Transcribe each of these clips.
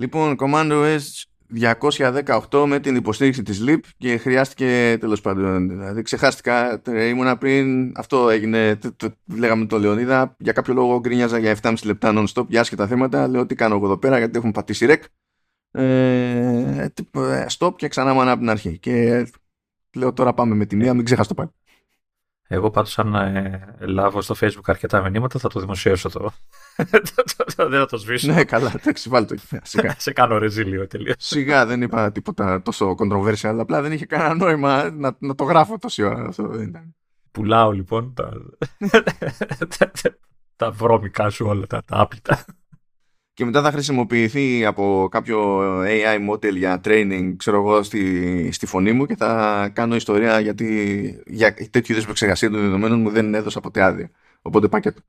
Λοιπόν, Command OS 218 με την υποστήριξη της LEAP και χρειάστηκε τέλος πάντων. Δηλαδή ξεχάστηκα, ήμουνα πριν, αυτό έγινε, το, το, λέγαμε το Λεωνίδα, για κάποιο λόγο γκρίνιαζα για 7,5 λεπτά non-stop για άσχετα θέματα, λέω τι κάνω εγώ εδώ πέρα γιατί έχουμε πατήσει ρεκ. Ε, stop και ξανά μου από την αρχή. Και λέω τώρα πάμε με τη μία, μην ξεχάσω το πάλι. Εγώ πάντως αν ε, λάβω στο facebook αρκετά μηνύματα θα το δημοσιεύσω το. δεν θα το σβήσω. Ναι, καλά, εντάξει, βάλει το εκεί Σιγά. Σε κάνω ρεζίλιο τελείως. Σιγά, δεν είπα τίποτα τόσο controversial, απλά δεν είχε κανένα νόημα να, να το γράφω τόση ώρα. Αυτό δεν ήταν. Πουλάω λοιπόν τα, τα βρώμικά σου όλα, τα, τα άπλυτα και μετά θα χρησιμοποιηθεί από κάποιο AI model για training ξέρω εγώ στη, στη φωνή μου και θα κάνω ιστορία γιατί για τέτοιου είδους επεξεργασία των δεδομένων μου δεν έδωσα ποτέ άδεια οπότε πάκετο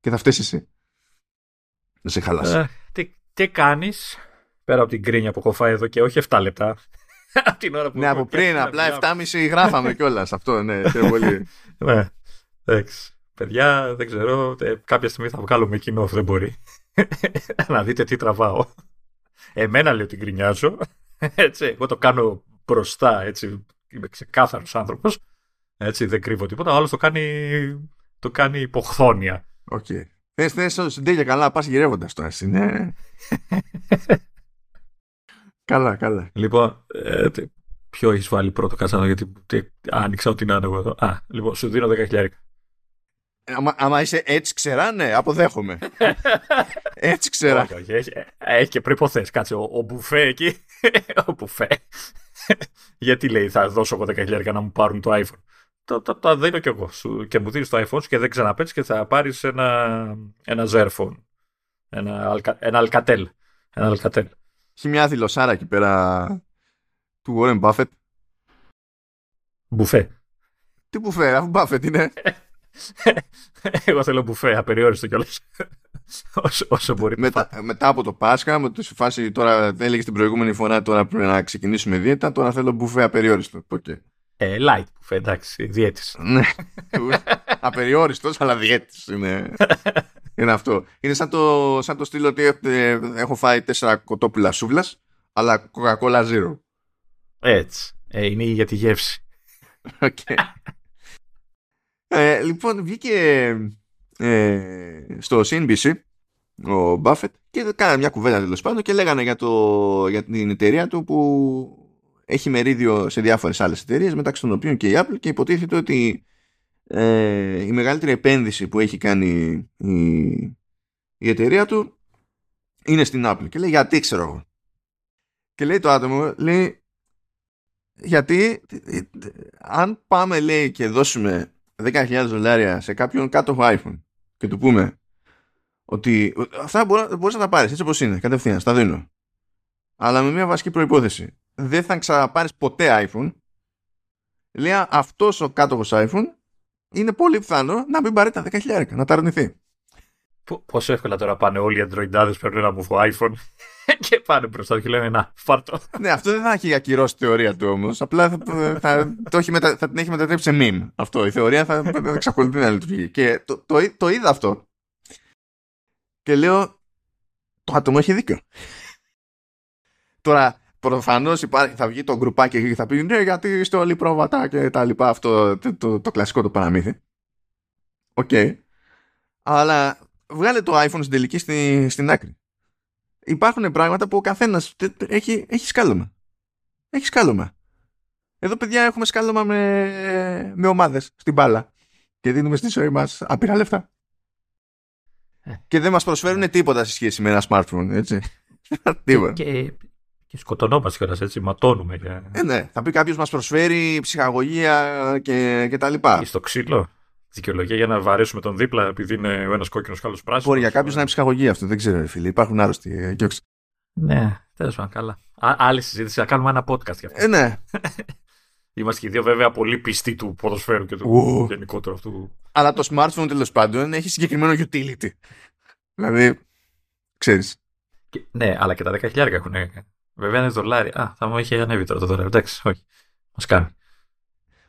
και θα φταίσεις εσύ να σε χαλάσει ε, τι, τι κάνεις πέρα από την κρίνια που έχω φάει εδώ και όχι 7 λεπτά από την ώρα που ναι από πριν απλά 7,5 γράφαμε κιόλας αυτό ναι πολύ ναι εντάξει παιδιά δεν ξέρω ε, κάποια στιγμή θα βγάλουμε κοινό δεν μπορεί να δείτε τι τραβάω. Εμένα λέω την γκρινιάζω. Έτσι, εγώ το κάνω μπροστά, έτσι, είμαι ξεκάθαρος άνθρωπος. Έτσι, δεν κρύβω τίποτα. Ο άλλος το κάνει, το κάνει υποχθόνια. Οκ. Okay. Θες, θες, συντέλεια καλά, πας γυρεύοντας τώρα, ναι. καλά, καλά. Λοιπόν, ε, ποιο έχεις βάλει πρώτο κασάνο, γιατί άνοιξα ό,τι να είναι εγώ εδώ. Α, λοιπόν, σου δίνω 10.000. Άμα, άμα είσαι έτσι ξερά, ναι, αποδέχομαι. έτσι ξερά. Όχι, όχι, έχει, έχει και προποθέσει. Κάτσε, ο, ο μπουφέ εκεί. ο μπουφέ. Γιατί λέει, θα δώσω εγώ 10.000 να μου πάρουν το iPhone. Το, το, το δίνω κι εγώ. Σου, και μου δίνεις το iPhone σου και δεν ξαναπέτεις και θα πάρεις ένα, ένα Zerphone. Ένα, ένα Alcatel. Ένα Alcatel. Έχει μια δηλωσάρα εκεί πέρα του Warren Buffett. Μπουφέ. Τι μπουφέ, αφού Buffett είναι. Εγώ θέλω μπουφέ, απεριόριστο κιόλας. όσο, όσο μπορεί. Μετά, μετά από το Πάσχα, με τη φάση τώρα, έλεγε την προηγούμενη φορά, τώρα πρέπει να ξεκινήσουμε δίαιτα, τώρα θέλω μπουφέ απεριόριστο. Okay. Ε, light μπουφέ, εντάξει, διέτης. ναι. Απεριόριστος, αλλά διέτης είναι. είναι αυτό. Είναι σαν το, σαν το στυλ ότι έχω φάει τέσσερα κοτόπουλα σούβλας, αλλά Coca-Cola Zero. Έτσι. Ε, είναι για τη γεύση. Okay. Ε, λοιπόν, βγήκε ε, στο CNBC ο Μπάφετ και κάνανε μια κουβέντα τέλος πάντων και λέγανε για, το, για την εταιρεία του που έχει μερίδιο σε διάφορες άλλες εταιρείες μεταξύ των οποίων και η Apple και υποτίθεται ότι ε, η μεγαλύτερη επένδυση που έχει κάνει η, η εταιρεία του είναι στην Apple και λέει γιατί ξέρω εγώ και λέει το άτομο λέει γιατί αν πάμε λέει και δώσουμε 10.000 δολάρια σε κάποιον κάτω iPhone και του πούμε ότι αυτά μπορείς να τα πάρεις έτσι όπως είναι, κατευθείαν, στα δίνω. Αλλά με μια βασική προϋπόθεση. Δεν θα ξαναπάρεις ποτέ iPhone. Λέει αυτός ο κάτοχος iPhone είναι πολύ πιθανό να μην πάρει τα 10.000, να τα αρνηθεί. Πόσο εύκολα τώρα πάνε όλοι οι Androidάδες παίρνουν ένα μουφό iPhone και πάνε μπροστά και λένε Να, φά' το. ναι, αυτό δεν θα έχει ακυρώσει τη θεωρία του όμως. Απλά θα, θα, το έχει μετα, θα την έχει μετατρέψει σε meme. Αυτό. Η θεωρία θα, θα εξακολουθεί να λειτουργεί. Και το, το, το, είδα αυτό. Και λέω, το άτομο έχει δίκιο. Τώρα, προφανώς θα βγει το γκρουπάκι και θα πει Ναι, γιατί είστε όλοι πρόβατα και τα λοιπά. Αυτό το, το, το κλασικό το παραμύθι. Okay. Αλλά βγάλε το iPhone στην τελική στη, στην άκρη. Υπάρχουν πράγματα που ο καθένας έχει, έχει σκάλωμα. Έχει σκάλωμα. Εδώ, παιδιά, έχουμε σκάλωμα με, με ομάδες στην μπάλα. Και δίνουμε στη ζωή μας άπειρα λεφτά. Ε. Και δεν μας προσφέρουν τίποτα σε σχέση με ένα smartphone, έτσι. τίποτα. Και, και σκοτωνόμαστε κιόλας έτσι, ματώνουμε. Και... Ε, ναι, θα πει κάποιος μας προσφέρει ψυχαγωγία και, και τα λοιπά. Και στο ξύλο δικαιολογία για να βαρέσουμε τον δίπλα επειδή είναι ο ένας κόκκινος και άλλο πράσινος. Μπορεί για κάποιους να είναι ψυχαγωγία αυτό, δεν ξέρω, φίλε. Υπάρχουν άρρωστοι. Ε, και ναι, τέλος πάντων, καλά. Α, άλλη συζήτηση, να κάνουμε ένα podcast για αυτό. Ε, ναι. Είμαστε και οι δύο βέβαια πολύ πιστοί του ποδοσφαίρου και του γενικότερου αυτού. Αλλά το smartphone τέλος πάντων έχει συγκεκριμένο utility. Δηλαδή, ξέρεις. Ναι, αλλά και τα 10.000 έχουν. Βέβαια είναι δολάρια. Α, θα μου είχε ανέβει τώρα το δολάριο. Εντάξει, όχι. Μας κάνει.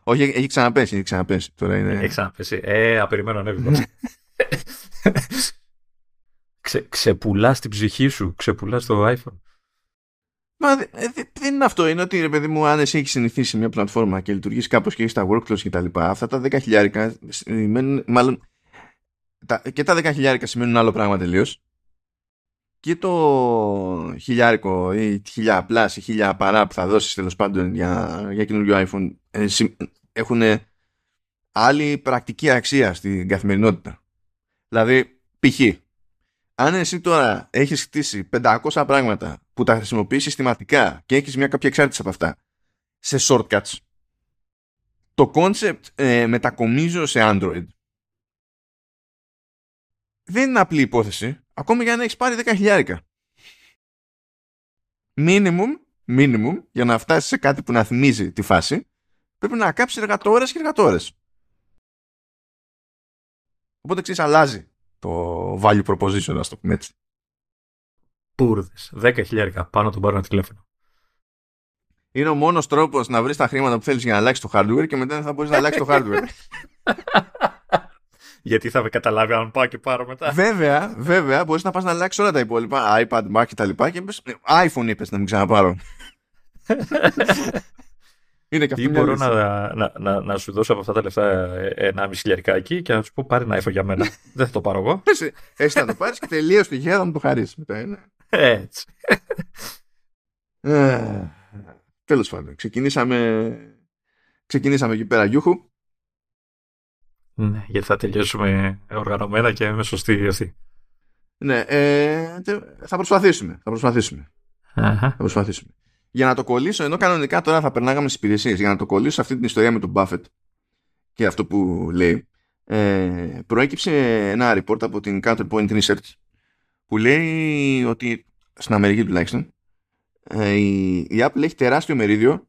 Όχι, έχει ξαναπέσει, έχει ξαναπέσει. Τώρα είναι... Έχει ξαναπέσει. Ε, απεριμένω ανέβη. Ξε, ξεπουλάς την ψυχή σου, ξεπουλάς το iPhone. Μα ε, δεν είναι αυτό. Είναι ότι ρε παιδί μου, αν εσύ έχεις συνηθίσει μια πλατφόρμα και λειτουργείς κάπως και έχεις τα workflows και τα λοιπά, αυτά τα 10 χιλιάρικα σημαίνουν, μάλλον τα, και τα 10 χιλιάρικα σημαίνουν άλλο πράγμα τελείως. Και το χιλιάρικο ή χιλιά απλά ή χιλιά παρά που θα δώσεις τέλος πάντων για, για καινούριο iPhone ε, έχουν άλλη πρακτική αξία στην καθημερινότητα. Δηλαδή, π.χ. αν εσύ τώρα έχεις χτίσει 500 πράγματα που τα χρησιμοποιείς συστηματικά και έχεις μια κάποια εξάρτηση από αυτά σε shortcuts, το concept ε, μετακομίζω σε Android δεν είναι απλή υπόθεση, ακόμη για να έχεις πάρει 10 χιλιάρικα. Minimum, minimum, για να φτάσεις σε κάτι που να θυμίζει τη φάση, πρέπει να κάψεις εργατόρες και εργατόρες. Οπότε ξέρεις, αλλάζει το value proposition, ας το πούμε έτσι. Πούρδες. 10 χιλιάρικα πάνω τον πάρω ένα τηλέφωνο. Είναι ο μόνος τρόπος να βρεις τα χρήματα που θέλεις για να αλλάξεις το hardware και μετά δεν θα μπορείς να αλλάξεις το hardware. Γιατί θα με καταλάβει αν πάω και πάρω μετά. Βέβαια, βέβαια, μπορείς να πας να αλλάξεις όλα τα υπόλοιπα, iPad, Mac και τα λοιπά και πες, iPhone είπες να μην ξαναπάρω. Είναι και αυτό Ή μπορώ να, να, να, να, σου δώσω από αυτά τα λεφτά ένα μισή εκεί και να σου πω πάρει ένα iPhone για μένα. Δεν θα το πάρω εγώ. Εσύ, εσύ θα το πάρεις και τελείω τυχαία θα μου το χαρίσει μετά. Έτσι. Ε, Τέλος πάντων, ξεκινήσαμε, ξεκινήσαμε εκεί πέρα γιούχου. Ναι, γιατί θα τελειώσουμε οργανωμένα και με σωστή αυτή. Ναι, ε, θα προσπαθήσουμε. Θα προσπαθήσουμε. Θα προσπαθήσουμε. Για να το κολλήσω, ενώ κανονικά τώρα θα περνάγαμε στις υπηρεσίες, για να το κολλήσω αυτή την ιστορία με τον Buffett και αυτό που λέει, ε, προέκυψε ένα report από την Counterpoint Research που λέει ότι στην Αμερική τουλάχιστον ε, η, η Apple έχει τεράστιο μερίδιο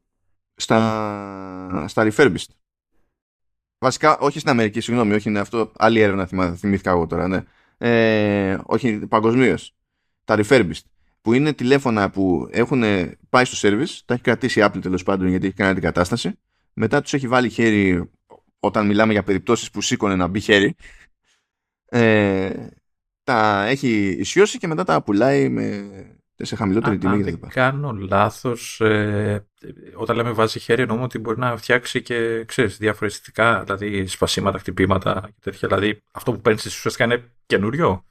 στα, στα refurbished. Βασικά, όχι στην Αμερική, συγγνώμη, όχι είναι αυτό. Άλλη έρευνα θυμήθηκα εγώ τώρα, ναι. Ε, όχι παγκοσμίως. Τα refurbished που είναι τηλέφωνα που έχουν πάει στο service, τα έχει κρατήσει η Apple τέλος πάντων γιατί έχει κάνει την κατάσταση. Μετά τους έχει βάλει χέρι όταν μιλάμε για περιπτώσεις που σήκωνε να μπει χέρι. Ε, τα έχει ισιώσει και μετά τα πουλάει με, σε χαμηλότερη τιμή. Αν δεν κάνω λάθος, ε, όταν λέμε βάζει χέρι εννοούμε ότι μπορεί να φτιάξει και ξέρεις, διαφορετικά, δηλαδή σπασίματα, χτυπήματα και τέτοια. Δηλαδή αυτό που παίρνεις ουσιαστικά είναι καινούριο.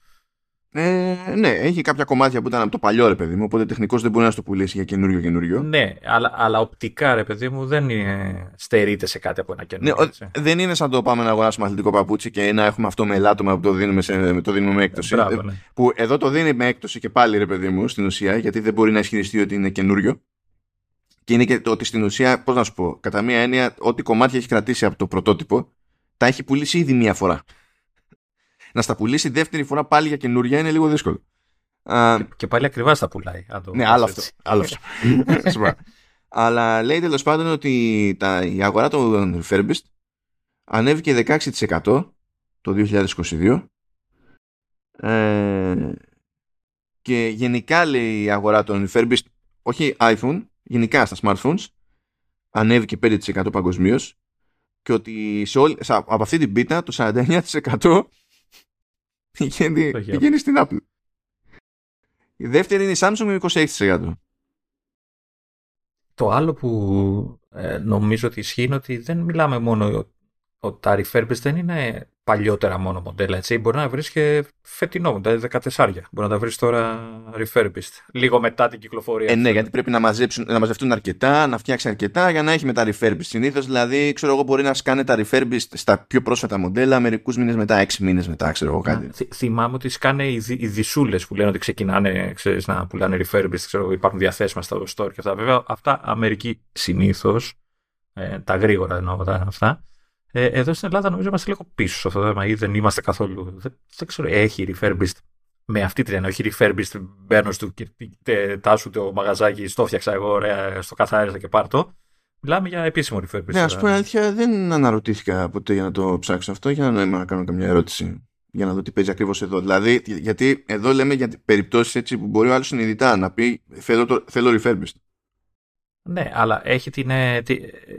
Ε, ναι, έχει κάποια κομμάτια που ήταν από το παλιό ρε παιδί μου, οπότε τεχνικώς δεν μπορεί να το πουλήσει για καινούριο καινούριο. Ναι, αλλά, αλλά οπτικά ρε παιδί μου δεν είναι, στερείται σε κάτι από ένα καινούριο. Ναι, δεν είναι σαν το πάμε να αγοράσουμε αθλητικό παπούτσι και να έχουμε αυτό με ελάττωμα που το δίνουμε, σε, το δίνουμε με έκπτωση. Μπράβο, ναι. Που εδώ το δίνει με έκπτωση και πάλι ρε παιδί μου στην ουσία, γιατί δεν μπορεί να ισχυριστεί ότι είναι καινούριο. Και είναι και το ότι στην ουσία, πώς να σου πω, κατά μία έννοια, ό,τι κομμάτια έχει κρατήσει από το πρωτότυπο, τα έχει πουλήσει ήδη μία φορά να στα πουλήσει δεύτερη φορά πάλι για καινούρια είναι λίγο δύσκολο. Και, και πάλι ακριβά στα πουλάει. Αν το ναι, άλλο αυτό. Άλλο αυτό. Αλλά λέει τέλος πάντων ότι τα, η αγορά των refurbished ανέβηκε 16% το 2022 ε, και γενικά λέει η αγορά των refurbished όχι iPhone, γενικά στα smartphones ανέβηκε 5% παγκοσμίως και ότι σε όλη, από αυτή την πίτα το 49% πηγαίνει, πηγαίνει στην Apple. Η δεύτερη είναι η Samsung με 26%. Το άλλο που ε, νομίζω ότι ισχύει είναι ότι δεν μιλάμε μόνο ότι τα refurbished δεν είναι παλιότερα μόνο μοντέλα. Έτσι. Μπορεί να βρεις και φετινό, δηλαδή 14. Μπορεί να τα βρεις τώρα refurbished. Λίγο μετά την κυκλοφορία. Ε, ναι, γιατί πρέπει να, μαζέψουν, να μαζευτούν αρκετά, να φτιάξει αρκετά για να έχει μετά refurbished. Συνήθως δηλαδή, ξέρω εγώ, μπορεί να σκάνε τα refurbished στα πιο πρόσφατα μοντέλα μερικούς μήνες μετά, έξι μήνες μετά, ξέρω εγώ κάτι. Θ, θυμάμαι ότι σκάνε οι, οι δισούλε που λένε ότι ξεκινάνε ξέρεις, να πουλάνε refurbished, ξέρω, υπάρχουν διαθέσιμα στα store και αυτά. Βέβαια, αυτά Αμερική συνήθως, ε, τα γρήγορα εννοώ αυτά ε, εδώ στην Ελλάδα νομίζω είμαστε λίγο πίσω σε αυτό το θέμα ή δεν είμαστε καθόλου. Δεν, δεν ξέρω, έχει refurbished με αυτή την έννοια. Όχι refurbished, μπαίνω στο τάσου το μαγαζάκι, στο φτιάξα εγώ, ωραία, στο καθάρισα και πάρτο. Μιλάμε για επίσημο refurbished. Ναι, ας πούμε αλήθεια, δεν αναρωτήθηκα ποτέ για να το ψάξω αυτό για να να κάνω καμιά ερώτηση για να δω τι παίζει ακριβώς εδώ. Δηλαδή, γιατί εδώ λέμε για περιπτώσεις έτσι που μπορεί ο άλλος συνειδητά να πει θέλω, το, θέλω refurbished. Ναι, αλλά έχει την, ε,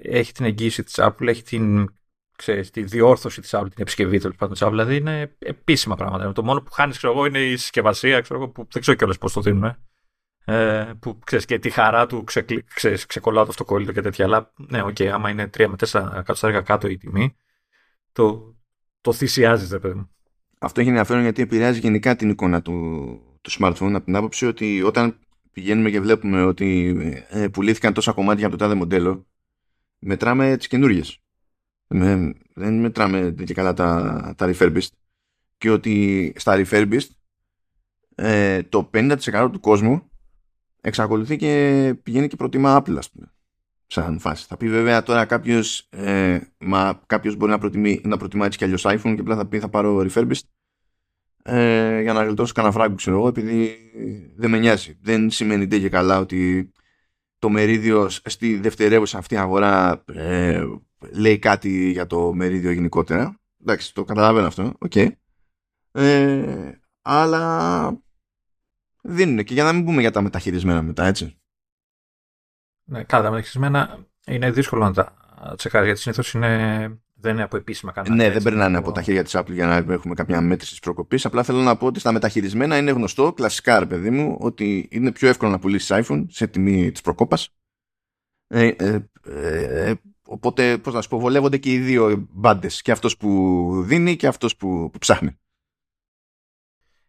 έχει την εγγύηση της Apple, έχει την ξέρεις, τη διόρθωση της Apple, την επισκευή τέλος πάντων της Apple. Δηλαδή είναι επίσημα πράγματα. Το μόνο που χάνεις, ξέρω εγώ, είναι η συσκευασία, ξέρω εγώ, που δεν ξέρω κιόλας πώς το δίνουν. Ε, που ξέρεις και τη χαρά του ξεκολάω ξέρεις, ξεκολλάω το αυτοκόλλητο και τέτοια. Αλλά ναι, okay, άμα είναι 3 με 4 εκατοστάρια κάτω η τιμή, το, το θυσιάζεις, ρε παιδί μου. Αυτό έχει ενδιαφέρον γιατί επηρεάζει γενικά την εικόνα του, του smartphone από την άποψη ότι όταν πηγαίνουμε και βλέπουμε ότι ε, πουλήθηκαν τόσα κομμάτια από το τάδε μοντέλο, μετράμε τις καινούριες. Με, δεν μετράμε και καλά τα, τα refurbished. Και ότι στα refurbished ε, το 50% του κόσμου εξακολουθεί και πηγαίνει και προτιμά Apple, ας πούμε. Σαν φάση. Θα πει βέβαια τώρα κάποιος, ε, μα κάποιος μπορεί να, προτιμεί, να προτιμά έτσι κι αλλιώς iPhone και απλά θα πει θα πάρω refurbished ε, για να γλιτώσω κανένα φράγκο, ξέρω εγώ, επειδή δεν με νοιάζει. Δεν σημαίνει και καλά ότι το μερίδιο στη δευτερεύουσα αυτή αγορά ε, λέει κάτι για το μερίδιο γενικότερα. Εντάξει, το καταλαβαίνω αυτό. Okay. Ε, αλλά δίνουν και για να μην πούμε για τα μεταχειρισμένα μετά, έτσι. Ναι, καλά, τα μεταχειρισμένα είναι δύσκολο να τα τσεκάρεις γιατί συνήθως είναι δεν είναι από επίσημα κανένα. Ναι, δεν περνάνε από τα χέρια της Apple για να έχουμε κάποια μέτρηση της προκοπής. Απλά θέλω να πω ότι στα μεταχειρισμένα είναι γνωστό, κλασικά ρε παιδί μου, ότι είναι πιο εύκολο να πουλήσεις iPhone σε τιμή της προκοπής. Ε, ε, ε, οπότε, πώς να σου πω, βολεύονται και οι δύο μπάντες. Και αυτός που δίνει και αυτός που, που ψάχνει.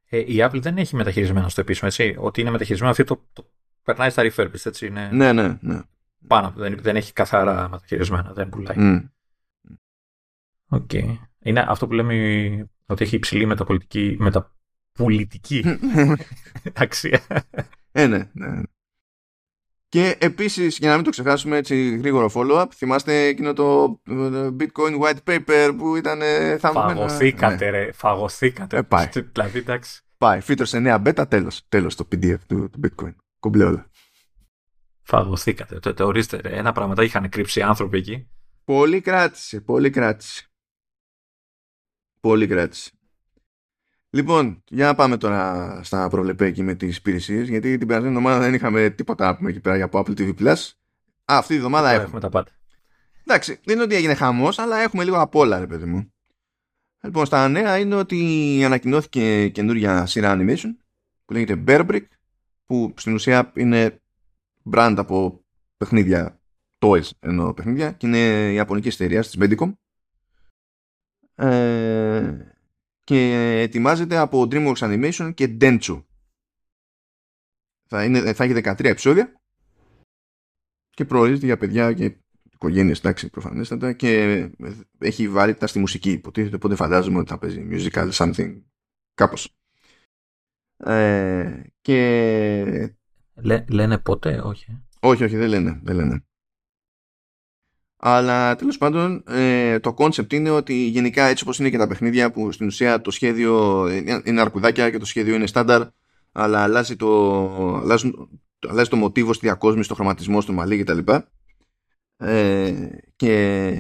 Ε, η Apple δεν έχει μεταχειρισμένο στο επίσημο, έτσι. Ότι είναι μεταχειρισμένο αυτό το, το περνάει στα refurbished, έτσι. Είναι ναι, ναι, ναι. Πάνω, δεν, δεν έχει καθαρά μεταχειρισμένα, δεν πουλάει. Mm. Okay. Είναι αυτό που λέμε ότι έχει υψηλή μεταπωλητική, μεταπωλητική αξία. Ε, ναι, ναι. Και επίσης, για να μην το ξεχάσουμε έτσι γρήγορο follow-up, θυμάστε εκείνο το Bitcoin White Paper που ήταν Φαγωθήκατε ναι. ρε, φαγωθήκατε. Ε, πάει. Δηλαδή, εντάξει. Πάει, φύτρωσε νέα beta, τέλος, τέλος το PDF του, του Bitcoin. Κομπλέ όλα. Φαγωθήκατε. Το, το, ορίστε, ρε. ένα πράγματα είχαν κρύψει άνθρωποι εκεί. Πολύ κράτησε, πολύ κράτησε. Πολύ κράτησε. Λοιπόν, για να πάμε τώρα στα προβλεπέκη με τις υπηρεσίες, γιατί την περασμένη εβδομάδα δεν είχαμε τίποτα να πούμε εκεί πέρα από Apple TV+. Α, αυτή τη εβδομάδα έχουμε. έχουμε τα πάντα. Εντάξει, δεν είναι ότι έγινε χαμός, αλλά έχουμε λίγο απ' όλα, ρε παιδί μου. Λοιπόν, στα νέα είναι ότι ανακοινώθηκε καινούργια σειρά animation που λέγεται Bear που στην ουσία είναι brand από παιχνίδια, toys εννοώ παιχνίδια, και είναι η ιαπωνική εταιρεία της Medicom ε, και ετοιμάζεται από DreamWorks Animation και Dentsu. Θα, είναι, θα έχει 13 επεισόδια και προορίζεται για παιδιά και οικογένειες, εντάξει, προφανέστατα και έχει βαρύτητα στη μουσική. Υποτίθεται οπότε φαντάζομαι ότι θα παίζει musical something κάπως. Ε, και... λένε πότε, όχι. Όχι, όχι, δεν λένε. Δεν λένε. Αλλά τέλος πάντων ε, το concept είναι ότι γενικά έτσι όπως είναι και τα παιχνίδια που στην ουσία το σχέδιο είναι αρκουδάκια και το σχέδιο είναι στάνταρ αλλά αλλάζει το, αλλάζουν, αλλάζει το μοτίβο στη διακόσμηση, στο χρωματισμό, στο μαλλί κτλ. Ε, και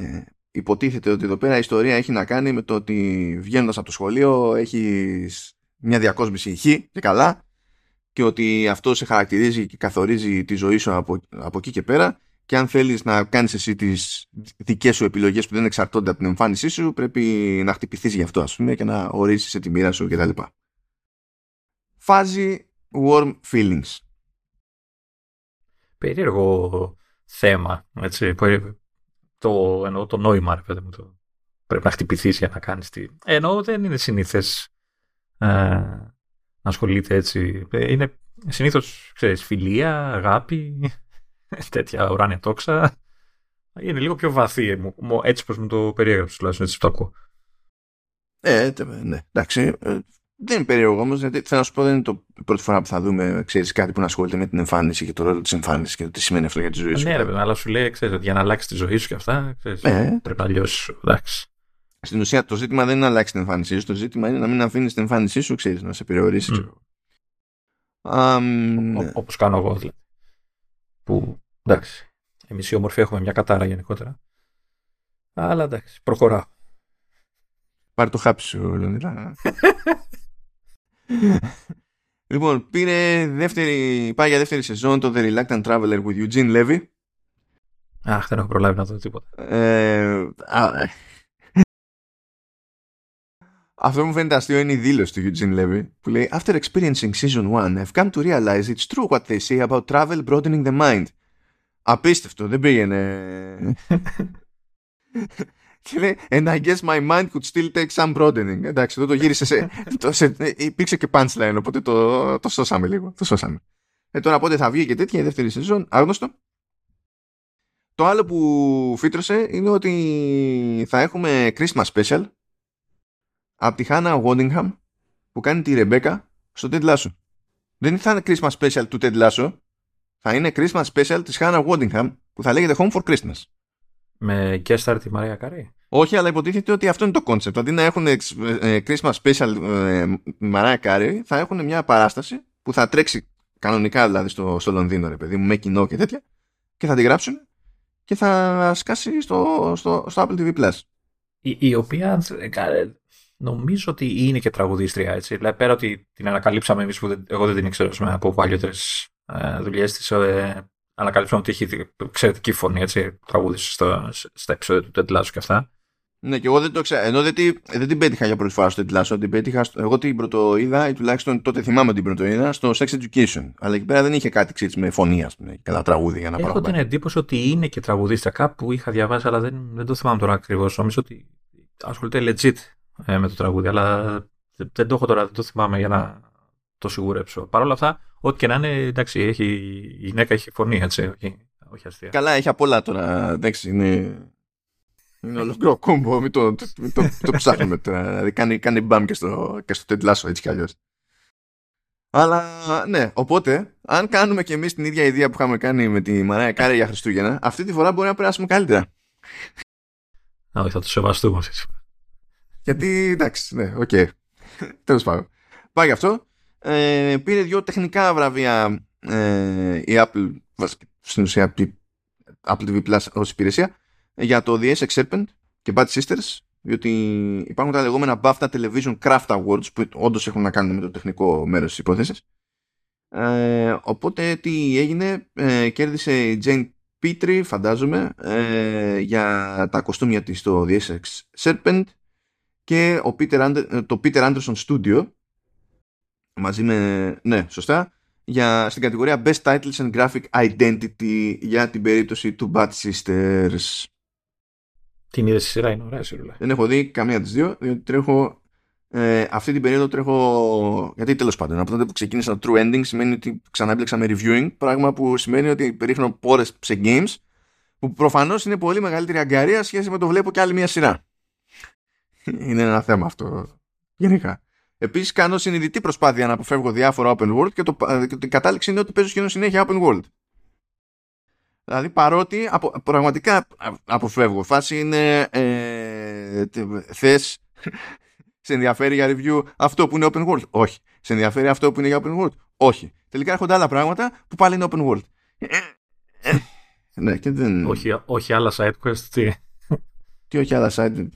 υποτίθεται ότι εδώ πέρα η ιστορία έχει να κάνει με το ότι βγαίνοντας από το σχολείο έχεις μια διακόσμηση χ και καλά και ότι αυτό σε χαρακτηρίζει και καθορίζει τη ζωή σου από, από εκεί και πέρα και αν θέλεις να κάνεις εσύ τις δικές σου επιλογές που δεν εξαρτώνται από την εμφάνισή σου πρέπει να χτυπηθείς γι' αυτό ας πούμε και να ορίσεις τη μοίρα σου κτλ. Φάζι warm feelings. Περίεργο θέμα, έτσι, το, εννοώ το νόημα, ρε παιδί μου, το, πρέπει να χτυπηθείς για να κάνεις τη... Ενώ δεν είναι συνήθες ε, να ασχολείται έτσι. Ε, είναι συνήθως, ξέρεις, φιλία, αγάπη, τέτοια ουράνια τόξα. Είναι λίγο πιο βαθύ, έτσι πως μου το περιέγραψες τουλάχιστον, έτσι το ακούω. Ε, ναι, εντάξει. Ε, δεν είναι περίεργο όμως, γιατί θέλω να σου πω, δεν είναι το πρώτη φορά που θα δούμε ξέρεις, κάτι που να ασχολείται με την εμφάνιση και το ρόλο της εμφάνισης και το τι σημαίνει αυτό για τη ζωή σου. Ναι, ρε, αλλά σου λέει, ξέρεις, ότι για να αλλάξει τη ζωή σου και αυτά, ξέρεις, ε. πρέπει να λιώσεις. Εντάξει. Στην ουσία, το ζήτημα δεν είναι να αλλάξει την εμφάνισή σου, το ζήτημα είναι να μην αφήνεις την εμφάνισή σου, ξέρεις, να σε περιορίσει. Mm. Um, Όπως κάνω εγώ, δηλαδή. Που Εντάξει. Εμείς οι όμορφοι έχουμε μια κατάρα γενικότερα. Αλλά εντάξει, προχωράω. Πάρε το χάπι σου, Λονίδα. λοιπόν, πήρε δεύτερη, πάει για δεύτερη σεζόν το The Reluctant Traveler with Eugene Levy. Αχ, δεν έχω προλάβει να δω τίποτα. Ε, α, Αυτό μου φαίνεται αστείο είναι η δήλωση του Eugene Levy που λέει After experiencing season 1, I've come to realize it's true what they say about travel broadening the mind. Απίστευτο, δεν πήγαινε. Και λέει, and I guess my mind could still take some broadening. Εντάξει, εδώ το γύρισε σε, το, σε, υπήρξε και punchline, οπότε το, το σώσαμε λίγο. Το σώσαμε. Ε, τώρα πότε θα βγει και τέτοια η δεύτερη σεζόν, άγνωστο. Το άλλο που φύτρωσε είναι ότι θα έχουμε Christmas special από τη Hannah Waddingham που κάνει τη Ρεμπέκα στο Ted Lasso. Δεν θα είναι Christmas special του Ted Lasso, θα είναι Christmas special της Hannah Waddingham που θα λέγεται Home for Christmas. Με guest star τη Μαρία Καρή. Όχι, αλλά υποτίθεται ότι αυτό είναι το concept. Αντί να έχουν ε, Christmas special ε, Μαρία Καρή, θα έχουν μια παράσταση που θα τρέξει κανονικά δηλαδή στο, στο Λονδίνο, ρε παιδί μου, με κοινό και τέτοια, και θα τη γράψουν και θα σκάσει στο, στο, στο Apple TV Plus. Η, η οποία ε, νομίζω ότι είναι και τραγουδίστρια, έτσι. Δηλαδή, πέρα ότι την ανακαλύψαμε εμείς που δεν, εγώ δεν την ήξερα από παλιότερες ε, δουλειές της, ε, ανακαλύψαμε ότι έχει εξαιρετική φωνή, έτσι. Τραγούδισε στα, στα επεισόδια του Τεντλάσου και αυτά. Ναι, και εγώ δεν το ξέρω. Ενώ δεν, δεν την πέτυχα για πρώτη φορά στο Τεντλάσο, την πέτυχα. Εγώ την πρωτοείδα, ή τουλάχιστον τότε θυμάμαι την πρωτοείδα, στο Sex Education. Αλλά εκεί πέρα δεν είχε κάτι ξέρεις, με φωνή, ας πούμε, καλά τραγούδι για να Έχω την εντύπωση ότι είναι και τραγουδίστρια. Κάπου είχα διαβάσει, αλλά δεν, δεν το θυμάμαι τώρα ακριβώς. Νομίζω ότι ασχολείται legit ε, με το τραγούδι, αλλά δεν το έχω τώρα, δεν το θυμάμαι για να το σιγουρέψω. Παρ' όλα αυτά, ό,τι και να είναι, εντάξει, έχει, η γυναίκα έχει φωνή, έτσι, όχι, όχι αστεία. Καλά, έχει απ' όλα τώρα, εντάξει, είναι... Είναι ολόκληρο κόμπο, μην το, το, το, το ψάχνουμε τώρα. Δηλαδή κάνει, κάνει μπαμ και στο, και στο τεντλάσο έτσι κι αλλιώς. Αλλά ναι, οπότε, αν κάνουμε και εμείς την ίδια ιδέα που είχαμε κάνει με τη Mariah Carey για Χριστούγεννα, αυτή τη φορά μπορεί να περάσουμε καλύτερα. Όχι, θα το σεβαστούμε γιατί εντάξει, ναι, okay. Τέλος πάντων. Πάει γι' αυτό. Ε, πήρε δύο τεχνικά βραβεία ε, η Apple, στην ουσία Apple TV Plus ως υπηρεσία, για το The Essex Serpent και Bad Sisters, διότι υπάρχουν τα λεγόμενα BAFTA Television Craft Awards που όντως έχουν να κάνουν με το τεχνικό μέρος της υπόθεσης. Ε, οπότε τι έγινε, ε, κέρδισε η Jane Petrie, φαντάζομαι, ε, για τα κοστούμια της στο The Essex Serpent και ο Peter το Peter Anderson Studio μαζί με, ναι, σωστά, για, στην κατηγορία Best Titles and Graphic Identity για την περίπτωση του Bad Sisters. Την είδες στη σειρά, είναι ωραία σειρά. Δεν έχω δει καμία από τις δύο, διότι τρέχω ε, αυτή την περίοδο τρέχω. Γιατί τέλος πάντων, από τότε που ξεκίνησα το True Ending σημαίνει ότι ξανά με reviewing. Πράγμα που σημαίνει ότι περίχνω πόρες σε games που προφανώς είναι πολύ μεγαλύτερη αγκαρία σχέση με το βλέπω και άλλη μια σειρά είναι ένα θέμα αυτό γενικά. Επίσης, κάνω συνειδητή προσπάθεια να αποφεύγω διάφορα open world και, το, και την κατάληξη είναι ότι παίζω σχεδόν συνέχεια open world. Δηλαδή, παρότι απο, πραγματικά αποφεύγω. Φάση είναι. Ε, Θες. σε ενδιαφέρει για review αυτό που είναι open world; Όχι. Σε ενδιαφέρει αυτό που είναι για open world; Όχι. Τελικά έρχονται άλλα πράγματα που πάλι είναι open world. ναι, και δεν... όχι, όχι άλλα side quest, τι; τι όχι άλλα side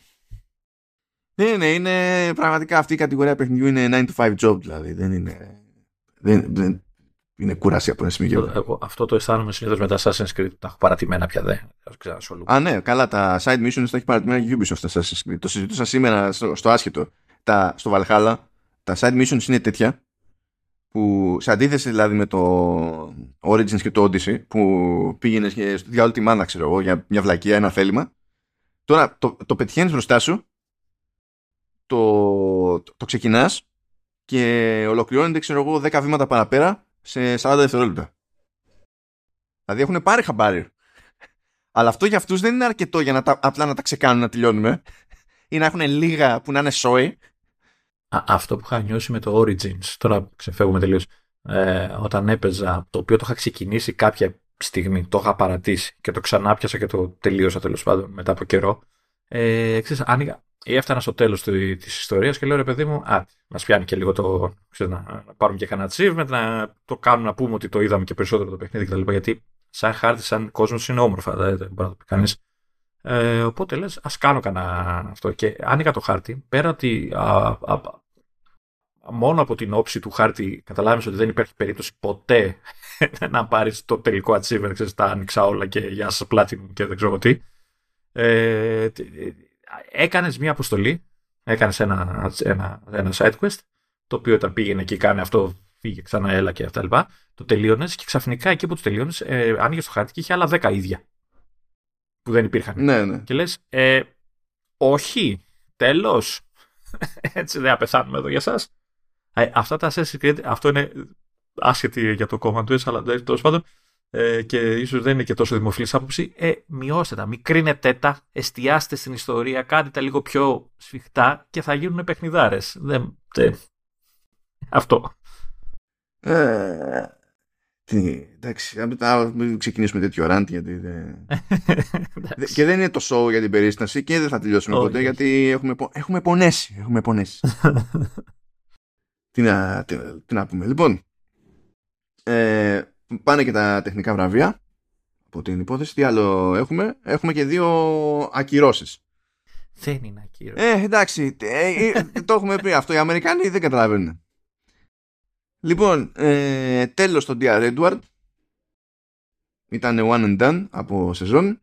ναι, ναι, είναι πραγματικά αυτή η κατηγορία παιχνιδιού είναι 9 to 5 job δηλαδή. Δεν είναι. Δεν, δεν είναι κούραση από ένα σημείο. Εγώ, αυτό το αισθάνομαι συνήθως με τα Assassin's Creed. Τα έχω παρατημένα πια δε. Α, ναι, καλά. Τα side missions τα έχει παρατημένα και Ubisoft στα Assassin's Creed. Το συζητούσα σήμερα στο, στο άσχετο. Τα, στο Valhalla τα side missions είναι τέτοια που σε αντίθεση δηλαδή με το Origins και το Odyssey που πήγαινες για όλη τη μάνα ξέρω εγώ για μια βλακία, ένα θέλημα τώρα το, το πετυχαίνεις μπροστά σου το, το, το ξεκινάς και ολοκληρώνεται ξέρω εγώ 10 βήματα παραπέρα σε 40 δευτερόλεπτα. Δηλαδή έχουν πάρει χαμπάρι. Αλλά αυτό για αυτούς δεν είναι αρκετό για να τα, απλά να τα ξεκάνουν να τελειώνουμε ή να έχουν λίγα που να είναι σόι. αυτό που είχα νιώσει με το Origins, τώρα ξεφεύγουμε τελείως, ε, όταν έπαιζα, το οποίο το είχα ξεκινήσει κάποια στιγμή, το είχα παρατήσει και το ξανάπιασα και το τελείωσα τέλος πάντων μετά από καιρό. Ε, ξέρεις, άνοιγα, έφτανα στο τέλος της ιστορίας και λέω ρε παιδί μου, Α, μας πιάνει και λίγο το. Ξέρω, να, πάρουμε και κανένα achievement, να το κάνουμε να πούμε ότι το είδαμε και περισσότερο το παιχνίδι κτλ. Γιατί σαν χάρτη, σαν κόσμος είναι όμορφα, δεν μπορεί να το πει κανείς. Ε, οπότε λες, ας κάνω κανένα αυτό. Και άνοιγα το χάρτη, πέρα ότι α, α, μόνο από την όψη του χάρτη καταλάβεις ότι δεν υπάρχει περίπτωση ποτέ να πάρεις το τελικό achievement, ξέρεις, τα άνοιξα όλα και γεια σας πλάτη μου και δεν ξέρω τι. Ε, έκανες μια αποστολή Έκανες ένα, ένα, ένα side quest, το οποίο όταν πήγαινε και κάνει αυτό, φύγε ξανά, έλα και αυτά λοιπά. Το τελείωνες και ξαφνικά εκεί που το τελείωνες, ε, άνοιγες το χάρτη και είχε άλλα 10 ίδια. Που δεν υπήρχαν. Ναι, ναι. Και λες, ε, όχι, τέλος. Έτσι δεν απεθάνουμε εδώ για εσά. Ε, αυτά τα Assassin's Creed, αυτό είναι άσχετη για το κόμμα του, αλλά τέλος πάντων ε, και ίσως δεν είναι και τόσο δημοφιλής άποψη, ε, μειώστε τα, μικρύνετε τα, εστιάστε στην ιστορία, κάντε τα λίγο πιο σφιχτά και θα γίνουν παιχνιδάρες. Δεν, Αυτό. Ε, τι, εντάξει, μην ξεκινήσουμε τέτοιο ραντ γιατί δεν... και δεν είναι το show για την περίσταση και δεν θα τελειώσουμε ποτέ γιατί έχουμε, έχουμε πονέσει. Έχουμε πονέσει. τι, να, τι, τι, να πούμε. Λοιπόν, ε, πάνε και τα τεχνικά βραβεία από την υπόθεση. Τι άλλο έχουμε; Έχουμε και δύο ακυρώσεις. Δεν είναι ακύρωση. Ε, εντάξει. Ε, ε, το έχουμε πει αυτό. Οι Αμερικάνοι δεν καταλαβαίνουν. Λοιπόν, ε, τέλος το Dear Edward. Ήταν one and done από σεζόν.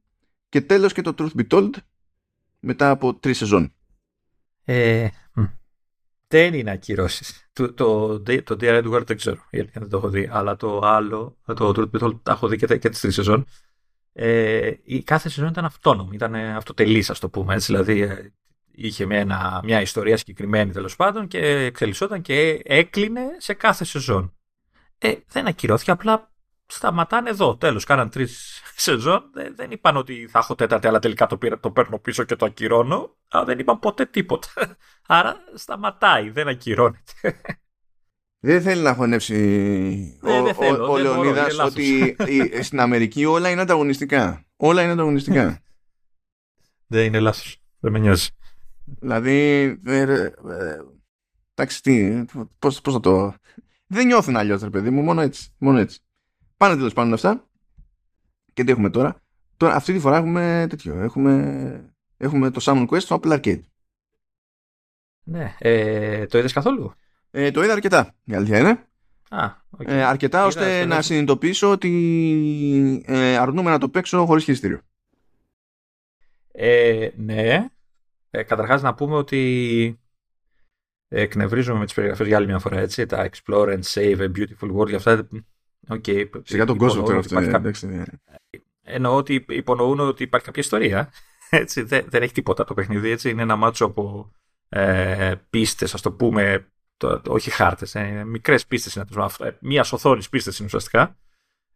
Και τέλος και το Truth Be Told μετά από τρεις σεζόν. Ε, δεν είναι ακυρώσεις. Το, το, το Dear Edward δεν ξέρω, γιατί δεν το έχω δει. Αλλά το άλλο, το Truth Be Told, τα έχω δει και, και τις τρεις σεζόν. Ε, η κάθε σεζόν ήταν αυτόνομη, ήταν αυτοτελής, ας το πούμε. Έτσι, δηλαδή, ε, είχε μια, μια ιστορία συγκεκριμένη τέλος πάντων και εξελισσόταν και έκλεινε σε κάθε σεζόν. Ε, δεν ακυρώθηκε, απλά σταματάνε εδώ. Τέλος, κάναν τρεις σεζόν. Δεν, δεν είπαν ότι θα έχω τέταρτη, αλλά τελικά το, πήρα, το παίρνω πίσω και το ακυρώνω. Αλλά δεν είπαν ποτέ τίποτα. Άρα σταματάει, δεν ακυρώνεται. Δεν θέλει να χωνεύσει ναι, ο, ο, ο Λεωνίδας ότι στην Αμερική όλα είναι ανταγωνιστικά. Όλα είναι ανταγωνιστικά. Δεν είναι λάθος. Δεν με νοιάζει. Δηλαδή, ε, ε, εντάξει, τι, πώς, πώς θα το... Δεν νιώθουν αλλιώς, ρε παιδί μου, μόνο έτσι. Μόνο έτσι. Πάνε τέλος πάντων αυτά. Και τι έχουμε τώρα. τώρα. Αυτή τη φορά έχουμε τέτοιο. Έχουμε, έχουμε το Summon Quest στο Apple Arcade. Ναι. Ε, το είδες καθόλου; Ε, το είδα αρκετά. Η αλήθεια είναι. Α, okay. ε, αρκετά ώστε να συνειδητοποιήσω ότι ε, αρνούμε να το παίξω χωρίς χειριστήριο. Ε, ναι. Ε, καταρχάς να πούμε ότι εκνευρίζομαι με τις περιγραφές για άλλη μια φορά, έτσι, τα Explore and Save a Beautiful World, για αυτά, okay, Σιγά τον κόσμο τώρα αυτό, εντάξει, ναι. Εννοώ ότι υπονοούν ότι υπάρχει κάποια ιστορία, έτσι, δεν, δεν έχει τίποτα το παιχνίδι, έτσι, είναι ένα μάτσο από ε, πίστες, ας το πούμε, το, όχι χάρτες, ε, μικρές πίστες είναι, ε, μία οθόνη πίστες είναι ουσιαστικά,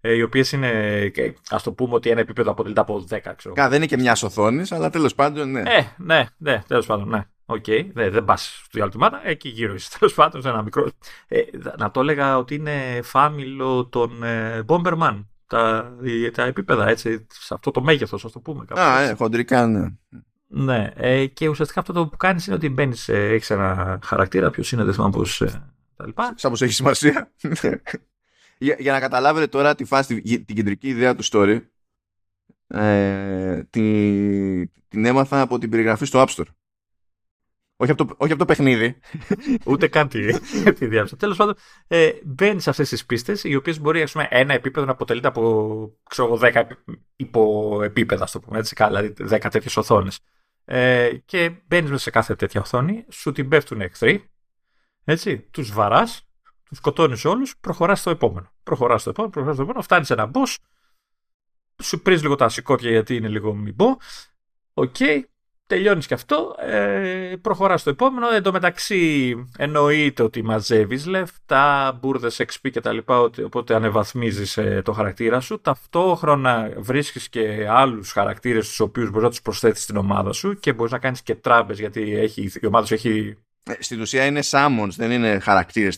ε, οι οποίες είναι, ας το πούμε ότι ένα επίπεδο αποτελείται από 10, ξέρω. Κα, δεν είναι και μια οθόνη, αλλά τέλος πάντων, ναι. Ε, ναι, ναι, τέλος πάντων, ναι. Okay, δεν, δεν πα στο διάλειμμα εκεί γύρω είσαι. Τέλος πάντων, σε ένα μικρό. Ε, να το έλεγα ότι είναι φάμιλο των ε, Bomberman. Τα, τα επίπεδα, έτσι, σε αυτό το μέγεθος, ας το πούμε. Κάπως, α, ε, χοντρικά, ναι. Ναι, ε, και ουσιαστικά αυτό το που κάνεις είναι ότι μπαίνεις, ε, έχεις ένα χαρακτήρα, ποιος είναι, δεν θυμάμαι πώς. Ε, τα λοιπά. Σαν πως έχει σημασία. για, για, να καταλάβετε τώρα τη φάση, την κεντρική ιδέα του story, ε, την, την έμαθα από την περιγραφή στο App Store. Όχι από το, όχι από το παιχνίδι. Ούτε καν τη, τη διάβασα. Τέλος πάντων, ε, μπαίνει σε αυτές τις πίστες, οι οποίες μπορεί ας πούμε, ένα επίπεδο να αποτελείται από ξέρω, 10 υποεπίπεδα, το πούμε έτσι, δηλαδή 10 τέτοιες οθόνες. Ε, και μπαίνεις μέσα σε κάθε τέτοια οθόνη, σου την πέφτουν εχθροί, έτσι, τους βαράς, τους σκοτώνεις όλους, προχωράς στο επόμενο. Προχωράς στο επόμενο, προχωράς στο επόμενο, φτάνεις ένα boss, σου πρήζεις λίγο τα σηκώτια γιατί είναι λίγο μη πω. Okay, τελειώνεις και αυτό, ε, προχωράς στο επόμενο. Εν τω μεταξύ, εννοείται ότι μαζεύεις λεφτά, μπουρδες XP κτλ. Οπότε ανεβαθμίζεις ε, το χαρακτήρα σου. Ταυτόχρονα βρίσκεις και άλλους χαρακτήρες, του οποίους μπορείς να τους προσθέτει στην ομάδα σου και μπορείς να κάνεις και τράμπες γιατί έχει, η ομάδα σου έχει ε, στην ουσία είναι summons, δεν είναι χαρακτήρες.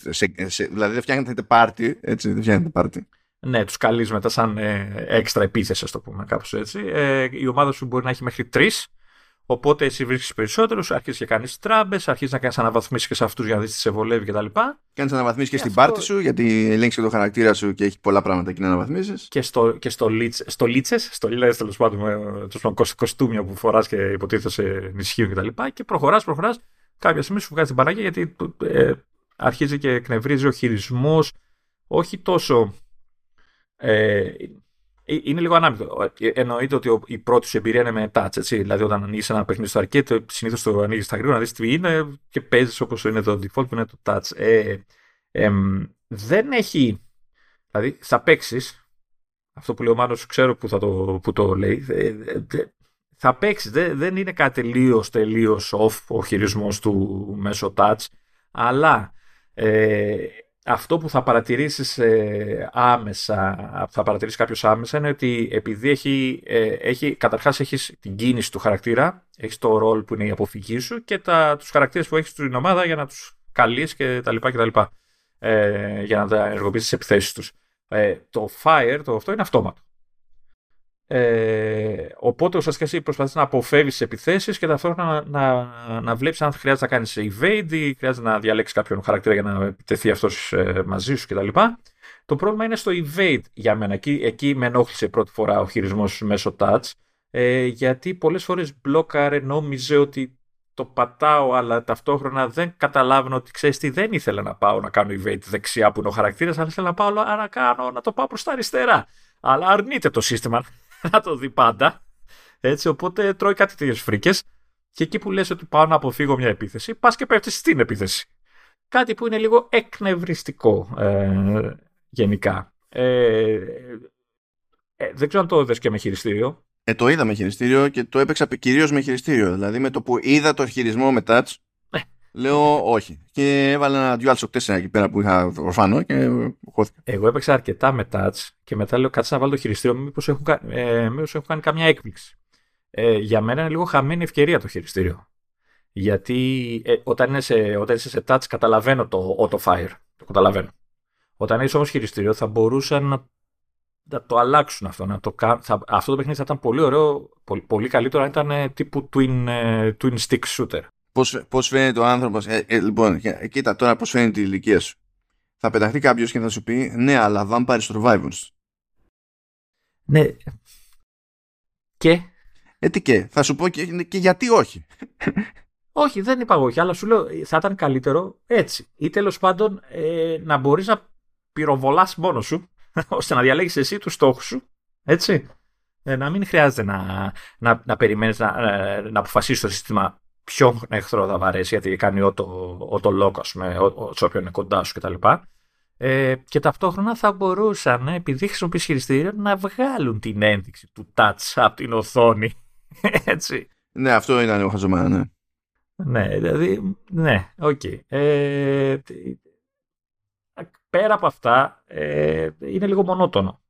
Δηλαδή δεν φτιάχνετε πάρτι, έτσι, δεν φτιάχνετε πάρτι. Ναι, τους καλείς μετά σαν ε, έξτρα επίθεση, ας το πούμε κάπως έτσι. Ε, η ομάδα σου μπορεί να έχει μέχρι τρεις. Οπότε εσύ βρίσκεις περισσότερους, αρχίζεις και κάνεις τράμπες, αρχίζεις να κάνεις αναβαθμίσεις και σε αυτούς για να δεις τι σε βολεύει κτλ. Κάνεις αναβαθμίσεις και, και στην αυτό... πάρτι σου, γιατί ελέγξει και το χαρακτήρα σου και έχει πολλά πράγματα εκεί να αναβαθμίσει. Και στο, και στο, λίτσε, στο λίτσες, στο λίτσες τέλος πάντων, το κοστούμια που φοράς και υποτίθεται ενισχύουν κτλ. Και, και προχωράς, προχωράς κάποια στιγμή σου βγάζει την παράγια γιατί ε, αρχίζει και εκνευρίζει ο χειρισμός όχι τόσο. Ε, Ε, είναι λίγο ανάμεικο. Ε, εννοείται ότι η πρώτη σου εμπειρία είναι με touch. Έτσι. Δηλαδή, όταν ανοίγεις ένα παιχνίδι στο arcade, συνήθως το ανοίγεις στα γρήγορα να δεις τι είναι και παίζεις όπως είναι το default που είναι το touch. Ε, ε, δεν έχει. Δηλαδή, θα παίξεις. Αυτό που λέει ο Μάνος, ξέρω που, θα το, που το λέει. θα παίξεις. Δεν, δεν είναι κάτι τελείως τελείως off ο χειρισμός του μέσω touch. Αλλά ε, αυτό που θα παρατηρήσεις ε, άμεσα, θα παρατηρήσει κάποιος άμεσα είναι ότι επειδή έχει, ε, έχει καταρχάς έχεις την κίνηση του χαρακτήρα, έχεις το ρόλ που είναι η αποφυγή σου και τα, τους χαρακτήρες που έχεις στην ομάδα για να τους καλείς και τα λοιπά και τα λοιπά, ε, για να τα ενεργοποιήσεις τις επιθέσεις τους. Ε, το fire, το αυτό είναι αυτόματο. Ε, οπότε ουσιαστικά εσύ προσπαθείς να αποφεύγεις τις επιθέσεις και ταυτόχρονα να, να, να βλέπεις αν χρειάζεται να κάνεις evade ή χρειάζεται να διαλέξεις κάποιον χαρακτήρα για να επιτεθεί αυτός ε, μαζί σου κτλ. Το πρόβλημα είναι στο evade για μένα. Εκεί, εκεί με ενόχλησε πρώτη φορά ο χειρισμός μέσω touch. Ε, γιατί πολλές φορές μπλόκαρε, νόμιζε ότι το πατάω, αλλά ταυτόχρονα δεν καταλάβαινε ότι ξέρεις τι, δεν ήθελα να πάω να κάνω evade δεξιά που είναι ο χαρακτήρας, αλλά ήθελα να πάω να, κάνω, να το πάω προς τα αριστερά. Αλλά αρνείται το σύστημα να το δει πάντα. Έτσι, οπότε τρώει κάτι τέτοιες φρίκες. Και εκεί που λες ότι πάω να αποφύγω μια επίθεση, πας και πέφτεις στην επίθεση. Κάτι που είναι λίγο εκνευριστικό ε, γενικά. Ε, ε, δεν ξέρω αν το είδες και με χειριστήριο. Ε, το είδα με χειριστήριο και το έπαιξα κυρίως με χειριστήριο. Δηλαδή με το που είδα το χειρισμό με touch, Λέω όχι. Και έβαλα ένα DualShock 4 εκεί πέρα που είχα ορφάνο και χώθηκα. Εγώ έπαιξα αρκετά με touch και μετά λέω κάτσε να βάλω το χειριστήριο μήπως έχω, ε, μήπως έχω κάνει καμιά έκπληξη. Ε, για μένα είναι λίγο χαμένη ευκαιρία το χειριστήριο. Γιατί ε, όταν, είναι σε, όταν είσαι σε touch καταλαβαίνω το auto fire. Το καταλαβαίνω. Όταν είσαι όμως χειριστήριο θα μπορούσαν να, να το αλλάξουν αυτό. Να το, θα, αυτό το παιχνίδι θα ήταν πολύ ωραίο, πολύ, πολύ καλύτερο αν ήταν ε, τύπου twin, ε, twin stick shooter. Πώς, πώς φαίνεται ο άνθρωπος ε, ε, λοιπόν κοίτα τώρα πώς φαίνεται η ηλικία σου. Θα πεταχτεί κάποιος και θα σου πει ναι αλλά Vampire Survivors ναι. Και; Ε τι και θα σου πω και, και γιατί όχι. Όχι δεν είπα όχι αλλά σου λέω θα ήταν καλύτερο έτσι. Ή τέλος πάντων ε, να μπορείς να πυροβολάς μόνος σου ώστε να διαλέγεις εσύ τους στόχους σου έτσι. Ε, να μην χρειάζεται να, να, να περιμένεις να, ε, να αποφασίσεις το σύστημα ποιον εχθρό θα βαρέσει, γιατί κάνει auto-lock, ας πούμε, σε όποιον είναι κοντά σου κτλ. Ε, και ταυτόχρονα θα μπορούσαν, επειδή χρησιμοποιείς χειριστήριο, να βγάλουν την ένδειξη του touch από την οθόνη. Έτσι. Ναι, αυτό ήταν χαζομάρα, ναι. Ναι, δηλαδή, ναι, okay. Ε, πέρα από αυτά, ε, είναι λίγο μονότονο.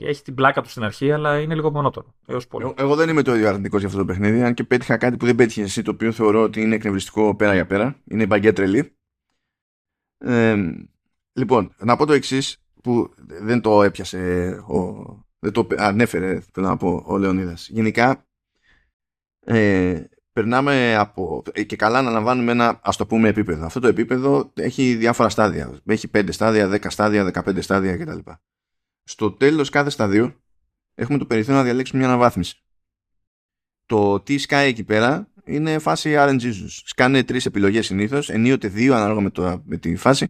Έχει την πλάκα του στην αρχή, αλλά είναι λίγο μονότονο. Έως πολύ. Εγώ δεν είμαι το ίδιο αρνητικός για αυτό το παιχνίδι. Αν και πέτυχα κάτι που δεν πέτυχε εσύ, το οποίο θεωρώ ότι είναι εκνευριστικό πέρα για πέρα. Είναι μπαγκέτ τρελή. Ε, λοιπόν, να πω το εξής που δεν το έπιασε ο, δεν το ανέφερε θέλω να πω ο Λεωνίδας. Γενικά ε, περνάμε από και καλά να λαμβάνουμε ένα ας το πούμε επίπεδο. Αυτό το επίπεδο έχει διάφορα στάδια. Έχει 5 στάδια, 10 στάδια, 15 στάδια κτλ στο τέλος κάθε σταδίου έχουμε το περιθώριο να διαλέξουμε μια αναβάθμιση. Το τι σκάει εκεί πέρα είναι φάση RNG Σκάνε τρεις επιλογές συνήθως, ενίοτε δύο ανάλογα με, το, με τη φάση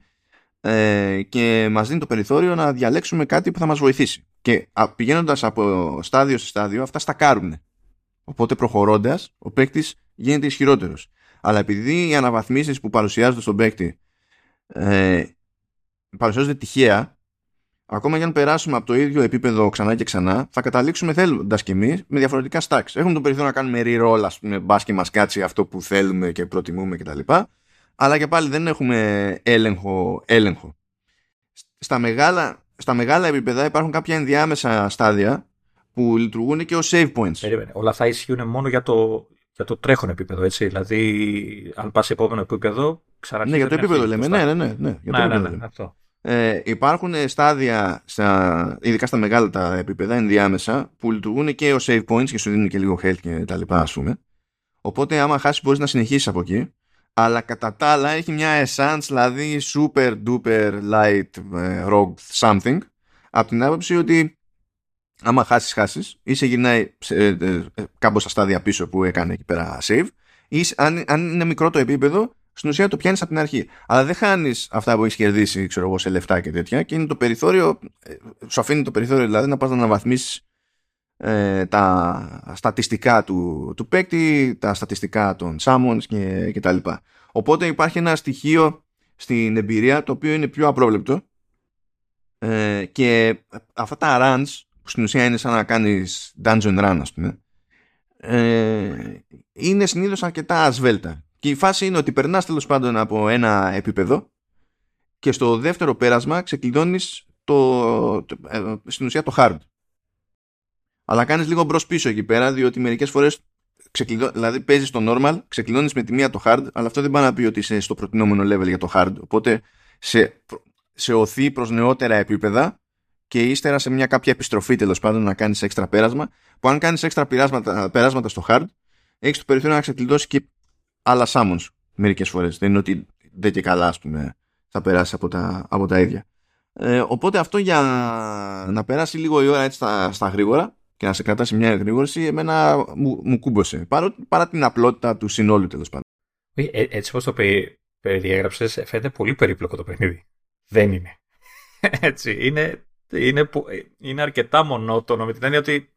ε, και μας δίνει το περιθώριο να διαλέξουμε κάτι που θα μας βοηθήσει. Και πηγαίνοντας από στάδιο σε στάδιο αυτά στακάρουν. Οπότε προχωρώντας ο παίκτης γίνεται ισχυρότερος. Αλλά επειδή οι αναβαθμίσεις που παρουσιάζονται στον παίκτη ε, παρουσιάζονται τυχαία ακόμα και αν περάσουμε από το ίδιο επίπεδο ξανά και ξανά, θα καταλήξουμε θέλοντας κι εμείς με διαφορετικά stacks. Έχουμε τον περιθώριο να κάνουμε re-roll, ας πούμε, μπας και μας κάτσει αυτό που θέλουμε και προτιμούμε κτλ. Αλλά και πάλι δεν έχουμε έλεγχο. έλεγχο. Στα μεγάλα, στα μεγάλα επίπεδα υπάρχουν κάποια ενδιάμεσα στάδια που λειτουργούν και ως save points. Περίμενε. Όλα αυτά ισχύουν μόνο για το, για το τρέχον επίπεδο, έτσι. Δηλαδή, αν πας σε επόμενο επίπεδο, ξαναρχίζει. Ναι, για το επίπεδο λέμε. Ναι, ναι, ναι, ναι, για το ναι, ναι, ναι, αυτό. Ε, υπάρχουν στάδια, στα, ειδικά στα μεγάλα τα επίπεδα, ενδιάμεσα, που λειτουργούν και ως save points και σου δίνουν και λίγο health και τα λοιπά, ας πούμε. Οπότε, άμα χάσεις, μπορείς να συνεχίσεις από εκεί. Αλλά κατά τα άλλα έχει μια essence, δηλαδή super duper light ε, rogue something. Από την άποψη ότι άμα χάσεις, χάσεις. Ή σε γυρνάει ε, ε, κάπου στα στάδια πίσω που έκανε εκεί πέρα save. Ή αν, αν είναι μικρό το επίπεδο, στην ουσία το πιάνεις από την αρχή. Αλλά δεν χάνεις αυτά που έχεις κερδίσει, ξέρω εγώ, σε λεφτά και τέτοια. Και είναι το περιθώριο, ε, σου αφήνει το περιθώριο δηλαδή να πας να αναβαθμίσεις ε, τα στατιστικά του, του παίκτη, τα στατιστικά των summons και, και τα λοιπά. Οπότε υπάρχει ένα στοιχείο στην εμπειρία το οποίο είναι πιο απρόβλεπτο ε, και αυτά τα runs που στην ουσία είναι σαν να κάνεις dungeon run ας πούμε ε, είναι συνήθως αρκετά ασβέλτα και η φάση είναι ότι περνάς τέλος πάντων από ένα επίπεδο και στο δεύτερο πέρασμα ξεκλειδώνεις το, το, ε, στην ουσία το hard. Αλλά κάνεις λίγο μπρος πίσω εκεί πέρα διότι μερικές φορές ξεκλειδώ, δηλαδή παίζεις το normal ξεκλειδώνεις με τη μία το hard αλλά αυτό δεν πάει να πει ότι είσαι στο προτινόμενο level για το hard. Οπότε σε, σε οθεί προς νεότερα επίπεδα και ύστερα σε μια κάποια επιστροφή τέλος πάντων να κάνεις έξτρα πέρασμα που αν κάνεις έξτρα πέρασματα, πέρασματα στο hard έχεις το περιθώριο να ξεκλειδώσεις και άλλα summons μερικές φορές δεν είναι ότι δεν και καλά ας πούμε θα περάσει από τα, από τα ίδια ε, οπότε αυτό για να περάσει λίγο η ώρα έτσι στα, στα γρήγορα και να σε κρατάσει μια εγρήγορση, εμένα μου, μου κούμπωσε. Παρά, παρά την απλότητα του συνόλου τέλος πάντων. Ε, έτσι όπως το περιέγραψες, φαίνεται πολύ περίπλοκο το παιχνίδι. Δεν είναι. Έτσι. Είναι, είναι, είναι αρκετά μονότονο με την έννοια ότι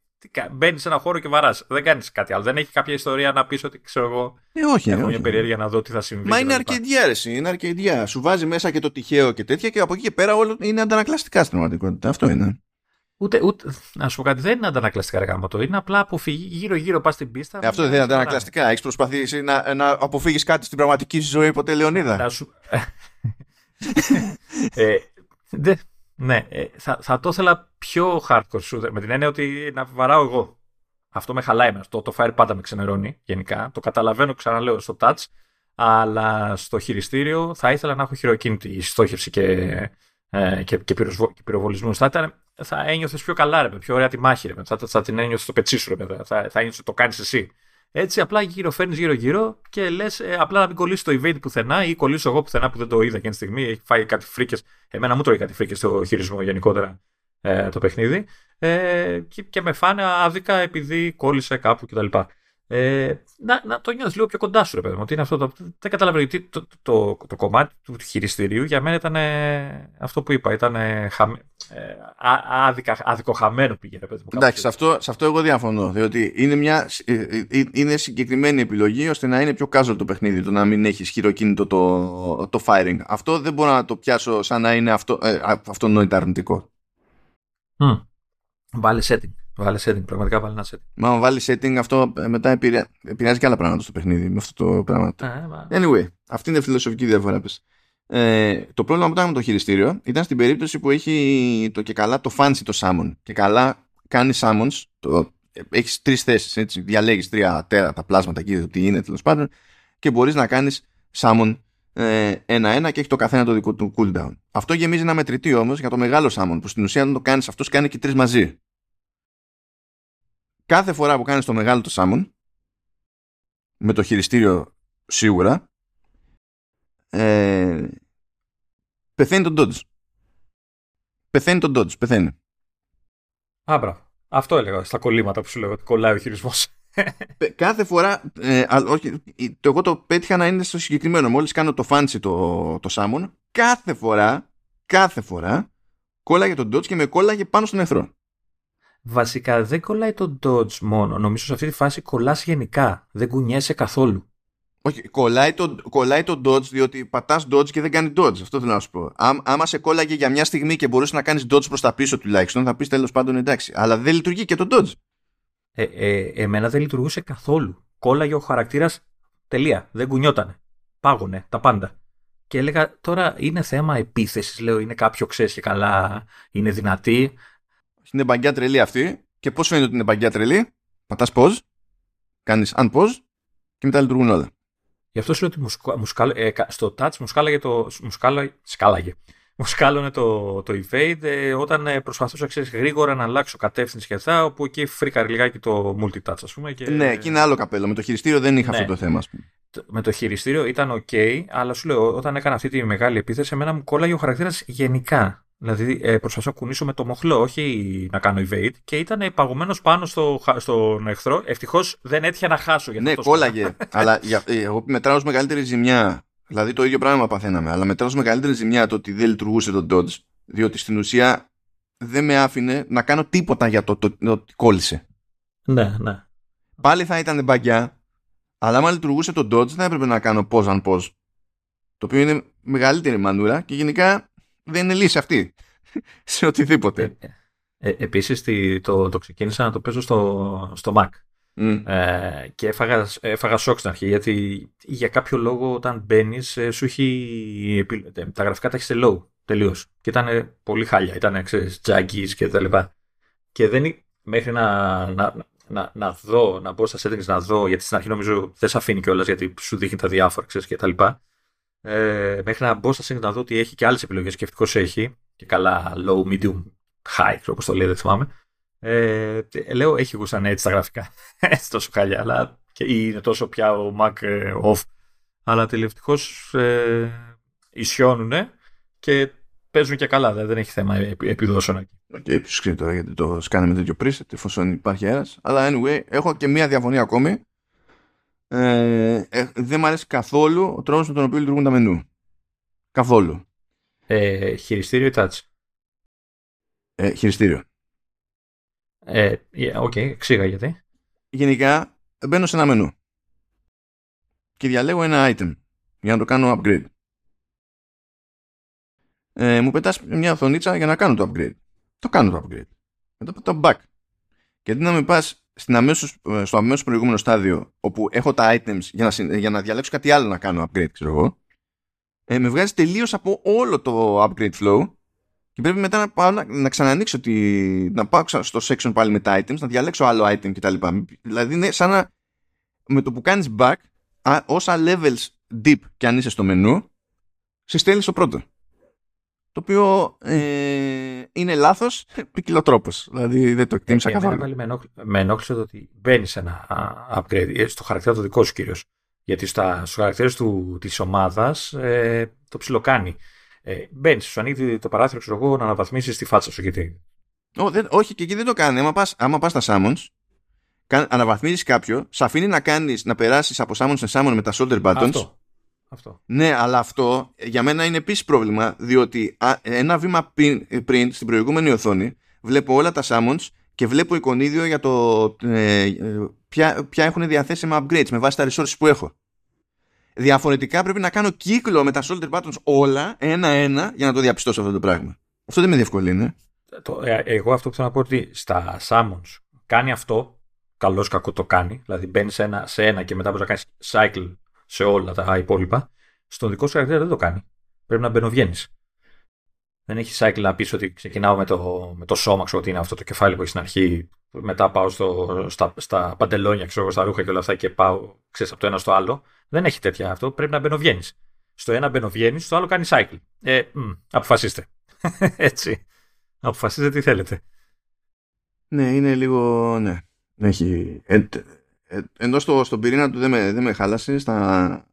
μπαίνεις σε ένα χώρο και βαράς. Δεν κάνεις κάτι άλλο. Δεν έχει κάποια ιστορία να πεις ότι ξέρω εγώ. Ε, όχι, έχω όχι. μια περιέργεια να δω τι θα συμβεί. Μα είναι αρκετή άρεση. Είναι αρκετιά. Σου βάζει μέσα και το τυχαίο και τέτοια και από εκεί και πέρα όλο είναι αντανακλαστικά στην πραγματικότητα. Αυτό είναι. Ούτε, ούτε, να σου πω κάτι, δεν είναι αντανακλαστικά ρε το. Είναι απλά αποφυγή γύρω-γύρω πας στην πίστα. Ε, αυτό δεν είναι αντανακλαστικά. Έχεις προσπαθήσει να, να αποφύγεις κάτι στην πραγματική ζωή ποτέ, Λεωνίδα; Να σου... ε, δε, ναι, ε, θα, θα το ήθελα πιο hardcore shooter με την έννοια ότι να βαράω εγώ. Αυτό με χαλάει εμένα. Το, το Fire πάντα με ξενερώνει γενικά. Το καταλαβαίνω, ξαναλέω, στο touch. Αλλά στο χειριστήριο θα ήθελα να έχω χειροκίνητη στόχευση και, ε, και, και, πυροβολισμούς. Θα ήταν θα ένιωθες πιο καλά, ρε, πιο ωραία τη μάχη, ρε, θα, θα την ένιωθες στο πετσί σου, ρε, θα, θα ένιωθε το κάνεις εσύ. Έτσι απλά γύρω φέρνει γύρω-γύρω και λες ε, απλά να μην κολλήσει το evade πουθενά ή κολλήσω εγώ πουθενά που δεν το είδα εκείνη τη στιγμή. Έχει φάει κάτι φρίκες. Εμένα μου τρώει κάτι φρίκες στο χειρισμό γενικότερα ε, το παιχνίδι. Ε, και, και με φάνε άδικα επειδή κόλλησε κάπου κτλ ε, να, να το νιώθεις λίγο πιο κοντά σου, ρε παιδί μου. Ότι είναι αυτό το, δεν καταλαβαίνω γιατί το, το, το, κομμάτι του χειριστηρίου για μένα ήταν αυτό που είπα. Ήταν ε, άδικα, άδικο πήγε, παιδί μου. Εντάξει, σε αυτό, σε αυτό εγώ διαφωνώ. Διότι είναι, μια, ε, ε, είναι συγκεκριμένη επιλογή ώστε να είναι πιο casual το παιχνίδι. Το να μην έχεις χειροκίνητο το, το firing. Αυτό δεν μπορώ να το πιάσω σαν να είναι αυτό, ε, αυτονόητα αρνητικό. Mm. Βάλε setting. Βάλε setting, πραγματικά βάλε ένα setting. Μα αν βάλεις setting, αυτό ε, μετά επηρεάζει και άλλα πράγματα στο παιχνίδι με αυτό το πράγμα. Ε, anyway, αυτή είναι η φιλοσοφική διαφορά. Ε, το πρόβλημα που ήταν με το χειριστήριο ήταν στην περίπτωση που έχει το και καλά το fancy το summon. Και καλά κάνει summons. Το, έχεις τρεις θέσεις, έτσι, διαλέγεις τρία τέρα τα πλάσματα εκεί, τι είναι τέλος πάντων και μπορείς να κάνεις summon ε, ένα-ένα και έχει το καθένα το δικό του cooldown. Αυτό γεμίζει ένα μετρητή όμως για το μεγάλο summon που στην ουσία αν το κάνεις αυτός κάνει και τρεις μαζί κάθε φορά που κάνεις το μεγάλο το summon με το χειριστήριο σίγουρα ε, πεθαίνει τον dodge. Πεθαίνει τον dodge, πεθαίνει. Άμπρα. Αυτό έλεγα στα κολλήματα που σου λέω ότι κολλάει ο χειρισμός. Κάθε φορά, ε, όχι, το, εγώ το πέτυχα να είναι στο συγκεκριμένο. Μόλις κάνω το fancy το, το summon, κάθε φορά, κάθε φορά, κόλλαγε τον dodge και με κόλλαγε πάνω στον εχθρό. Βασικά δεν κολλάει το dodge μόνο. Νομίζω σε αυτή τη φάση κολλάς γενικά. Δεν κουνιέσαι καθόλου. Όχι, κολλάει το, κολλάει το dodge διότι πατάς dodge και δεν κάνει dodge. Αυτό θέλω να σου πω. Ά, άμα σε κόλλαγε για μια στιγμή και μπορούσες να κάνεις dodge προς τα πίσω τουλάχιστον, θα πεις τέλος πάντων εντάξει. Αλλά δεν λειτουργεί και το dodge. Ε, ε, εμένα δεν λειτουργούσε καθόλου. Κόλλαγε ο χαρακτήρας. Τελεία. Δεν κουνιότανε. Πάγωνε τα πάντα. Και έλεγα τώρα είναι θέμα επίθεσης. Λέω είναι κάποιο ξέρεις και καλά, είναι δυνατή είναι μπαγκιά τρελή αυτή. Και πώς φαίνεται ότι είναι μπαγκιά τρελή, πατάς pause, κάνεις unpause και μετά λειτουργούν όλα. Γι' αυτό σου λέω ότι μου σκάλ, ε, στο touch μου σκάλαγε το. Μου σκάλα, σκάλαγε. Μου σκάλωνε το, το evade ε, όταν ε, προσπαθούσα ξέρεις, γρήγορα να αλλάξω κατεύθυνση και αυτά, όπου εκεί φρίκαρε λιγάκι το multitouch, ας πούμε. Και... Ναι, εκεί είναι άλλο καπέλο. Με το χειριστήριο δεν είχα ναι. αυτό το θέμα, ας πούμε. Με το χειριστήριο ήταν OK, αλλά σου λέω, όταν έκανα αυτή τη μεγάλη επίθεση, εμένα μου κόλλαγε ο χαρακτήρας γενικά. Δηλαδή ε, προσπαθώ να κουνήσω με το μοχλό, όχι να κάνω evade. Και ήταν παγωμένος πάνω στο, στον εχθρό. Ευτυχώς δεν έτυχε να χάσω. ναι, κόλλαγε. αλλά για, ε, εγώ μετράω ως μεγαλύτερη ζημιά Δηλαδή το ίδιο πράγμα παθαίναμε. Αλλά μετά ως μεγαλύτερη ζημιά το ότι δεν λειτουργούσε το Dodge, διότι στην ουσία δεν με άφηνε να κάνω τίποτα για το, το, ότι κόλλησε. Ναι, ναι. Πάλι θα ήταν μπαγκιά, αλλά άμα λειτουργούσε το Dodge δεν έπρεπε να κάνω πώ αν πώ. Το οποίο είναι μεγαλύτερη μανούρα και γενικά δεν είναι λύση αυτή σε οτιδήποτε. Ε, ε, επίσης το, το ξεκίνησα να το παίζω στο, στο Mac. Ε, και έφαγα, έφαγα σοκ στην αρχή γιατί για κάποιο λόγο όταν μπαίνεις ε, σου έχει. Ε, τα γραφικά τα έχεις σε low τελείως. Και ήταν πολύ χάλια. Ήταν τζάγκης και τα λοιπά. Και δεν μέχρι να, να, να, να δω, να μπω στα settings να δω, γιατί στην αρχή νομίζω δεν σε αφήνει κιόλας γιατί σου δείχνει τα διάφορα ξέρεις, και τα λοιπά. Ε, μέχρι να μπω στα settings να δω ότι έχει και άλλες επιλογές και ευτυχώ έχει. Και καλά low, medium, high, όπως το λέει, δεν θυμάμαι. Ε, λέω, έχει γούσαν έτσι τα γραφικά. έτσι τόσο χάλια, αλλά και είναι τόσο πια ο Mac ε, off. Αλλά τελευτικώ ε, ισιώνουν και παίζουν και καλά. Δεν έχει θέμα επιδόσεων Και ποιος ξέρει τώρα γιατί το σκάνε με τέτοιο preset, εφόσον υπάρχει αέρα. Αλλά anyway, έχω και μία διαφωνία ακόμη. Ε, ε, δεν μου αρέσει καθόλου ο τρόπος με τον οποίο λειτουργούν τα μενού. Καθόλου. Ε, χειριστήριο ή touch; Ε, χειριστήριο. Ε, okay, εξήγα γιατί. Γενικά μπαίνω σε ένα μενού και διαλέγω ένα item για να το κάνω upgrade. Ε, μου πετάς μια οθονίτσα για να κάνω το upgrade. Το κάνω το upgrade. Μετά το back. Και αντί να με πας στην αμέσως, ε, στο αμέσως προηγούμενο στάδιο όπου έχω τα items για να, για να διαλέξω κάτι άλλο να κάνω upgrade, ξέρω εγώ, ε, με βγάζει τελείως από όλο το upgrade flow και πρέπει μετά να, πάω να, να ξανανοίξω τη, να πάω στο section πάλι με τα items, να διαλέξω άλλο item κτλ. Δηλαδή είναι σαν να με το που κάνεις back, α, όσα levels deep και αν είσαι στο μενού, σε στέλνεις στο πρώτο. Το οποίο ε, είναι λάθος τρόπος. Δηλαδή δεν το εκτίμησα ε, καθόλου. Πάλι με ενόχλησε το ότι μπαίνεις σε ένα upgrade, ε, στο χαρακτήρα το δικό σου κυρίως. Γιατί στα, στους χαρακτήρες του, της ομάδας ε, το ψιλοκάνει. Ε, Μπαίνεις, σου ανοίγει το παράθυρο, ξέρω εγώ, να αναβαθμίσεις τη φάτσα σου. Γιατί... Ό, δεν, όχι, και εκεί δεν το κάνει. Άμα πα άμα πας στα summons, αναβαθμίζεις κάποιο, σε αφήνει να, κάνεις, να περάσεις από summon σε summon με τα shoulder buttons. Αυτό. Αυτό. Ναι, αλλά αυτό για μένα είναι επίσης πρόβλημα, διότι ένα βήμα πριν, πριν στην προηγούμενη οθόνη βλέπω όλα τα summons και βλέπω εικονίδιο για το ε, ε, ποια, ποια έχουν διαθέσιμα upgrades με βάση τα resources που έχω. Διαφορετικά πρέπει να κάνω κύκλο με τα shoulder buttons όλα, ένα-ένα, για να το διαπιστώσω αυτό το πράγμα. Αυτό δεν με διευκολύνει. Το, ε, εγώ αυτό που θέλω να πω ότι στα summons κάνει αυτό, καλό κακό το κάνει, δηλαδή μπαίνει σε ένα, σε ένα και μετά μπορείς να κάνεις cycle σε όλα τα υπόλοιπα. Στον δικό σου χαρακτήρα δεν το κάνει. Πρέπει να μπαινοβγαίνεις. Δεν έχει cycle να πεις ότι ξεκινάω με το, με το σώμα, ξέρω ότι είναι αυτό το κεφάλι που έχει στην αρχή. Μετά πάω στο, στα, στα παντελόνια, ξέρω, στα ρούχα και όλα αυτά και πάω ξέρεις, από το ένα στο άλλο. Δεν έχει τέτοια αυτό. Πρέπει να μπαινοβγαίνεις. Στο ένα μπαινοβγαίνεις, στο άλλο κάνει cycle. Ε, μ, αποφασίστε. Έτσι. Αποφασίστε τι θέλετε. Ναι, είναι λίγο. Ναι. Έχει. Ε, ε, ενώ στο, στον πυρήνα του δεν με, δεν με χάλασε. Στα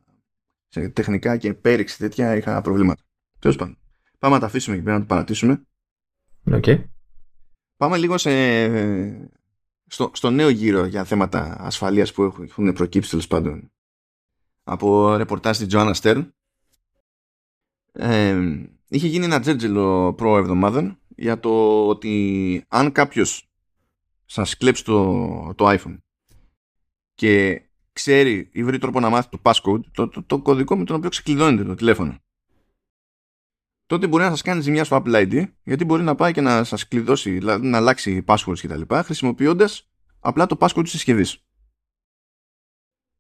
σε τεχνικά και πέριξη τέτοια είχα προβλήματα. Τέλος πάντων. Πάμε να τα αφήσουμε εκεί πέρα να το παρατήσουμε. Okay. Πάμε λίγο σε, στο, στο νέο γύρο για θέματα ασφαλείας που έχουν προκύψει τέλος πάντων από ρεπορτάζ της Joanna Stern. Ε, είχε γίνει ένα τζέρτζελο προ εβδομάδων για το ότι αν κάποιος σας κλέψει το, το iPhone και ξέρει ή βρει τρόπο να μάθει το passcode, το, το, το κωδικό με τον οποίο ξεκλειδώνεται το τηλέφωνο τότε μπορεί να σας κάνει ζημιά στο Apple ID γιατί μπορεί να πάει και να σας κλειδώσει, δηλαδή να αλλάξει passwords κτλ. χρησιμοποιώντας απλά το password της συσκευής.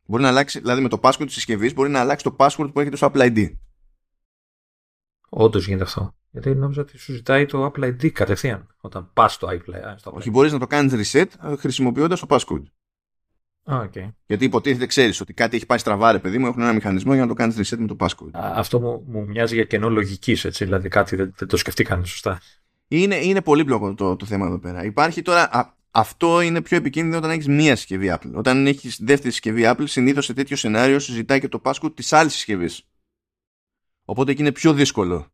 Μπορεί να αλλάξει, δηλαδή με το password της συσκευής μπορεί να αλλάξει το password που έχετε στο Apple ID. Όντως γίνεται αυτό. Γιατί νόμιζα ότι σου ζητάει το Apple ID κατευθείαν όταν πας στο Apple ID. Όχι, μπορείς να το κάνεις reset χρησιμοποιώντας το passcode. Okay. Γιατί υποτίθεται ξέρεις ότι κάτι έχει πάει στραβά, ρε παιδί μου, έχουν ένα μηχανισμό για να το κάνεις reset με το passcode. αυτό μου, μου μοιάζει για κενό λογικής, έτσι. Δηλαδή κάτι δεν, δεν το σκεφτήκαν σωστά. Είναι, είναι πολύπλοκο το, το θέμα εδώ πέρα. Υπάρχει τώρα. Α, αυτό είναι πιο επικίνδυνο όταν έχεις μία συσκευή Apple. Όταν έχεις δεύτερη συσκευή Apple, συνήθως σε τέτοιο σενάριο σου ζητάει και το passcode της άλλης συσκευής. Οπότε εκεί είναι πιο δύσκολο.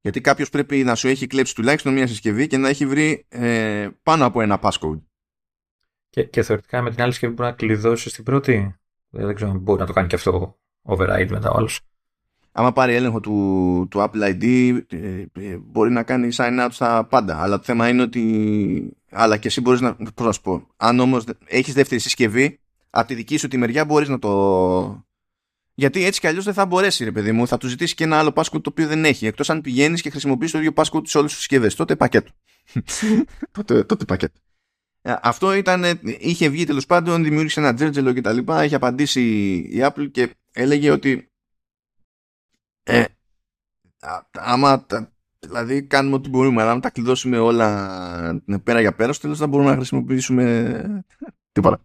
Γιατί κάποιος πρέπει να σου έχει κλέψει τουλάχιστον μία συσκευή και να έχει βρει ε, πάνω από ένα passcode. Και, και θεωρητικά με την άλλη συσκευή μπορεί να κλειδώσει την πρώτη. Δεν ξέρω αν μπορεί να το κάνει και αυτό override μετά ο άλλος. Άμα πάρει έλεγχο του, του Apple ID ε, ε, μπορεί να κάνει sign out στα πάντα. Αλλά το θέμα είναι ότι. Αλλά και εσύ μπορείς να. Πώς να σου πω. Αν όμως έχεις δεύτερη συσκευή, από τη δική σου τη μεριά μπορείς να το. Γιατί έτσι κι αλλιώς δεν θα μπορέσει, ρε παιδί μου. Θα του ζητήσει και ένα άλλο passcode το οποίο δεν έχει. Εκτός αν πηγαίνεις και χρησιμοποιείς το ίδιο passcode σε όλες τις συσκευές. Τότε πακέτο. τότε, τότε πακέτο. Ε, αυτό ήταν, είχε βγει τέλος πάντων, δημιούργησε ένα τζέρτζελο και τα λοιπά. Είχε απαντήσει η Apple και έλεγε ότι ε, άμα δηλαδή κάνουμε ό,τι μπορούμε, αλλά αν τα κλειδώσουμε όλα πέρα για πέρα, στο τέλος θα μπορούμε να χρησιμοποιήσουμε τίποτα.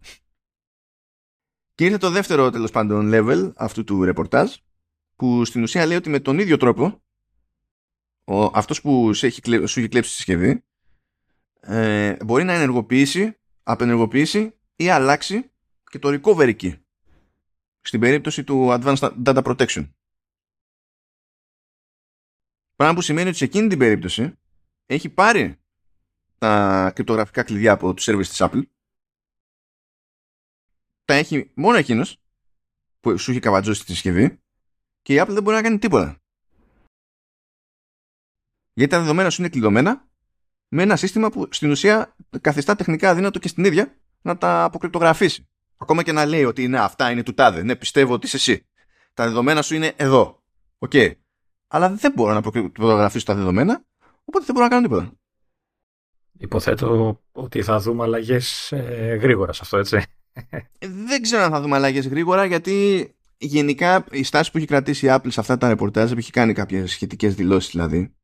Και ήρθε το δεύτερο τέλος πάντων level αυτού του ρεπορτάζ, που στην ουσία λέει ότι με τον ίδιο τρόπο, ο, αυτός που σου έχει, σου έχει κλέψει τη συσκευή, ε, μπορεί να ενεργοποιήσει, απενεργοποιήσει ή αλλάξει και το recovery key στην περίπτωση του Advanced Data Protection. Πράγμα που σημαίνει ότι σε εκείνη την περίπτωση έχει πάρει τα κρυπτογραφικά κλειδιά από το service της Apple τα έχει μόνο εκείνος που σου έχει καβατζώσει τη συσκευή και η Apple δεν μπορεί να κάνει τίποτα. Γιατί τα δεδομένα σου είναι κλειδωμένα με ένα σύστημα που στην ουσία καθιστά τεχνικά αδύνατο και στην ίδια να τα αποκρυπτογραφήσει. Ακόμα και να λέει ότι ναι, αυτά είναι του τάδε. Ναι, πιστεύω ότι είσαι εσύ. Τα δεδομένα σου είναι εδώ. OK. Okay. Αλλά δεν μπορώ να αποκρυπτογραφήσω τα δεδομένα, οπότε δεν μπορώ να κάνω τίποτα. Υποθέτω ότι θα δούμε αλλαγές ε, γρήγορα σε αυτό, έτσι. Ε, δεν ξέρω αν θα δούμε αλλαγές γρήγορα, γιατί γενικά η στάση που έχει κρατήσει η Apple σε αυτά τα ρεπορτάζ, που έχει κάνει κάποιες σχετικές δηλώσεις δηλαδή,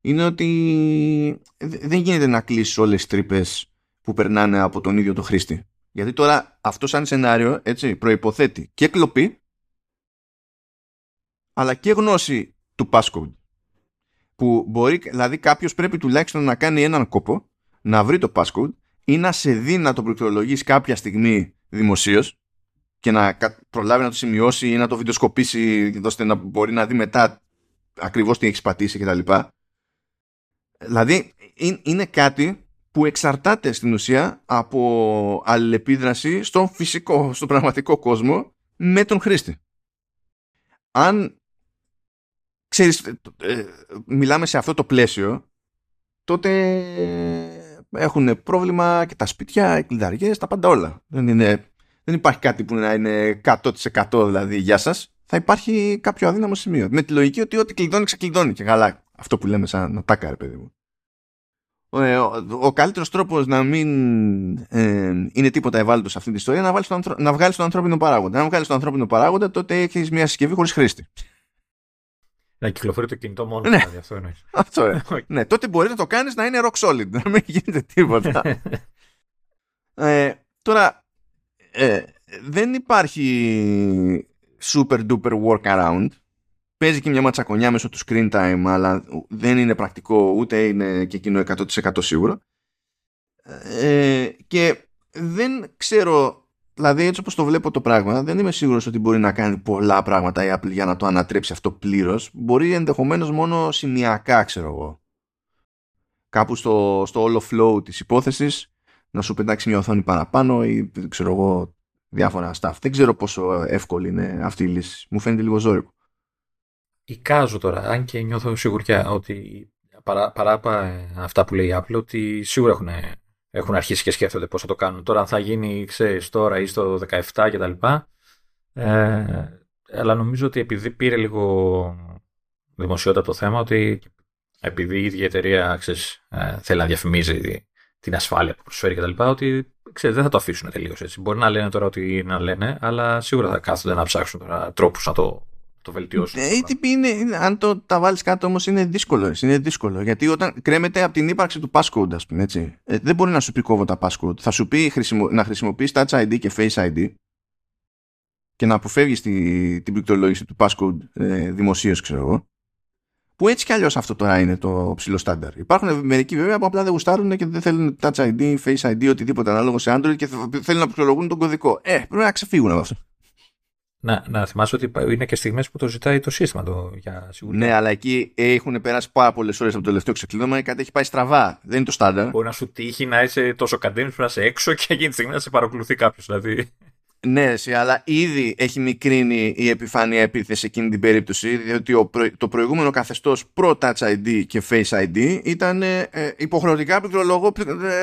είναι ότι δεν γίνεται να κλείσεις όλες τις τρύπες που περνάνε από τον ίδιο το χρήστη. Γιατί τώρα αυτό σαν σενάριο έτσι, προϋποθέτει και κλοπή αλλά και γνώση του passcode. Που μπορεί, δηλαδή κάποιος πρέπει τουλάχιστον να κάνει έναν κόπο να βρει το passcode ή να σε δει να το πληκτρολογήσει κάποια στιγμή δημοσίως και να προλάβει να το σημειώσει ή να το βιντεοσκοπήσει ώστε να μπορεί να δει μετά ακριβώς τι έχεις πατήσει κτλ. Δηλαδή είναι κάτι που εξαρτάται στην ουσία από αλληλεπίδραση στον φυσικό, στον πραγματικό κόσμο με τον χρήστη. Αν ξέρεις, ε, μιλάμε σε αυτό το πλαίσιο, τότε έχουν πρόβλημα και τα σπίτια, οι κλειδαριές, τα πάντα όλα. Δεν, είναι, δεν υπάρχει κάτι που να είναι 100% δηλαδή για σας. Θα υπάρχει κάποιο αδύναμο σημείο. Με τη λογική ότι ό,τι κλειδώνει, ξεκλειδώνει και καλά. Αυτό που λέμε σαν τάκα, ρε παιδί μου. Ο, ε, ο, ο καλύτερος τρόπος να μην ε, είναι τίποτα ευάλωτος σε αυτή την ιστορία είναι να, να βγάλεις τον ανθρώπινο παράγοντα. Αν βγάλεις τον ανθρώπινο παράγοντα, τότε έχεις μια συσκευή χωρίς χρήστη. Να κυκλοφορεί το κινητό μόνο ναι. δηλαδή, αυτό εννοείς. Αυτό ε. ναι, τότε μπορεί να το κάνεις να είναι rock solid, να μην γίνεται τίποτα. ε, τώρα, ε, δεν υπάρχει super duper workaround. Παίζει και μια ματσακονιά μέσω του screen time, αλλά δεν είναι πρακτικό, ούτε είναι και εκείνο 100% σίγουρο. Ε, και δεν ξέρω Δηλαδή έτσι όπως το βλέπω το πράγμα δεν είμαι σίγουρος ότι μπορεί να κάνει πολλά πράγματα η Apple για να το ανατρέψει αυτό πλήρως. Μπορεί ενδεχομένως μόνο σημειακά ξέρω εγώ. Κάπου στο, στο όλο flow της υπόθεσης να σου πετάξει μια οθόνη παραπάνω ή ξέρω εγώ διάφορα stuff. Δεν ξέρω πόσο εύκολη είναι αυτή η λύση. Μου φαίνεται λίγο ζώρικο. Εικάζω τώρα, αν και νιώθω σιγουριά ότι παρά, παρά αυτά που λέει η Apple, ότι σίγουρα έχουν έχουν αρχίσει και σκέφτονται πώς θα το κάνουν. Τώρα αν θα γίνει, ξέρεις, τώρα ή στο 17 κτλ. Ε, αλλά νομίζω ότι επειδή πήρε λίγο δημοσιότητα το θέμα, ότι επειδή η ίδια εταιρεία ξέρεις, ε, θέλει να διαφημίζει την ασφάλεια που προσφέρει κτλ. Ότι ξέρεις, δεν θα το αφήσουν τελείως έτσι. Μπορεί να λένε τώρα ότι να λένε, αλλά σίγουρα θα κάθονται να ψάξουν τώρα τρόπους να το το βελτιώσουν. Ε, είναι, αν το τα βάλεις κάτω όμως είναι δύσκολο. Είναι δύσκολο. Γιατί όταν κρέμεται από την ύπαρξη του passcode, ας πούμε έτσι, ε, δεν μπορεί να σου πει κόβω τα passcode. Θα σου πει χρησιμο, να χρησιμοποιείς Touch ID και Face ID και να αποφεύγεις τη, την πληκτρολόγηση του passcode ε, δημοσίως, ξέρω εγώ. Που έτσι κι αλλιώς αυτό τώρα είναι το ψηλό στάνταρ. Υπάρχουν μερικοί βέβαια που απλά δεν γουστάρουν και δεν θέλουν Touch ID, Face ID, οτιδήποτε ανάλογο σε Android και θέλουν να πληκτρολογούν τον κωδικό. Ε, πρέπει να ξεφύγουν από αυτό. Να, να θυμάσαι ότι είναι και στιγμές που το ζητάει το σύστημα το, για σιγουριά. Ναι, αλλά εκεί έχουν περάσει πάρα πολλές ώρες από το τελευταίο ξεκλείδωμα και κάτι έχει πάει στραβά. Δεν είναι το στάνταρ. Μπορεί να σου τύχει να είσαι τόσο καντέμι που να είσαι έξω και εκείνη τη στιγμή να σε παρακολουθεί κάποιος. Δηλαδή. Ναι, εσύ, αλλά ήδη έχει μικρύνει η επιφάνεια επίθεση σε εκείνη την περίπτωση, διότι το προηγούμενο καθεστώς προ-Touch ID και Face ID ήταν ε, υποχρεωτικά πληκτρολόγο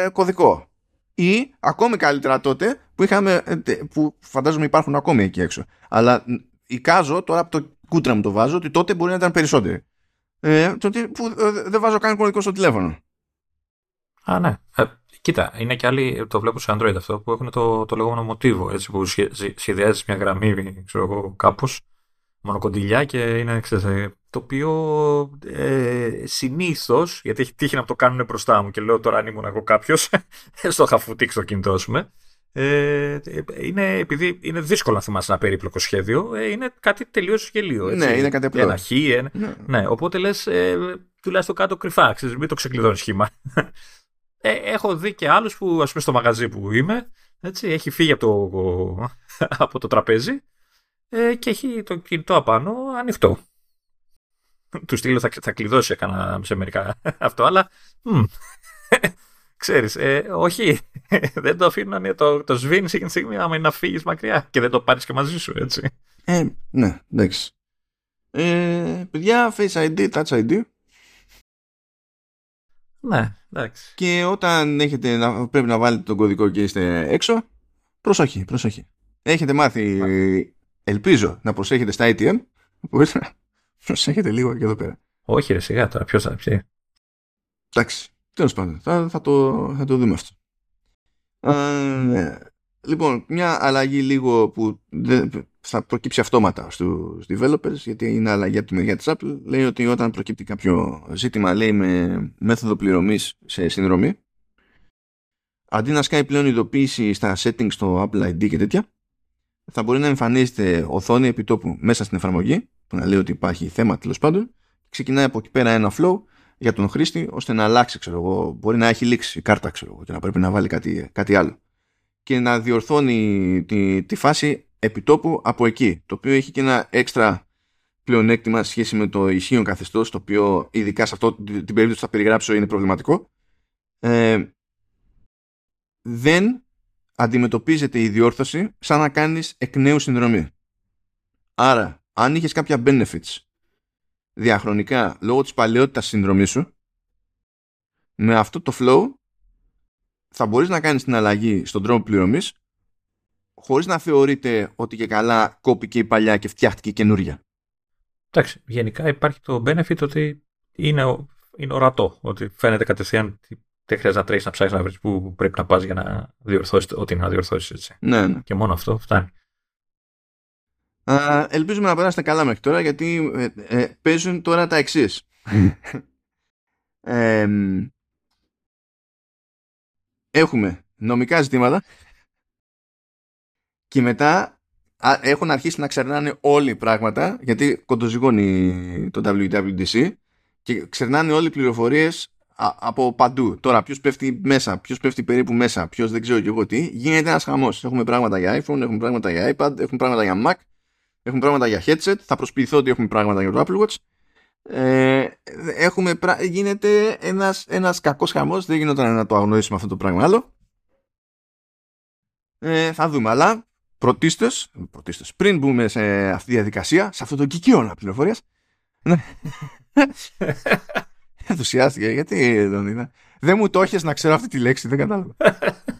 ε, κωδικό. Ή ακόμη καλύτερα τότε που, είχαμε, ε, που φαντάζομαι υπάρχουν ακόμη εκεί έξω. Αλλά εικάζω τώρα από το κούτρα μου το βάζω ότι τότε μπορεί να ήταν περισσότεροι. Ε, που ε, δεν βάζω καν κωδικό στο τηλέφωνο. Α, ναι. Ε, κοίτα, είναι και άλλοι, το βλέπω σε Android αυτό, που έχουν το, το λεγόμενο μοτίβο, έτσι, που σχεδιάζεις μια γραμμή, ξέρω εγώ, κάπως, μονοκοντιλιά και είναι, ξέρεις, ε, το οποίο ε, συνήθως, γιατί έχει τύχει να το κάνουν μπροστά μου και λέω τώρα αν ήμουν εγώ κάποιος, στο χαφουτίξ το κινητό, α πούμε, ε, είναι, επειδή είναι δύσκολο να θυμάσαι ένα περίπλοκο σχέδιο, ε, είναι κάτι τελείως γελίο. Έτσι. Ναι, είναι κάτι απλό. Ένα χ, ένα... Ναι. ναι. οπότε λες, ε, τουλάχιστον κάτω κρυφά, ξέρεις, μην το ξεκλειδώνεις σχήμα. Ε, έχω δει και άλλους που, ας πούμε, στο μαγαζί που είμαι, έτσι, έχει φύγει από το, από το τραπέζι ε, και έχει το κινητό απάνω ανοιχτό. Του στείλω θα, θα κλειδώσει έκανα σε μερικά αυτό, αλλά ξέρεις, ε, όχι, δεν το αφήνω να το, το σβήνεις εκείνη τη στιγμή άμα είναι να φύγεις μακριά και δεν το πάρεις και μαζί σου, έτσι. Ε, ναι, εντάξει. Ε, παιδιά, Face ID, Touch ID. Ναι, εντάξει. Και όταν έχετε να, πρέπει να βάλετε τον κωδικό και είστε έξω, προσοχή, προσοχή. Έχετε μάθει, ελπίζω, να προσέχετε στα ATM, μπορείτε να προσέχετε λίγο και εδώ πέρα. Όχι ρε σιγά τώρα, ποιος θα πει. Εντάξει, τέλος πάντων, θα, θα, το, θα το δούμε αυτό. Ε, λοιπόν, μια αλλαγή λίγο που θα προκύψει αυτόματα στους developers γιατί είναι αλλαγή από τη μεριά της Apple λέει ότι όταν προκύπτει κάποιο ζήτημα λέει με μέθοδο πληρωμής σε συνδρομή αντί να σκάει πλέον ειδοποίηση στα settings στο Apple ID και τέτοια θα μπορεί να εμφανίζεται οθόνη επιτόπου μέσα στην εφαρμογή που να λέει ότι υπάρχει θέμα τέλος πάντων ξεκινάει από εκεί πέρα ένα flow για τον χρήστη ώστε να αλλάξει ξέρω εγώ μπορεί να έχει λήξει η κάρτα ξέρω εγώ και να πρέπει να βάλει κάτι, κάτι άλλο και να διορθώνει τη, τη φάση επιτόπου από εκεί. Το οποίο έχει και ένα έξτρα πλεονέκτημα σε σχέση με το ισχύον καθεστώς, το οποίο ειδικά σε αυτό την περίπτωση που θα περιγράψω είναι προβληματικό. Ε, δεν αντιμετωπίζεται η διόρθωση σαν να κάνεις εκ νέου συνδρομή. Άρα, αν είχες κάποια benefits διαχρονικά λόγω της παλαιότητας συνδρομή σου, με αυτό το flow θα μπορείς να κάνεις την αλλαγή στον τρόπο πληρωμής χωρίς να θεωρείτε ότι και καλά κόπηκε η παλιά και φτιάχτηκε η καινούρια. Εντάξει, γενικά υπάρχει το benefit ότι είναι, είναι ορατό, ότι φαίνεται κατευθείαν δεν χρειάζεται να τρέχεις να ψάξει να βρεις που πρέπει να πας για να διορθώσεις ό,τι να διορθώσεις. Έτσι. Ναι, ναι. Και μόνο αυτό φτάνει. Α, ελπίζουμε να περάσετε καλά μέχρι τώρα γιατί ε, ε, παίζουν τώρα τα εξής. ε, έχουμε νομικά ζητήματα και μετά έχουν αρχίσει να ξερνάνε όλοι πράγματα γιατί κοντοζυγώνει το WWDC και ξερνάνε όλοι οι πληροφορίες από παντού. Τώρα, ποιος πέφτει μέσα, ποιος πέφτει περίπου μέσα, ποιος δεν ξέρω και εγώ τι, γίνεται ένας χαμός. Έχουμε πράγματα για iPhone, έχουμε πράγματα για iPad, έχουμε πράγματα για Mac, έχουμε πράγματα για headset. Θα προσποιηθώ ότι έχουμε πράγματα για το Apple Watch. Ε, έχουμε, γίνεται ένας, ένας κακός χαμός δεν γινόταν να το αγνοήσουμε αυτό το πράγμα άλλο ε, θα δούμε αλλά πρωτίστως, πρωτίστως, πριν μπούμε σε αυτή τη διαδικασία, σε αυτό το κικιώνα πληροφορίας. Ναι. Ενθουσιάστηκε, γιατί δεν είναι. Δεν μου το έχεις να ξέρω αυτή τη λέξη, δεν κατάλαβα.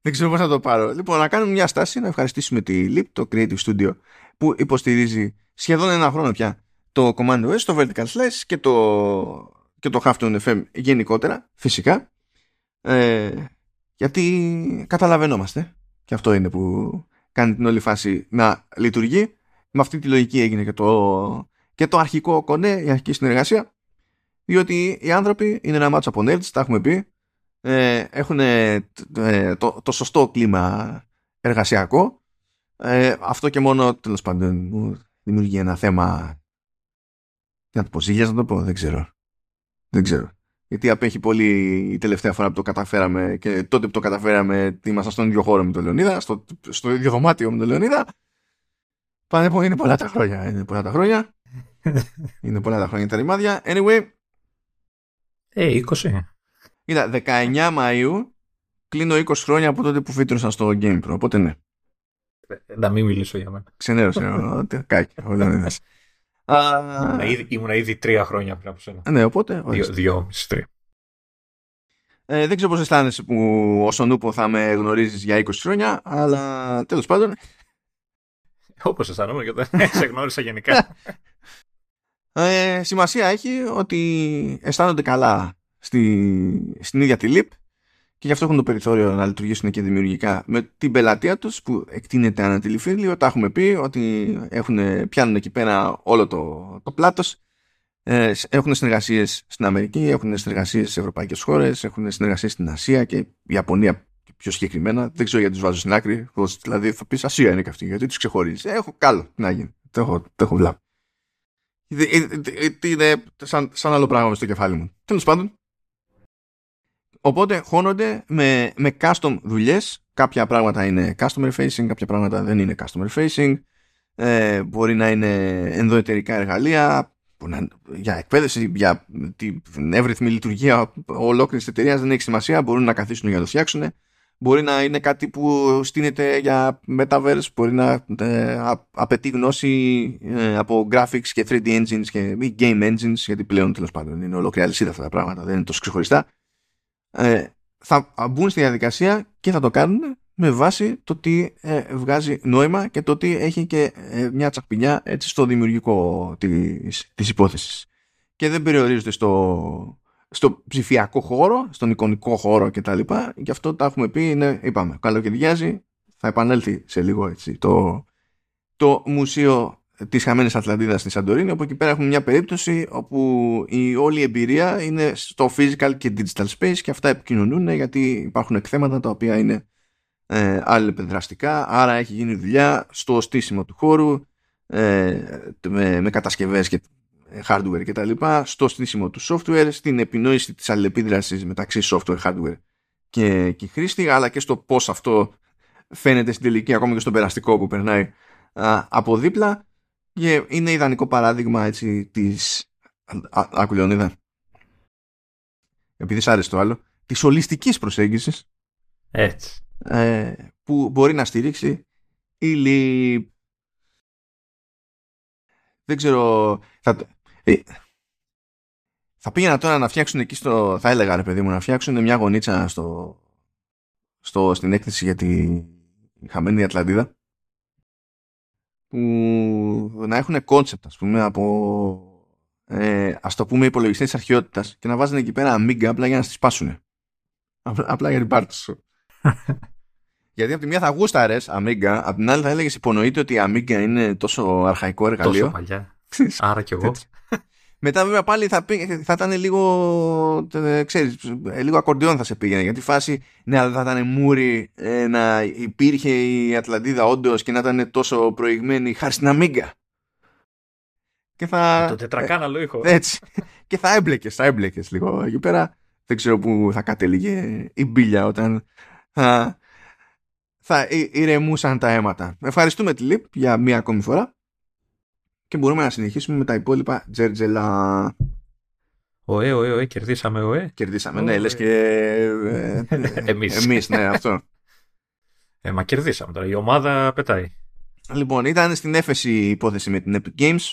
δεν ξέρω πώς θα το πάρω. Λοιπόν, να κάνουμε μια στάση, να ευχαριστήσουμε τη LIP, το Creative Studio, που υποστηρίζει σχεδόν ένα χρόνο πια το Command OS, το Vertical Slice και το, και το Halftone FM γενικότερα, φυσικά. Ε, γιατί καταλαβαίνόμαστε και αυτό είναι που κάνει την όλη φάση να λειτουργεί. Με αυτή τη λογική έγινε και το, και το αρχικό κονέ, η αρχική συνεργασία. Διότι οι άνθρωποι είναι ένα μάτσο από nerds, τα έχουμε πει. Ε, έχουν ε, το, το σωστό κλίμα εργασιακό. Ε, αυτό και μόνο τέλος πάντων μου δημιουργεί ένα θέμα. Τι να το πω, ζήλια να το πω, δεν ξέρω. Δεν ξέρω γιατί απέχει πολύ η τελευταία φορά που το καταφέραμε και τότε που το καταφέραμε ήμασταν στον ίδιο χώρο με τον Λεωνίδα, στο, στο ίδιο δωμάτιο με τον Λεωνίδα. Πάνε, είναι πολλά τα χρόνια. Είναι πολλά τα χρόνια. είναι πολλά τα χρόνια τα ρημάδια. Anyway. Ε, 20. Είδα, 19 Μαΐου κλείνω 20 χρόνια από τότε που φύτρωσα στο Game Pro, οπότε ναι. Ε, να μην μιλήσω για μένα. Ξενέρωσε, κάκι, όλα είναι Ήμουνα ήδη, ήμουνα ήδη τρία χρόνια πριν από σένα. Ναι, οπότε. Δύο, δυόμιση, τρία. Ε, δεν ξέρω πώς αισθάνεσαι που όσον ούπο θα με γνωρίζεις για 20 χρόνια, αλλά τέλος πάντων. Όπως αισθάνομαι και δεν σε γνώρισα γενικά. Ε, σημασία έχει ότι αισθάνονται καλά στη, στην ίδια τη ΛΥΠ και γι' αυτό έχουν το περιθώριο να λειτουργήσουν και δημιουργικά με την πελατεία τους που εκτείνεται ανά τη Τα έχουμε πει ότι έχουν, πιάνουν εκεί πέρα όλο το, το πλάτος. Ε, έχουν συνεργασίες στην Αμερική, έχουν συνεργασίες σε ευρωπαϊκές χώρες, έχουν συνεργασίες στην Ασία και η Ιαπωνία πιο συγκεκριμένα. Δεν ξέρω γιατί τους βάζω στην άκρη. Δηλαδή θα πεις Ασία είναι και αυτή, γιατί τους ξεχωρίζεις. Ε, έχω καλό να γίνει. Το έχω, το έχω βλάβει. Είναι σαν, σαν άλλο πράγμα στο κεφάλι μου. Τέλος πάντων, Οπότε χώνονται με, με custom δουλειές. Κάποια πράγματα είναι customer facing, κάποια πράγματα δεν είναι customer facing. Ε, μπορεί να είναι ενδοετερικά εργαλεία να, για εκπαίδευση, για την εύρυθμη λειτουργία ολόκληρης εταιρείας δεν έχει σημασία. Μπορούν να καθίσουν για να το φτιάξουν. Μπορεί να είναι κάτι που στείνεται για metaverse, μπορεί να ε, απαιτεί γνώση ε, από graphics και 3D engines και ή game engines, γιατί πλέον τέλος πάντων είναι ολόκληρη αλυσίδα αυτά τα πράγματα, δεν είναι τόσο ξεχωριστά ε, θα μπουν στη διαδικασία και θα το κάνουν με βάση το τι ε, βγάζει νόημα και το τι έχει και ε, μια τσακπινιά έτσι στο δημιουργικό της, της υπόθεσης. Και δεν περιορίζονται στο, στο ψηφιακό χώρο, στον εικονικό χώρο κτλ. Γι' αυτό τα έχουμε πει, είναι, είπαμε, καλοκαιριάζει, θα επανέλθει σε λίγο έτσι το, το μουσείο της χαμένης Ατλαντίδας στη Σαντορίνη, όπου εκεί πέρα έχουμε μια περίπτωση όπου η όλη εμπειρία είναι στο physical και digital space και αυτά επικοινωνούν γιατί υπάρχουν εκθέματα τα οποία είναι ε, αλληλεπιδραστικά, άρα έχει γίνει δουλειά στο στήσιμο του χώρου ε, με, με κατασκευές και hardware και τα λοιπά, στο στήσιμο του software, στην επινόηση της αλληλεπίδρασης μεταξύ software, hardware και, και χρήστη, αλλά και στο πώς αυτό φαίνεται στην τελική, ακόμα και στον περαστικό που περνάει α, από δίπλα και είναι ιδανικό παράδειγμα έτσι της άκου Λεωνίδα επειδή σ' άρεσε το άλλο. Της ολιστικής προσέγγισης έτσι. ε, που μπορεί να στηρίξει ή δεν ξέρω θα, ε, θα πήγαινα τώρα να φτιάξουν εκεί στο θα έλεγα ρε παιδί μου να φτιάξουν μια γωνίτσα στο, στο, στην έκθεση για τη χαμένη Ατλαντίδα που να έχουν κόνσεπτ ας πούμε από ε, ας το πούμε υπολογιστές της αρχαιότητας και να βάζουν εκεί πέρα Amiga απλά για να στις σπάσουν απλά για την πάρτι σου. Γιατί από τη μία θα γούσταρες Amiga από την άλλη θα έλεγες υπονοείται ότι η Amiga είναι τόσο αρχαϊκό εργαλείο. Τόσο παλιά. Άρα κι εγώ μετά βέβαια πάλι θα, θα ήταν λίγο, ξέρεις, λίγο ακορντιόν θα σε πήγαινε. Γιατί φάση, ναι, αλλά θα ήταν μούρι ε, να υπήρχε η Ατλαντίδα όντως και να ήταν τόσο προηγμένη χάρη στην Αμίγκα. Και θα... Το τετρακάναλο ήχο. Έτσι. και θα έμπλεκες, θα έμπλεκες λίγο εκεί πέρα. Δεν ξέρω πού θα κατέληγε η μπίλια όταν θα, θα ηρεμούσαν τα αίματα. Ευχαριστούμε τη ΛΥΠ για μία ακόμη φορά και μπορούμε να συνεχίσουμε με τα υπόλοιπα τζέρτζελα. Ωε, ωε, ωε, κερδίσαμε, ωε. Κερδίσαμε, ναι, λες και ε, εμείς. εμείς, ναι, αυτό. Ε, μα κερδίσαμε τώρα, η ομάδα πετάει. Λοιπόν, ήταν στην έφεση η υπόθεση με την Epic Games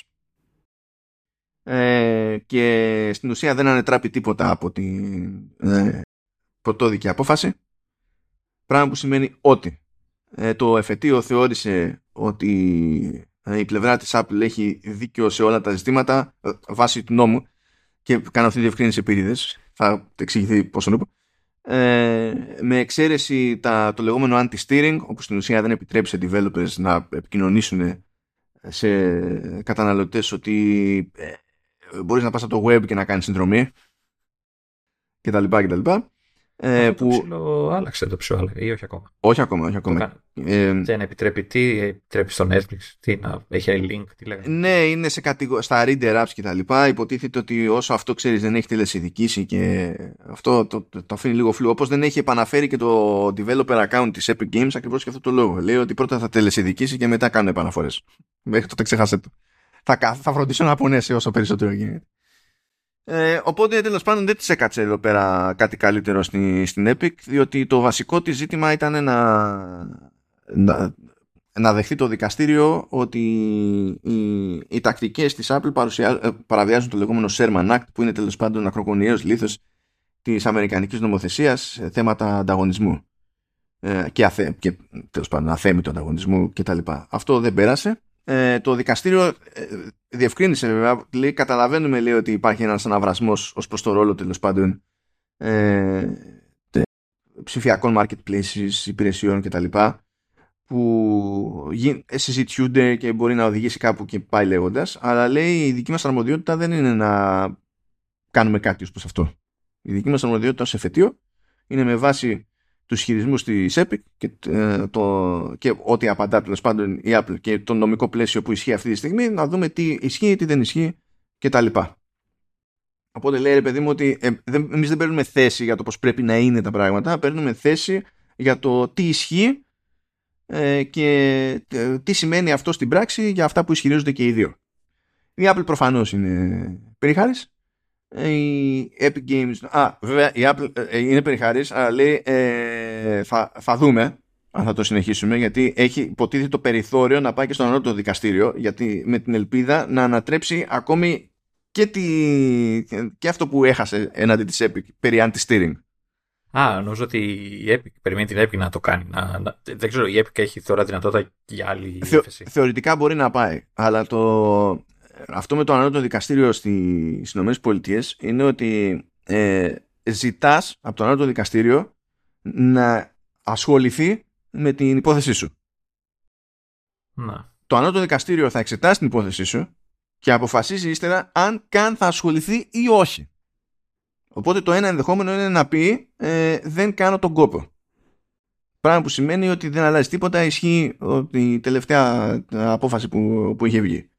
ε, και στην ουσία δεν ανετράπει τίποτα από την ε, πρωτόδικη απόφαση πράγμα που σημαίνει ότι ε, το εφετείο θεώρησε ότι ε, η πλευρά της Apple έχει δίκιο σε όλα τα ζητήματα ε, βάσει του νόμου και κάνω αυτή τη διευκρίνηση επίτηδες θα εξηγηθεί πόσο νούπο ε, με εξαίρεση τα, το λεγόμενο anti-steering όπου στην ουσία δεν επιτρέπει σε developers να επικοινωνήσουν σε καταναλωτές ότι ε, μπορείς να πας από το web και να κάνεις συνδρομή κτλ. κτλ. Ε, που... Το ψηλό άλλαξε το ψηλό, ή όχι ακόμα. Όχι ακόμα, όχι ακόμα. Ε, δεν επιτρέπει τι, επιτρέπει στο Netflix, τι να έχει link, τι λέγανε. Ναι, είναι σε κατηγο... στα reader apps και τα λοιπά. Υποτίθεται ότι όσο αυτό ξέρεις δεν έχει τελεσυδικήσει και αυτό το, το, το αφήνει λίγο φλού. Όπως δεν έχει επαναφέρει και το developer account της Epic Games ακριβώς και αυτό το λόγο. Λέει ότι πρώτα θα τελεσυδικήσει και μετά κάνουν επαναφορές. Μέχρι τότε ξεχάσε το. Θα, θα φροντίσω να απονέσει όσο περισσότερο γίνεται. Ε, οπότε τέλος πάντων δεν της έκατσε εδώ πέρα κάτι καλύτερο στη, στην Epic, διότι το βασικό της ζήτημα ήταν να, να, να δεχθεί το δικαστήριο ότι οι, οι τακτικές της Apple παρουσια, ε, παραβιάζουν το λεγόμενο Sherman Act που είναι τέλος πάντων ακροκονιαίος λήθος της αμερικανικής νομοθεσίας σε θέματα ανταγωνισμού ε, και, αθε, και τέλος πάντων αθέμητο ανταγωνισμού κτλ. Αυτό δεν πέρασε. Ε, το δικαστήριο ε, διευκρίνησε βέβαια, λέει, καταλαβαίνουμε λέει, ότι υπάρχει ένας αναβρασμός ως προς το ρόλο τέλος πάντων ε, ψηφιακών marketplaces, υπηρεσιών κτλ που συζητιούνται και μπορεί να οδηγήσει κάπου και πάει λέγοντας, αλλά λέει η δική μας αρμοδιότητα δεν είναι να κάνουμε κάτι ως προς αυτό. Η δική μας αρμοδιότητα ως εφετείο είναι με βάση τους χειρισμούς της Epic και, ε, το, και ό,τι απαντά τέλος πάντων η Apple και το νομικό πλαίσιο που ισχύει αυτή τη στιγμή να δούμε τι ισχύει, τι δεν ισχύει κτλ. Οπότε λέει ρε παιδί μου ότι ε, εμείς δεν παίρνουμε θέση για το πώς πρέπει να είναι τα πράγματα, παίρνουμε θέση για το τι ισχύει ε, και ε, τι σημαίνει αυτό στην πράξη για αυτά που ισχυρίζονται και οι δύο. Η Apple προφανώς είναι περιχάρης. Ε, η Epic Games... Α, βέβαια η Apple είναι περιχάρης, αλλά λέει θα, θα δούμε αν θα το συνεχίσουμε γιατί έχει υποτίθεται το περιθώριο να πάει και στο ανώτατο δικαστήριο γιατί με την ελπίδα να ανατρέψει ακόμη και, τη, και αυτό που έχασε έναντι της Epic περί anti-steering. Α, νομίζω ότι η Epic περιμένει την Epic να το κάνει. Να, να, δεν ξέρω, η Epic έχει τώρα δυνατότητα για άλλη Θεω, Θεωρητικά μπορεί να πάει. Αλλά το, αυτό με το ανώτατο δικαστήριο στις ΗΠΑ είναι ότι ε, ζητάς από το ανώτατο δικαστήριο να ασχοληθεί με την υπόθεσή σου. Να. Το ανώτατο δικαστήριο θα εξετάσει την υπόθεσή σου και αποφασίζει ύστερα αν καν θα ασχοληθεί ή όχι. Οπότε το ένα ενδεχόμενο είναι να πει ε, δεν κάνω τον κόπο. Πράγμα που σημαίνει ότι δεν αλλάζει τίποτα, ισχύει η τελευταία απόφαση που, που είχε βγει.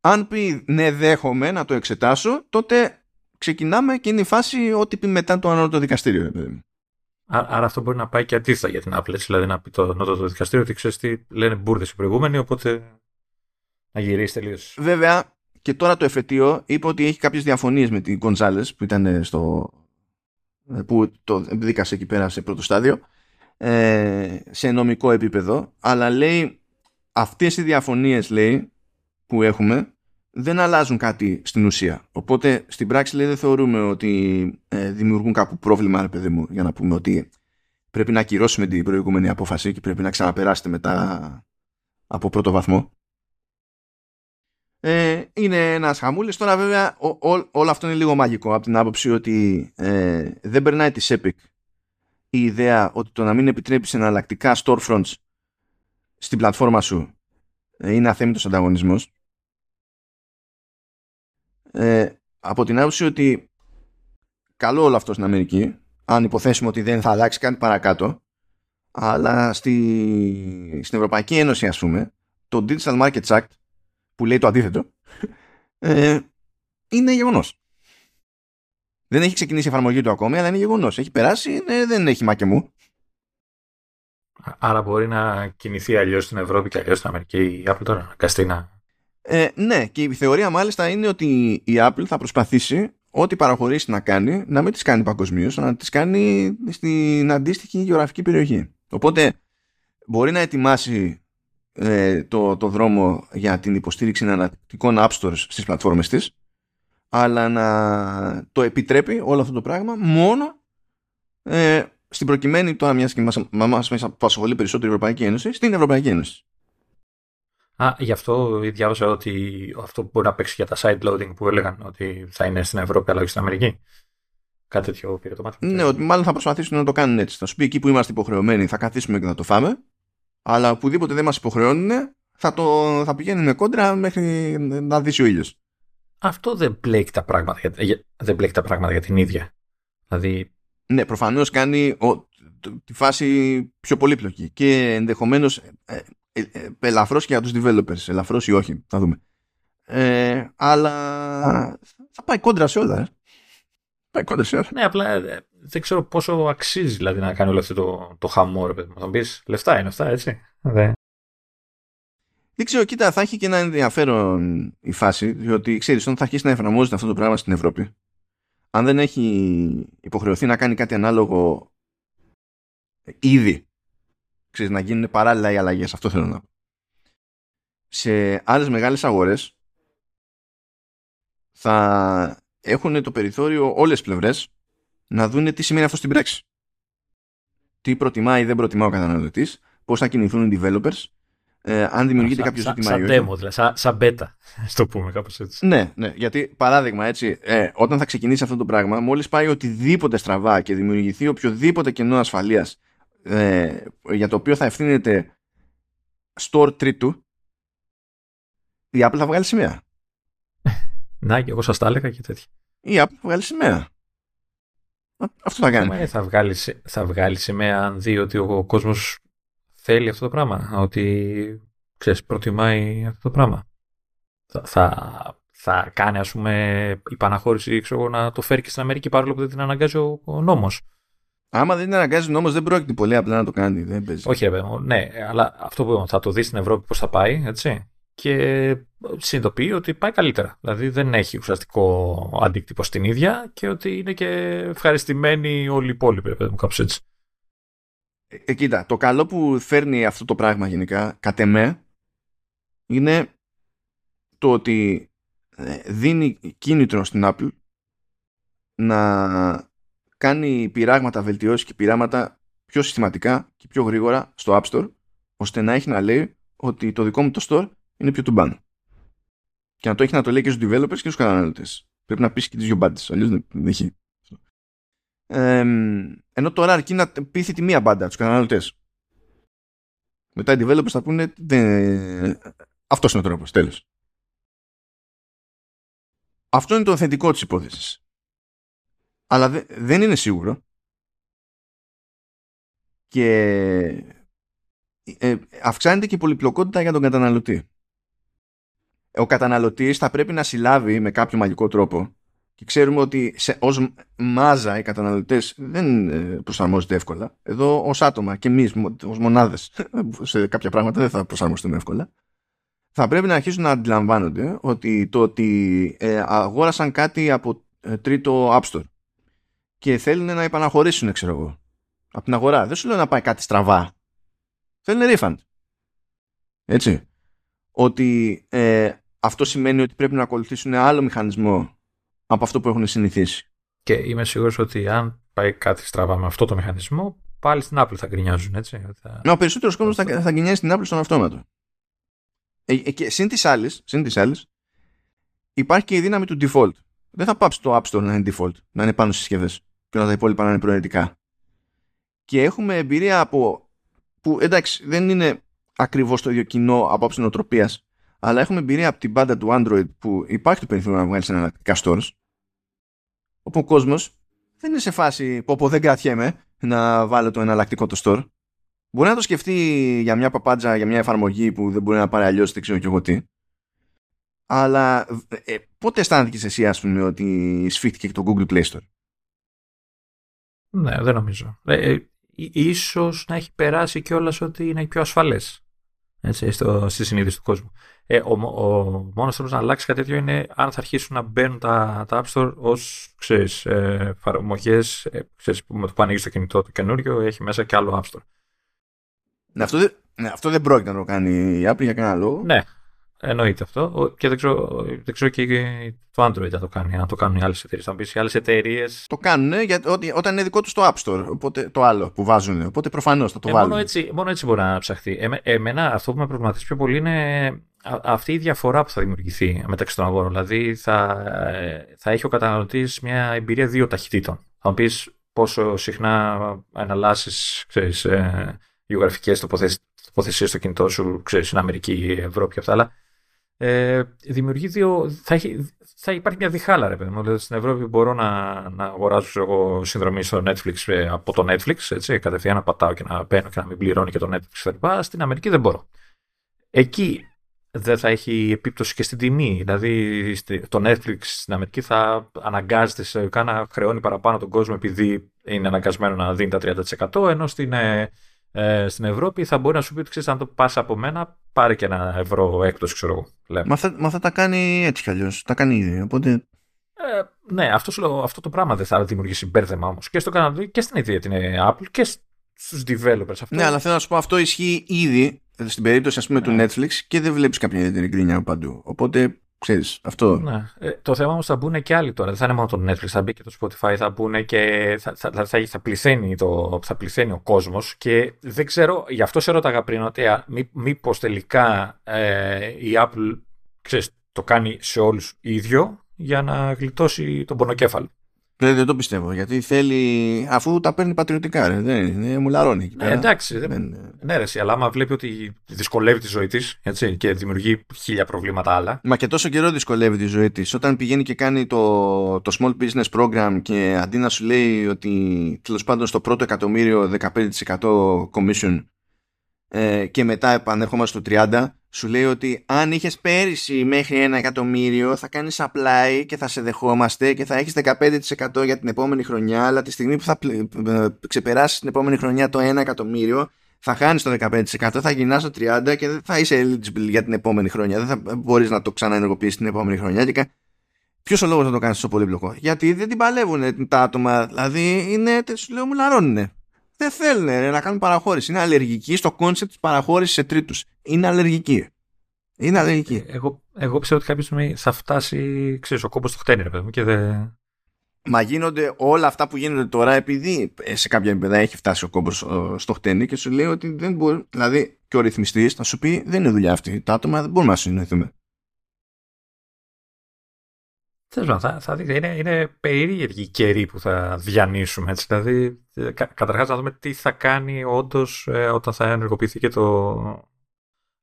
Αν πει ναι δέχομαι να το εξετάσω, τότε ξεκινάμε και είναι η φάση ό,τι πει μετά το ανώτατο δικαστήριο. Άρα αυτό μπορεί να πάει και αντίθετα για την Apple, δηλαδή να πει το ανώτατο δικαστήριο ότι ξέρεις τι λένε μπουρδες οι προηγούμενοι, οπότε να γυρίσει τελείως. Βέβαια, και τώρα το εφετείο είπε ότι έχει κάποιες διαφωνίες με την Gonzales που ήταν στο που το δίκασε εκεί πέρα σε πρώτο στάδιο ε, σε νομικό επίπεδο αλλά λέει αυτές οι διαφωνίες λέει που έχουμε δεν αλλάζουν κάτι στην ουσία οπότε στην πράξη λέει δεν θεωρούμε ότι ε, δημιουργούν κάπου πρόβλημα ρε παιδί μου για να πούμε ότι πρέπει να ακυρώσουμε την προηγούμενη απόφαση και πρέπει να ξαναπεράσετε μετά από πρώτο βαθμό ε, είναι ένας χαμούλης. Τώρα, βέβαια, όλο αυτό είναι λίγο μαγικό από την άποψη ότι ε, δεν περνάει της Epic η ιδέα ότι το να μην επιτρέπεις εναλλακτικά storefronts στην πλατφόρμα σου ε, είναι αθέμητος ανταγωνισμός. Ε, από την άποψη ότι καλό όλο αυτό στην Αμερική, αν υποθέσουμε ότι δεν θα αλλάξει κάτι παρακάτω, αλλά στη, στην Ευρωπαϊκή Ένωση, ας πούμε, το Digital Markets Act που λέει το αντίθετο, ε, είναι γεγονός. Δεν έχει ξεκινήσει η εφαρμογή του ακόμη, αλλά είναι γεγονός. Έχει περάσει, δεν έχει μάκε μου. Άρα μπορεί να κινηθεί αλλιώς στην Ευρώπη και αλλιώς στην Αμερική η Apple τώρα, αναγκαστεί να. Ε, ναι, και η θεωρία μάλιστα είναι ότι η Apple θα προσπαθήσει ό,τι παραχωρήσει να κάνει να μην τις κάνει παγκοσμίως, να τις κάνει στην αντίστοιχη γεωγραφική περιοχή. Οπότε μπορεί να ετοιμάσει ε, το, το δρόμο για την υποστήριξη αναλυτικών app stores στις πλατφόρμες της αλλά να το επιτρέπει όλο αυτό το πράγμα μόνο ε, στην προκειμένη τώρα μιας και μας, μας, μας απασχολεί περισσότερο η Ευρωπαϊκή Ένωση στην Ευρωπαϊκή Ένωση. Α, γι' αυτό διάβασα ότι αυτό μπορεί να παίξει για τα side loading που έλεγαν ότι θα είναι στην Ευρώπη αλλά όχι στην Αμερική. Κάτι τέτοιο πήρε το μάτι. Ναι, ότι μάλλον θα προσπαθήσουν να το κάνουν έτσι. Θα σου πει εκεί που είμαστε υποχρεωμένοι θα καθίσουμε και θα το φάμε αλλά οπουδήποτε δεν μας υποχρεώνουν θα, το, θα πηγαίνουμε κόντρα μέχρι να δει ο ήλιος. Αυτό δεν μπλέκει τα πράγματα για, δεν μπλέκει τα πράγματα για την ίδια. Δηλαδή... Ναι, προφανώς κάνει ο, τη φάση πιο πολύπλοκη και ενδεχομένως ε, ε, ε, ελαφρώς και για τους developers, ελαφρώς ή όχι, θα δούμε. Ε, αλλά θα πάει κόντρα σε όλα. Ε. Πάει κόντρα σε όλα. Ναι, απλά ε, δεν ξέρω πόσο αξίζει δηλαδή να κάνει όλο αυτό το, το χαμό, ρε παιδί μου. Θα πεις λεφτά είναι αυτά, έτσι. Δεν. Δεν ξέρω, κοίτα, θα έχει και ένα ενδιαφέρον η φάση, διότι ξέρεις, όταν θα αρχίσει να εφαρμόζεται αυτό το πράγμα στην Ευρώπη, αν δεν έχει υποχρεωθεί να κάνει κάτι ανάλογο ήδη, ξέρεις, να γίνουν παράλληλα οι αλλαγές, αυτό θέλω να πω. Σε άλλες μεγάλες αγορές θα έχουν το περιθώριο όλες τις πλευρές να δουν τι σημαίνει αυτό στην πράξη. Τι προτιμάει ή δεν προτιμά ο καταναλωτής, πώς θα κινηθούν οι developers, ε, αν δημιουργείται κάποιος ζήτημα σαν demo, δηλαδή, σαν, σαν beta, στο πούμε κάπως έτσι. Ναι, ναι, γιατί παράδειγμα έτσι, ε, όταν θα ξεκινήσει αυτό το πράγμα, μόλις πάει οτιδήποτε στραβά και δημιουργηθεί οποιοδήποτε κενό ασφαλείας ε, για το οποίο θα ευθύνεται store τρίτου, η Apple θα βγάλει σημαία. Να, και εγώ σας τα έλεγα και τέτοια. Η Apple θα βγάλει σημαία. Αυτό θα κάνει. Ε, θα, βγάλει, θα βγάλει σημαία αν δει ότι ο κόσμος θέλει αυτό το πράγμα, ότι ξέρεις, προτιμάει αυτό το πράγμα. Θα, θα, θα κάνει ας πούμε η παναχώρηση ξέρω, να το φέρει και στην Αμερική παρόλο που δεν την αναγκάζει ο, ο νόμος. Άμα δεν την αναγκάζει ο νόμος δεν πρόκειται πολύ απλά να το κάνει. Δεν παίζει. Όχι ρε παιδί ναι, αλλά αυτό που θα το δεις στην Ευρώπη πώς θα πάει, έτσι. Και συνειδητοποιεί ότι πάει καλύτερα. Δηλαδή δεν έχει ουσιαστικό αντίκτυπο στην ίδια και ότι είναι και ευχαριστημένοι όλοι οι υπόλοιποι, παιδί μου, κάπως έτσι. Ε, κοίτα, το καλό που φέρνει αυτό το πράγμα γενικά, κατ' εμέ, είναι το ότι ε, δίνει κίνητρο στην Apple να κάνει πειράγματα, βελτιώσεις και πειράματα πιο συστηματικά και πιο γρήγορα στο App Store, ώστε να έχει να λέει ότι το δικό μου το store είναι πιο τουμπάνο. Και να το έχει να το λέει και στους developers και στους καταναλωτές. Πρέπει να πείσει και τις δυο μπάντες, αλλιώς δεν έχει. Ε, ενώ τώρα αρκεί να πείθει τη μία μπάντα, τους καταναλωτές. Μετά οι developers θα πούνε δεν... αυτός είναι ο τρόπος, τέλος. Αυτό είναι το θετικό της υπόθεσης. Αλλά δεν είναι σίγουρο. Και ε, αυξάνεται και η πολυπλοκότητα για τον καταναλωτή. Ο καταναλωτής θα πρέπει να συλλάβει με κάποιο μαγικό τρόπο και ξέρουμε ότι σε, ως μάζα οι καταναλωτές δεν ε, προσαρμόζονται εύκολα. Εδώ ως άτομα και εμείς ως μονάδες σε κάποια πράγματα δεν θα προσαρμοστούμε εύκολα. Θα πρέπει να αρχίσουν να αντιλαμβάνονται ότι το ότι ε, αγόρασαν κάτι από ε, τρίτο App Store και θέλουν να επαναχωρήσουν, ξέρω εγώ, από την αγορά. Δεν σου λέω να πάει κάτι στραβά. Θέλουν refund. Έτσι. Ότι ε, αυτό σημαίνει ότι πρέπει να ακολουθήσουν άλλο μηχανισμό από αυτό που έχουν συνηθίσει. Και είμαι σίγουρος ότι αν πάει κάτι στραβά με αυτό το μηχανισμό, πάλι στην Apple θα γκρινιάζουν, έτσι. Θα... Ναι, ο περισσότερος κόσμος θα, θα γκρινιάζει στην Apple στον αυτόματο. Ε, ε, και συν της άλλης, άλλης, υπάρχει και η δύναμη του default. Δεν θα πάψει το App Store να είναι default, να είναι πάνω στις συσκευές και όλα τα υπόλοιπα να είναι προαιρετικά. Και έχουμε εμπειρία από. που εντάξει, δεν είναι ακριβώς το ίδιο κοινό από άψη νοοτροπία, αλλά έχουμε εμπειρία από την πάντα του Android που υπάρχει το περιθώριο να βγάλεις εναλλακτικά stores όπου ο κόσμος δεν είναι σε φάση που όπου δεν κρατιέμαι να βάλω το εναλλακτικό το store. Μπορεί να το σκεφτεί για μια παπάντζα, για μια εφαρμογή που δεν μπορεί να πάρει αλλιώς, δεν ξέρω και εγώ τι. Αλλά ε, πότε αισθάνθηκες εσύ, ας πούμε, ότι σφίχτηκε το Google Play Store; Ναι, δεν νομίζω. Ε, ε ίσως να έχει περάσει κιόλας ότι είναι πιο ασφαλές έτσι, στο, στη συνείδηση του κόσμου. Ε, ο, ο μόνος τρόπος να αλλάξει κάτι τέτοιο είναι αν θα αρχίσουν να μπαίνουν τα, τα App Store ως ξέρεις, ε, εφαρμογές, ε, ξέρεις, που με το που ανοίγεις το κινητό το καινούριο έχει μέσα και άλλο App Store. Ναι, αυτό, δεν, ναι, αυτό δεν πρόκειται να το κάνει η Apple για κανένα λόγο. Ναι, Εννοείται αυτό. Και δεν ξέρω, δεν ξέρω και το Android αν το κάνει, αν το κάνουν οι άλλες εταιρείες. Θα πεις οι άλλες εταιρείε. Το κάνουν γιατί, όταν είναι δικό τους το App Store. Οπότε, το άλλο που βάζουν. Οπότε προφανώς θα το ε, βάλουν. Μόνο έτσι, μόνο έτσι μπορεί να ψαχθεί. Ε, εμένα αυτό που με προβληματίζει πιο πολύ είναι αυτή η διαφορά που θα δημιουργηθεί μεταξύ των αγόρων. Δηλαδή θα, ε, θα έχει ο καταναλωτής μια εμπειρία δύο ταχυτήτων. Θα μου πεις πόσο συχνά εναλλάσσει ε, γεωγραφικές τοποθεσίες στο κινητό σου, ξέρεις, στην Αμερική, Ευρώπη και αυτά. Αλλά ε, δημιουργεί δύο. Θα, έχει, θα υπάρχει μια διχάλα, ρε παιδί μου. Δηλαδή, στην Ευρώπη μπορώ να, να αγοράσω εγώ συνδρομή στο Netflix ε, από το Netflix, έτσι, κατευθείαν να πατάω και να μπαίνω και να μην πληρώνει και το Netflix κτλ. Στην Αμερική δεν μπορώ. Εκεί δεν θα έχει επίπτωση και στην τιμή. Δηλαδή, το Netflix στην Αμερική θα αναγκάζεται σε να χρεώνει παραπάνω τον κόσμο επειδή είναι αναγκασμένο να δίνει τα 30%, ενώ στην, ε, ε, στην Ευρώπη θα μπορεί να σου πει ότι ξέρεις, αν το πας από μένα, πάρε και ένα ευρώ έκπτωση, ξέρω εγώ. Μα θα, μα θα τα κάνει έτσι κι αλλιώς. Τα κάνει ήδη. Οπότε... Ε, ναι, αυτό, αυτό το πράγμα δεν θα δημιουργήσει μπέρδεμα όμως. Και στο καταναλωτή και στην ίδια την Apple και στους developers. Αυτό... Ναι, αλλά θέλω να σου πω αυτό ισχύει ήδη στην περίπτωση ας πούμε του ναι. Netflix και δεν βλέπεις κάποια ιδιαίτερη γκρίνια παντού. Οπότε ξέρεις, αυτό. Ναι. Ε, το θέμα όμως θα μπουν και άλλοι τώρα. Δεν θα είναι μόνο το Netflix, θα μπει και το Spotify, θα μπουν και θα, θα, θα, θα πληθαίνει, το, θα πληθαίνει ο κόσμος. Και δεν ξέρω, γι' αυτό σε ρώταγα πριν ότι μή, μήπως τελικά ε, η Apple ξέρεις, το κάνει σε όλους ίδιο για να γλιτώσει τον πονοκέφαλο. Δεν, δεν το πιστεύω γιατί θέλει. αφού τα παίρνει πατριωτικά, ρε, δεν είναι, μουλαρώνει εκεί πέρα. Ε, εντάξει, δεν, ναι, ρε, αλλά άμα βλέπει ότι δυσκολεύει τη ζωή της και δημιουργεί χίλια προβλήματα άλλα. Μα και τόσο καιρό δυσκολεύει τη ζωή της. Όταν πηγαίνει και κάνει το, το Small Business Program και αντί να σου λέει ότι τέλος πάντων στο πρώτο εκατομμύριο 15% commission ε, και μετά επανέρχομαστε στο 30% σου λέει ότι αν είχες πέρυσι μέχρι ένα εκατομμύριο θα κάνεις apply και θα σε δεχόμαστε και θα έχεις 15% για την επόμενη χρονιά αλλά τη στιγμή που θα ε, ξεπεράσεις την επόμενη χρονιά το 1 εκατομμύριο θα χάνεις το 15% θα γυρνάς το 30% και δεν θα είσαι eligible για την επόμενη χρονιά δεν θα μπορείς να το ξαναενεργοποιήσεις την επόμενη χρονιά και Ποιος ο λόγος να το κάνεις τόσο πολύπλοκο, Γιατί δεν την παλεύουν τα άτομα. Δηλαδή, είναι, σου λέω, μου λαρώνουνε δεν θέλουν να κάνουν παραχώρηση. Είναι αλλεργικοί στο κόνσεπτ της παραχώρησης σε τρίτους. Είναι αλλεργικοί. Είναι αλλεργικοί. Ε, εγώ, εγώ πιστεύω ότι κάποια στιγμή θα φτάσει ξέρεις, ο κόμπος στο χτένι, ρε παιδί μου, και δεν. Μα γίνονται όλα αυτά που γίνονται τώρα επειδή σε κάποια επίπεδα έχει φτάσει ο κόμπος στο χτένι και σου λέει ότι δεν μπορεί. Δηλαδή και ο ρυθμιστής θα σου πει δεν είναι δουλειά αυτή. Τα άτομα δεν μπορούμε να συνεννοηθούμε. Θέλω θα, θα δείτε, είναι, είναι περίεργοι οι καιροί που θα διανύσουμε. Έτσι. Δηλαδή, κα, καταρχάς να δούμε τι θα κάνει όντως ε, όταν θα ενεργοποιηθεί και, το,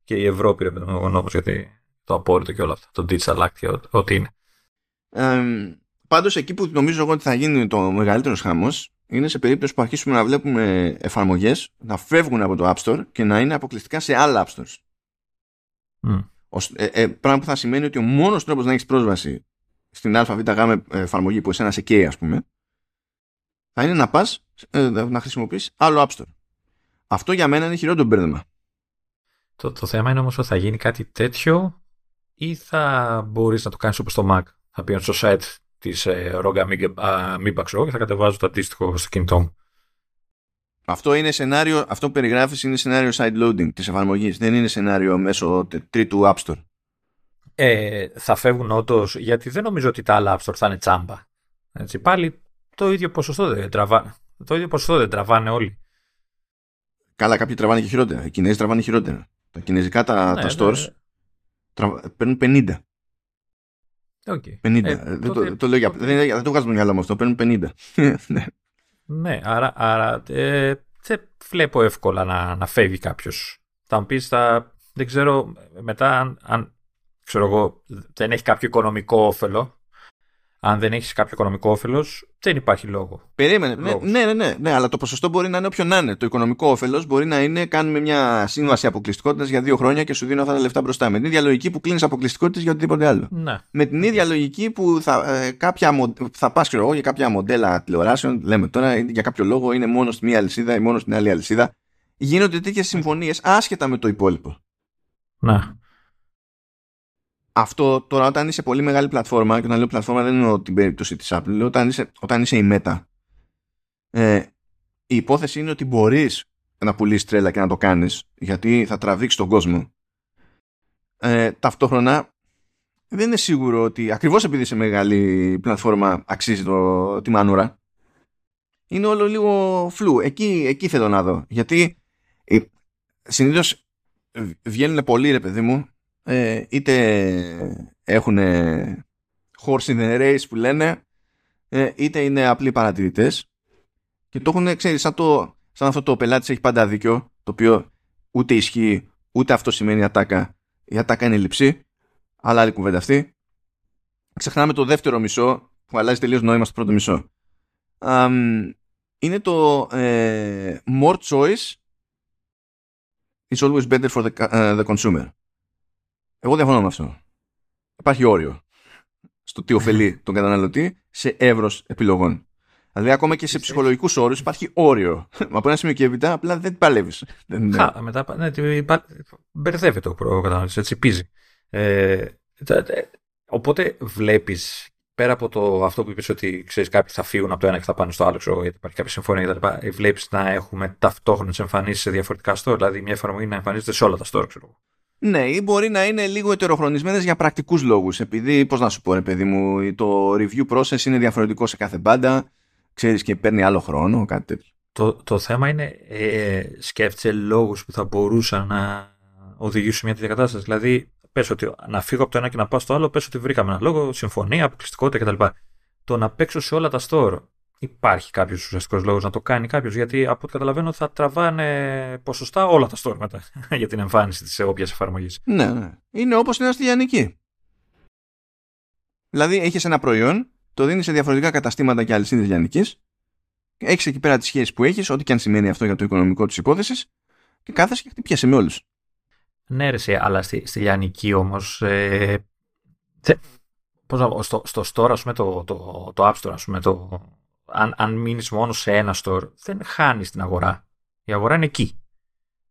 και η Ευρώπη, ρε ο νόμος, γιατί το απόρριτο και όλα αυτά, το Digital Act και ό,τι είναι. Ε, πάντως εκεί που νομίζω εγώ ότι θα γίνει το μεγαλύτερος χάμος είναι σε περίπτωση που αρχίσουμε να βλέπουμε εφαρμογές να φεύγουν από το App Store και να είναι αποκλειστικά σε άλλα App Stores. Mm. Ε, ε, πράγμα που θα σημαίνει ότι ο μόνος τρόπος να έχεις πρόσβαση στην ΑΒΓ εφαρμογή που εσένα σε καίει ας πούμε θα είναι να πας ε, να χρησιμοποιείς άλλο App Store. Αυτό για μένα είναι χειρότερο μπέρδεμα. Το, το θέμα είναι όμως ότι θα γίνει κάτι τέτοιο ή θα μπορείς να το κάνεις όπως στο Mac. Θα πήγαινε στο site της ε, Roga Miba και θα κατεβάζω το αντίστοιχο στο κινητό μου. Αυτό είναι σενάριο, αυτό που περιγράφεις είναι σενάριο side loading της εφαρμογής. Δεν είναι σενάριο μέσω τρίτου App Store ε, θα φεύγουν όντως, γιατί δεν νομίζω ότι τα άλλα App Store θα είναι τσάμπα. Έτσι, πάλι το ίδιο ποσοστό δεν τραβάνε. Το ίδιο ποσοστό δεν τραβάνε όλοι. Καλά, κάποιοι τραβάνε και χειρότερα. Οι Κινέζοι τραβάνε χειρότερα. Τα κινέζικα τα, ναι, τα stores ναι. Τραβα... παίρνουν 50. Okay. 50. Ε, δεν, τότε... το, το λέω για... δεν, δεν το βγάζω το μυαλό μου αυτό. Παίρνουν 50. ναι. ναι, άρα, άρα ε, δεν βλέπω εύκολα να, να φεύγει κάποιος. Θα μου πεις, δεν ξέρω μετά αν, αν ξέρω εγώ, δεν έχει κάποιο οικονομικό όφελο. Αν δεν έχεις κάποιο οικονομικό όφελος, δεν υπάρχει λόγο. Περίμενε. Ναι, ναι, ναι, ναι, ναι, αλλά το ποσοστό μπορεί να είναι όποιο να είναι. Το οικονομικό όφελος μπορεί να είναι κάνουμε μια σύμβαση αποκλειστικότητας για δύο χρόνια και σου δίνω αυτά τα λεφτά μπροστά. Με την ίδια λογική που κλείνεις αποκλειστικότητες για οτιδήποτε άλλο. Ναι. Με την ίδια λογική που θα, ε, κάποια, θα πας εγώ για κάποια μοντέλα τηλεοράσεων, λέμε τώρα για κάποιο λόγο είναι μόνο στη μία αλυσίδα ή μόνο στην άλλη αλυσίδα. Γίνονται τέτοιες συμφωνίες άσχετα με το υπόλοιπο. Ναι αυτό τώρα όταν είσαι πολύ μεγάλη πλατφόρμα και όταν λέω πλατφόρμα δεν εννοώ την περίπτωση της Apple λέω όταν είσαι, όταν είσαι η Meta. Ε, η υπόθεση είναι ότι μπορείς να πουλήσεις τρέλα και να το κάνεις γιατί θα τραβήξεις τον κόσμο. Ε, ταυτόχρονα δεν είναι σίγουρο ότι ακριβώς επειδή είσαι μεγάλη πλατφόρμα αξίζει το, τη μανούρα είναι όλο λίγο φλού εκεί, εκεί θέλω να δω. Γιατί ε, συνήθως βγαίνουν πολλοί ρε παιδί μου ε, είτε έχουν horse in the race που λένε ε, είτε είναι απλοί παρατηρητές. Και το έχουν ξέρεις σαν, το, σαν αυτό το πελάτης έχει πάντα δίκιο το οποίο ούτε ισχύει ούτε αυτό σημαίνει ατάκα. Η ατάκα είναι λυψή αλλά άλλη κουβέντα αυτή. Ξεχνάμε το δεύτερο μισό που αλλάζει τελείως νόημα στο πρώτο μισό. Είναι το ε, more choice is always better for the, uh, the consumer εγώ διαφωνώ με αυτό. Υπάρχει όριο στο τι ωφελεί τον καταναλωτή σε εύρος επιλογών. Δηλαδή, ακόμα και σε ψυχολογικούς όρους υπάρχει όριο. Μα από ένα σημείο και έπειτα απλά δεν παλεύεις. μετά ναι, μπερδεύεται ο καταναλωτής, έτσι πίζει. Ε, οπότε βλέπεις πέρα από το, αυτό που είπες ότι ξέρεις, κάποιοι θα φύγουν από το ένα και θα πάνε στο άλλο, ξέρω, γιατί υπάρχει κάποια συμφωνία κτλ. Ε, Βλέπεις να έχουμε ταυτόχρονες εμφανίσεις σε διαφορετικά store, δηλαδή μια εφαρμογή να εμφανίζεται σε όλα τα store, ξέρω. Ναι, ή μπορεί να είναι λίγο ετεροχρονισμένες για πρακτικούς λόγους. Επειδή, πώς να σου πω, ρε παιδί μου, το review process είναι διαφορετικό σε κάθε μπάντα, ξέρεις και παίρνει άλλο χρόνο, κάτι τέτοιο. Το, το θέμα είναι, ε, σκέφτεσαι λόγους που θα μπορούσαν να οδηγήσουν μια τέτοια κατάσταση. Δηλαδή, πες ότι να φύγω από το ένα και να πάω στο άλλο, πες ότι βρήκαμε ένα λόγο, συμφωνία, αποκλειστικότητα κτλ. Το να παίξω σε όλα τα store, υπάρχει κάποιος ουσιαστικός λόγος να το κάνει κάποιος, γιατί από ό,τι καταλαβαίνω θα τραβάνε ποσοστά όλα τα store μετά για την εμφάνιση της όποιας εφαρμογής. Ναι, ναι. Είναι όπως είναι στη Λιανική. Δηλαδή, έχεις ένα προϊόν, το δίνεις σε διαφορετικά καταστήματα και αλυσίδες Λιανική, έχεις εκεί πέρα τις σχέσεις που έχεις, ό,τι και αν σημαίνει αυτό για το οικονομικό της υπόθεσης, και κάθεσαι και χτυπιέσαι με όλους. Ναι, ρε, αλλά στη, στη Λιανική όμως. Ε, στο, στο store, ας πούμε, το, το, το App Store, ας πούμε, το, αν, αν μείνεις μόνο σε ένα store, δεν χάνεις την αγορά. Η αγορά είναι εκεί.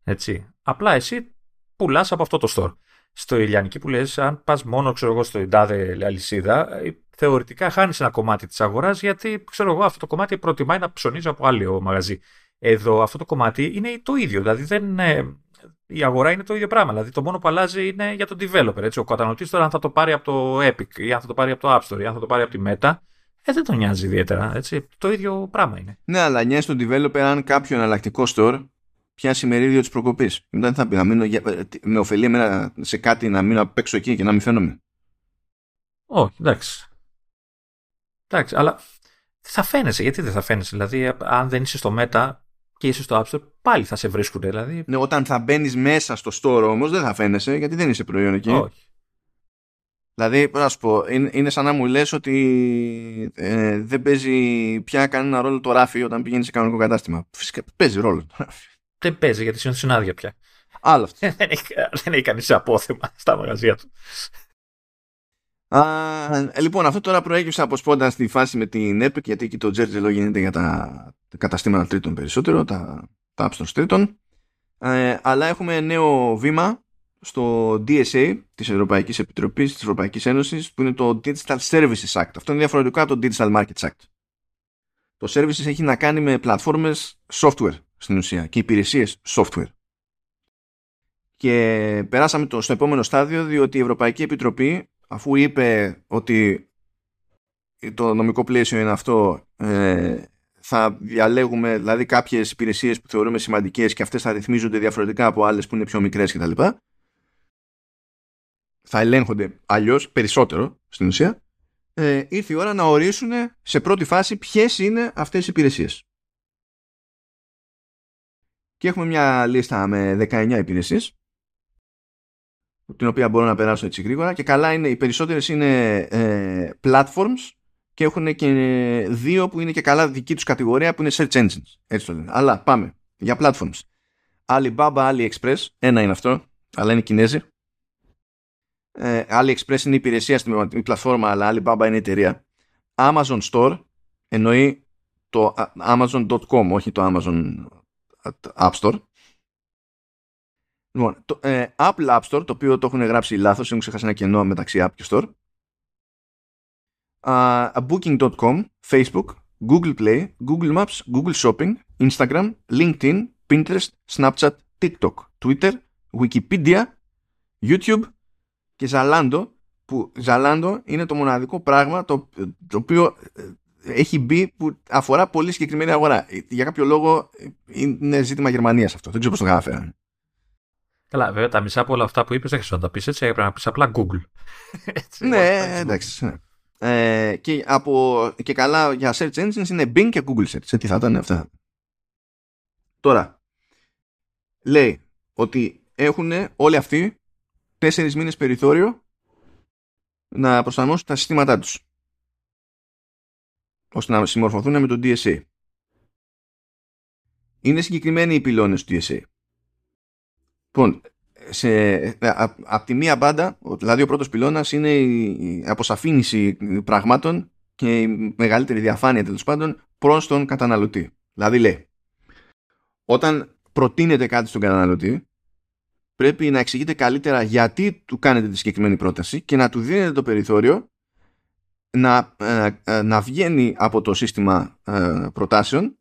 Έτσι. Απλά εσύ πουλάς από αυτό το store. Στο Ηλιανική που λες, αν πας μόνο ξέρω εγώ, στο τάδε αλυσίδα, ε, θεωρητικά χάνεις ένα κομμάτι της αγοράς γιατί ξέρω εγώ, αυτό το κομμάτι προτιμάει να ψωνίζει από άλλο μαγαζί. Εδώ αυτό το κομμάτι είναι το ίδιο. Δηλαδή δεν, η αγορά είναι το ίδιο πράγμα. Δηλαδή το μόνο που αλλάζει είναι για τον developer. Έτσι. Ο καταναλωτής τώρα αν θα το πάρει από το Epic ή αν θα το πάρει από το App Store ή αν θα το πάρει από τη Meta, ε, δεν τον νοιάζει ιδιαίτερα. Έτσι. Το ίδιο πράγμα είναι. Ναι, αλλά νοιάζει τον developer αν κάποιο εναλλακτικό store πιάσει μερίδιο της προκοπής. Μετά δεν θα πει να μείνω, με ωφελεί εμένα σε κάτι να μείνω απ' έξω εκεί και να μην φαίνομαι. Όχι, εντάξει. Εντάξει, αλλά θα φαίνεσαι. Γιατί δεν θα φαίνεσαι. Δηλαδή, αν δεν είσαι στο Meta, και είσαι στο App Store, πάλι θα σε βρίσκουν. Δηλαδή. Ναι, όταν θα μπαίνεις μέσα στο store όμως, δεν θα φαίνεσαι γιατί δεν είσαι προϊόν εκεί. Όχι. Δηλαδή, να σου πω, είναι, είναι σαν να μου λες ότι ε, δεν παίζει πια κανένα ρόλο το ράφι όταν πηγαίνει σε κανονικό κατάστημα. Φυσικά παίζει ρόλο το ράφι. Δεν παίζει γιατί συνήθως είναι άδεια πια. Άλλο αυτό. δεν έχει, δεν έχει κανείς απόθεμα στα μαγαζιά του. Α, λοιπόν, αυτό τώρα προέκυψε από σπόντα στη φάση με την Epic, γιατί εκεί το Τζέρτζελο γίνεται για τα καταστήματα τρίτων περισσότερο, τα, τα App τρίτων. Ε, αλλά έχουμε νέο βήμα στο DSA της Ευρωπαϊκής Επιτροπής της Ευρωπαϊκής Ένωσης που είναι το Digital Services Act. Αυτό είναι διαφορετικό από το Digital Markets Act. Το Services έχει να κάνει με πλατφόρμες software στην ουσία και υπηρεσίες software. Και περάσαμε το, στο επόμενο στάδιο διότι η Ευρωπαϊκή Επιτροπή αφού είπε ότι το νομικό πλαίσιο είναι αυτό ε, θα διαλέγουμε δηλαδή κάποιες υπηρεσίες που θεωρούμε σημαντικές και αυτές θα ρυθμίζονται διαφορετικά από άλλες που είναι πιο μικρές κτλ. Θα ελέγχονται αλλιώς περισσότερο στην ουσία. Ε, ήρθε η ώρα να ορίσουν σε πρώτη φάση ποιες είναι αυτές οι υπηρεσίες. Και έχουμε μια λίστα με 19 υπηρεσίες την οποία μπορώ να περάσω έτσι γρήγορα και καλά είναι, οι περισσότερες είναι ε, platforms και έχουν και δύο που είναι και καλά δική τους κατηγορία που είναι search engines. Έτσι το λένε. Αλλά πάμε για platforms. Alibaba, AliExpress, ένα είναι αυτό, αλλά είναι Κινέζοι. Ε, AliExpress είναι η υπηρεσία στην πλατφόρμα, αλλά Alibaba είναι η εταιρεία. Amazon Store εννοεί το Amazon.com, όχι το Amazon App Store. Λοιπόν, το ε, Apple App Store, το οποίο το έχουν γράψει λάθος, έχουν ξεχάσει ένα κενό μεταξύ App και Store. Uh, Booking.com, Facebook, Google Play, Google Maps, Google Shopping, Instagram, LinkedIn, Pinterest, Snapchat, TikTok, Twitter, Wikipedia, YouTube και Zalando, που Zalando είναι το μοναδικό πράγμα το, το οποίο ε, έχει μπει που αφορά πολύ συγκεκριμένη αγορά. Για κάποιο λόγο ε, είναι ζήτημα Γερμανίας αυτό. Δεν ξέρω πώς το καταφέρανε. Καλά, βέβαια τα μισά από όλα αυτά που είπες δεν χρειάζεται να τα πεις έτσι, έπρεπε να πεις απλά Google. έτσι, ναι, εντάξει. Ναι. Ε, και, από, και καλά για search engines είναι Bing και Google Search. Ε, τι θα ήταν αυτά. Τώρα, λέει ότι έχουν όλοι αυτοί τέσσερις μήνες περιθώριο να προσαρμόσουν τα συστήματά τους ώστε να συμμορφωθούν με το DSA. Είναι συγκεκριμένοι οι πυλώνες του DSA. Λοιπόν, σε, από τη μία μπάντα, δηλαδή ο πρώτος πυλώνας είναι η αποσαφήνιση πραγμάτων και η μεγαλύτερη διαφάνεια τέλος πάντων προς τον καταναλωτή. Δηλαδή λέει, όταν προτείνετε κάτι στον καταναλωτή, πρέπει να εξηγείτε καλύτερα γιατί του κάνετε τη συγκεκριμένη πρόταση και να του δίνετε το περιθώριο να, ε, ε, να βγαίνει από το σύστημα ε, προτάσεων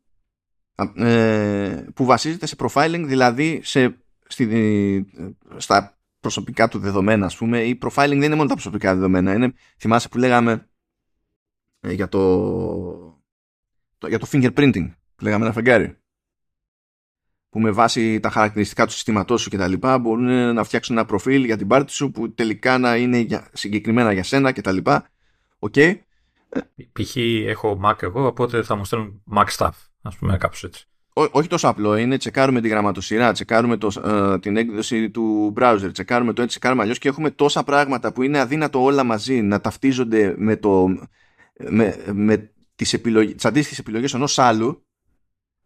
που βασίζεται σε profiling, δηλαδή σε, στη, στα προσωπικά του δεδομένα, ας πούμε. Η profiling δεν είναι μόνο τα προσωπικά δεδομένα. Είναι, θυμάσαι που λέγαμε για το, το, για το fingerprinting, που λέγαμε ένα φεγγάρι που με βάση τα χαρακτηριστικά του συστήματός σου και τα λοιπά μπορούν να φτιάξουν ένα προφίλ για την πάρτι σου που τελικά να είναι για, συγκεκριμένα για σένα και τα λοιπά. OK. Okay. Π.χ. έχω Mac εγώ, οπότε θα μου στέλνουν Mac stuff, ας πούμε κάπως έτσι. Ό, όχι τόσο απλό, είναι τσεκάρουμε τη γραμματοσειρά, τσεκάρουμε το, ε, την έκδοση του browser, τσεκάρουμε το έτσι, τσεκάρουμε αλλιώς και έχουμε τόσα πράγματα που είναι αδύνατο όλα μαζί να ταυτίζονται με, το, με, με τις, επιλογές, τις αντίστοιχες επιλογές ενός άλλου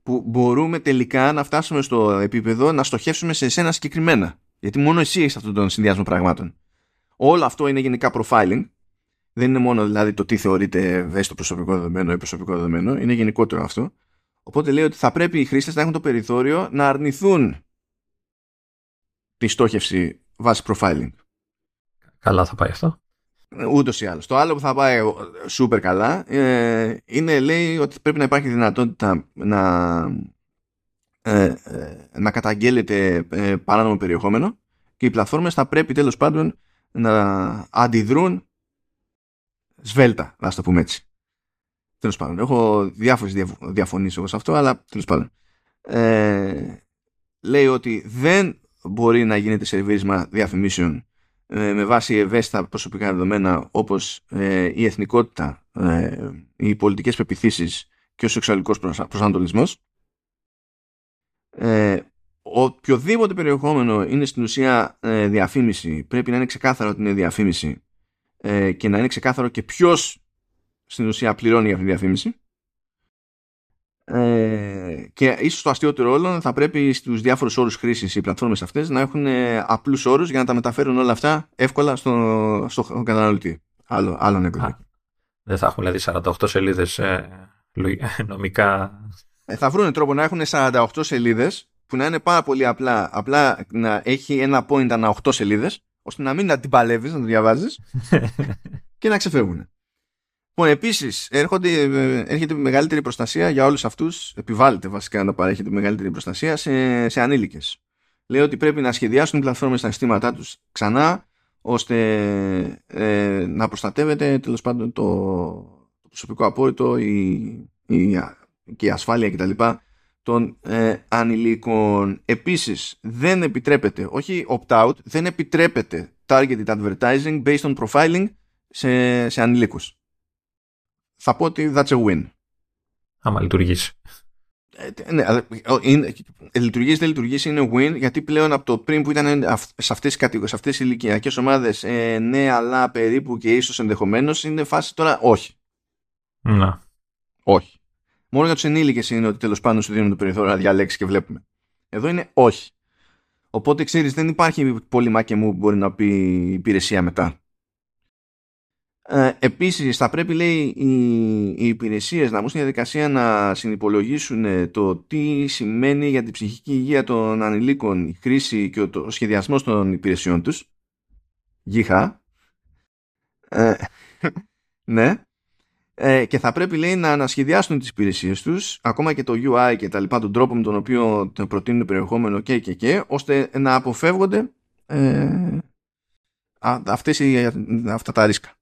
που μπορούμε τελικά να φτάσουμε στο επίπεδο να στοχεύσουμε σε εσένα συγκεκριμένα. Γιατί μόνο εσύ έχεις αυτόν τον συνδυασμό πραγμάτων. Όλο αυτό είναι γενικά profiling. Δεν είναι μόνο δηλαδή το τι θεωρείται ευαίσθητο προσωπικό δεδομένο ή προσωπικό δεδομένο. Είναι γενικότερο αυτό. Οπότε λέει ότι θα πρέπει οι χρήστες να έχουν το περιθώριο να αρνηθούν τη στόχευση βάσει profiling. Καλά θα πάει αυτό. Ούτως ή άλλως. Το άλλο που θα πάει σούπερ καλά ε, είναι λέει ότι πρέπει να υπάρχει δυνατότητα να, ε, ε, να καταγγέλλεται ε, παράνομο περιεχόμενο και οι πλατφόρμες θα πρέπει τέλος πάντων να αντιδρούν σβέλτα, να το πούμε έτσι. Τέλος πάντων, έχω διάφορες διαφωνίες εγώ σε αυτό, αλλά τέλος πάντων. Ε, λέει ότι δεν μπορεί να γίνεται σερβίρισμα διαφημίσεων ε, με βάση ευαίσθητα προσωπικά δεδομένα όπως ε, η εθνικότητα, ε, οι πολιτικές πεπιθήσεις και ο σεξουαλικός προσανατολισμός. Ε, οποιοδήποτε περιεχόμενο είναι στην ουσία ε, διαφήμιση πρέπει να είναι ξεκάθαρο ότι είναι διαφήμιση ε, και να είναι ξεκάθαρο και ποιος στην ουσία πληρώνει για αυτή τη διαφήμιση ε, και ίσως το αστείωτερο όλων θα πρέπει στους διάφορους όρους χρήσης οι πλατφόρμες αυτές να έχουν ε, απλούς όρους για να τα μεταφέρουν όλα αυτά εύκολα στο, στο καταναλωτή. Άλλο, άλλο νεκρό. Δεν θα έχουν δηλαδή 48 σελίδες ε, νομικά. Ε, θα βρουν τρόπο να έχουν 48 σελίδες που να είναι πάρα πολύ απλά, απλά να έχει ένα point ανά 8 σελίδες ώστε να μην την παλεύεις, να το διαβάζεις και να ξεφεύγουν. Λοιπόν, επίσης, έρχεται μεγαλύτερη προστασία για όλους αυτούς. Επιβάλλεται βασικά να παρέχεται μεγαλύτερη προστασία σε, σε ανήλικες. Λέει ότι πρέπει να σχεδιάσουν οι πλατφόρμες στα συστήματά τους ξανά, ώστε ε, να προστατεύεται τέλος πάντων το, το προσωπικό απόρριτο η, η, και η ασφάλεια κτλ. των ε, ανηλίκων. Επίσης, δεν επιτρέπεται, όχι opt-out, δεν επιτρέπεται targeted advertising based on profiling σε, σε ανηλίκους θα πω ότι that's a win. Άμα λειτουργήσει. Ε, ναι, αλλά είναι, λειτουργήσει δεν λειτουργήσει είναι win γιατί πλέον από το πριν που ήταν σε αυτές, σε αυτές τις ηλικιακές ομάδες ε, ναι αλλά περίπου και ίσως ενδεχομένως είναι φάση τώρα όχι. Να. Όχι. Μόνο για τους ενήλικες είναι ότι τέλος πάντων σου δίνουν το περιθώριο να διαλέξεις και βλέπουμε. Εδώ είναι όχι. Οπότε ξέρεις δεν υπάρχει πολύ μάκε μου που μπορεί να πει υπηρεσία μετά. Ε, επίσης θα πρέπει λέει οι, οι υπηρεσίες να μπουν στη διαδικασία να συνυπολογίσουν ε, το τι σημαίνει για την ψυχική υγεία των ανηλίκων η χρήση και ο, ο σχεδιασμός των υπηρεσιών τους. Γίχα. Ε, ναι. Ε, και θα πρέπει λέει να ανασχεδιάσουν τις υπηρεσίες τους ακόμα και το UI και τα λοιπά τον τρόπο με τον οποίο προτείνουν το περιεχόμενο και και και ώστε να αποφεύγονται ε, αυτές οι, αυτά τα ρίσκα.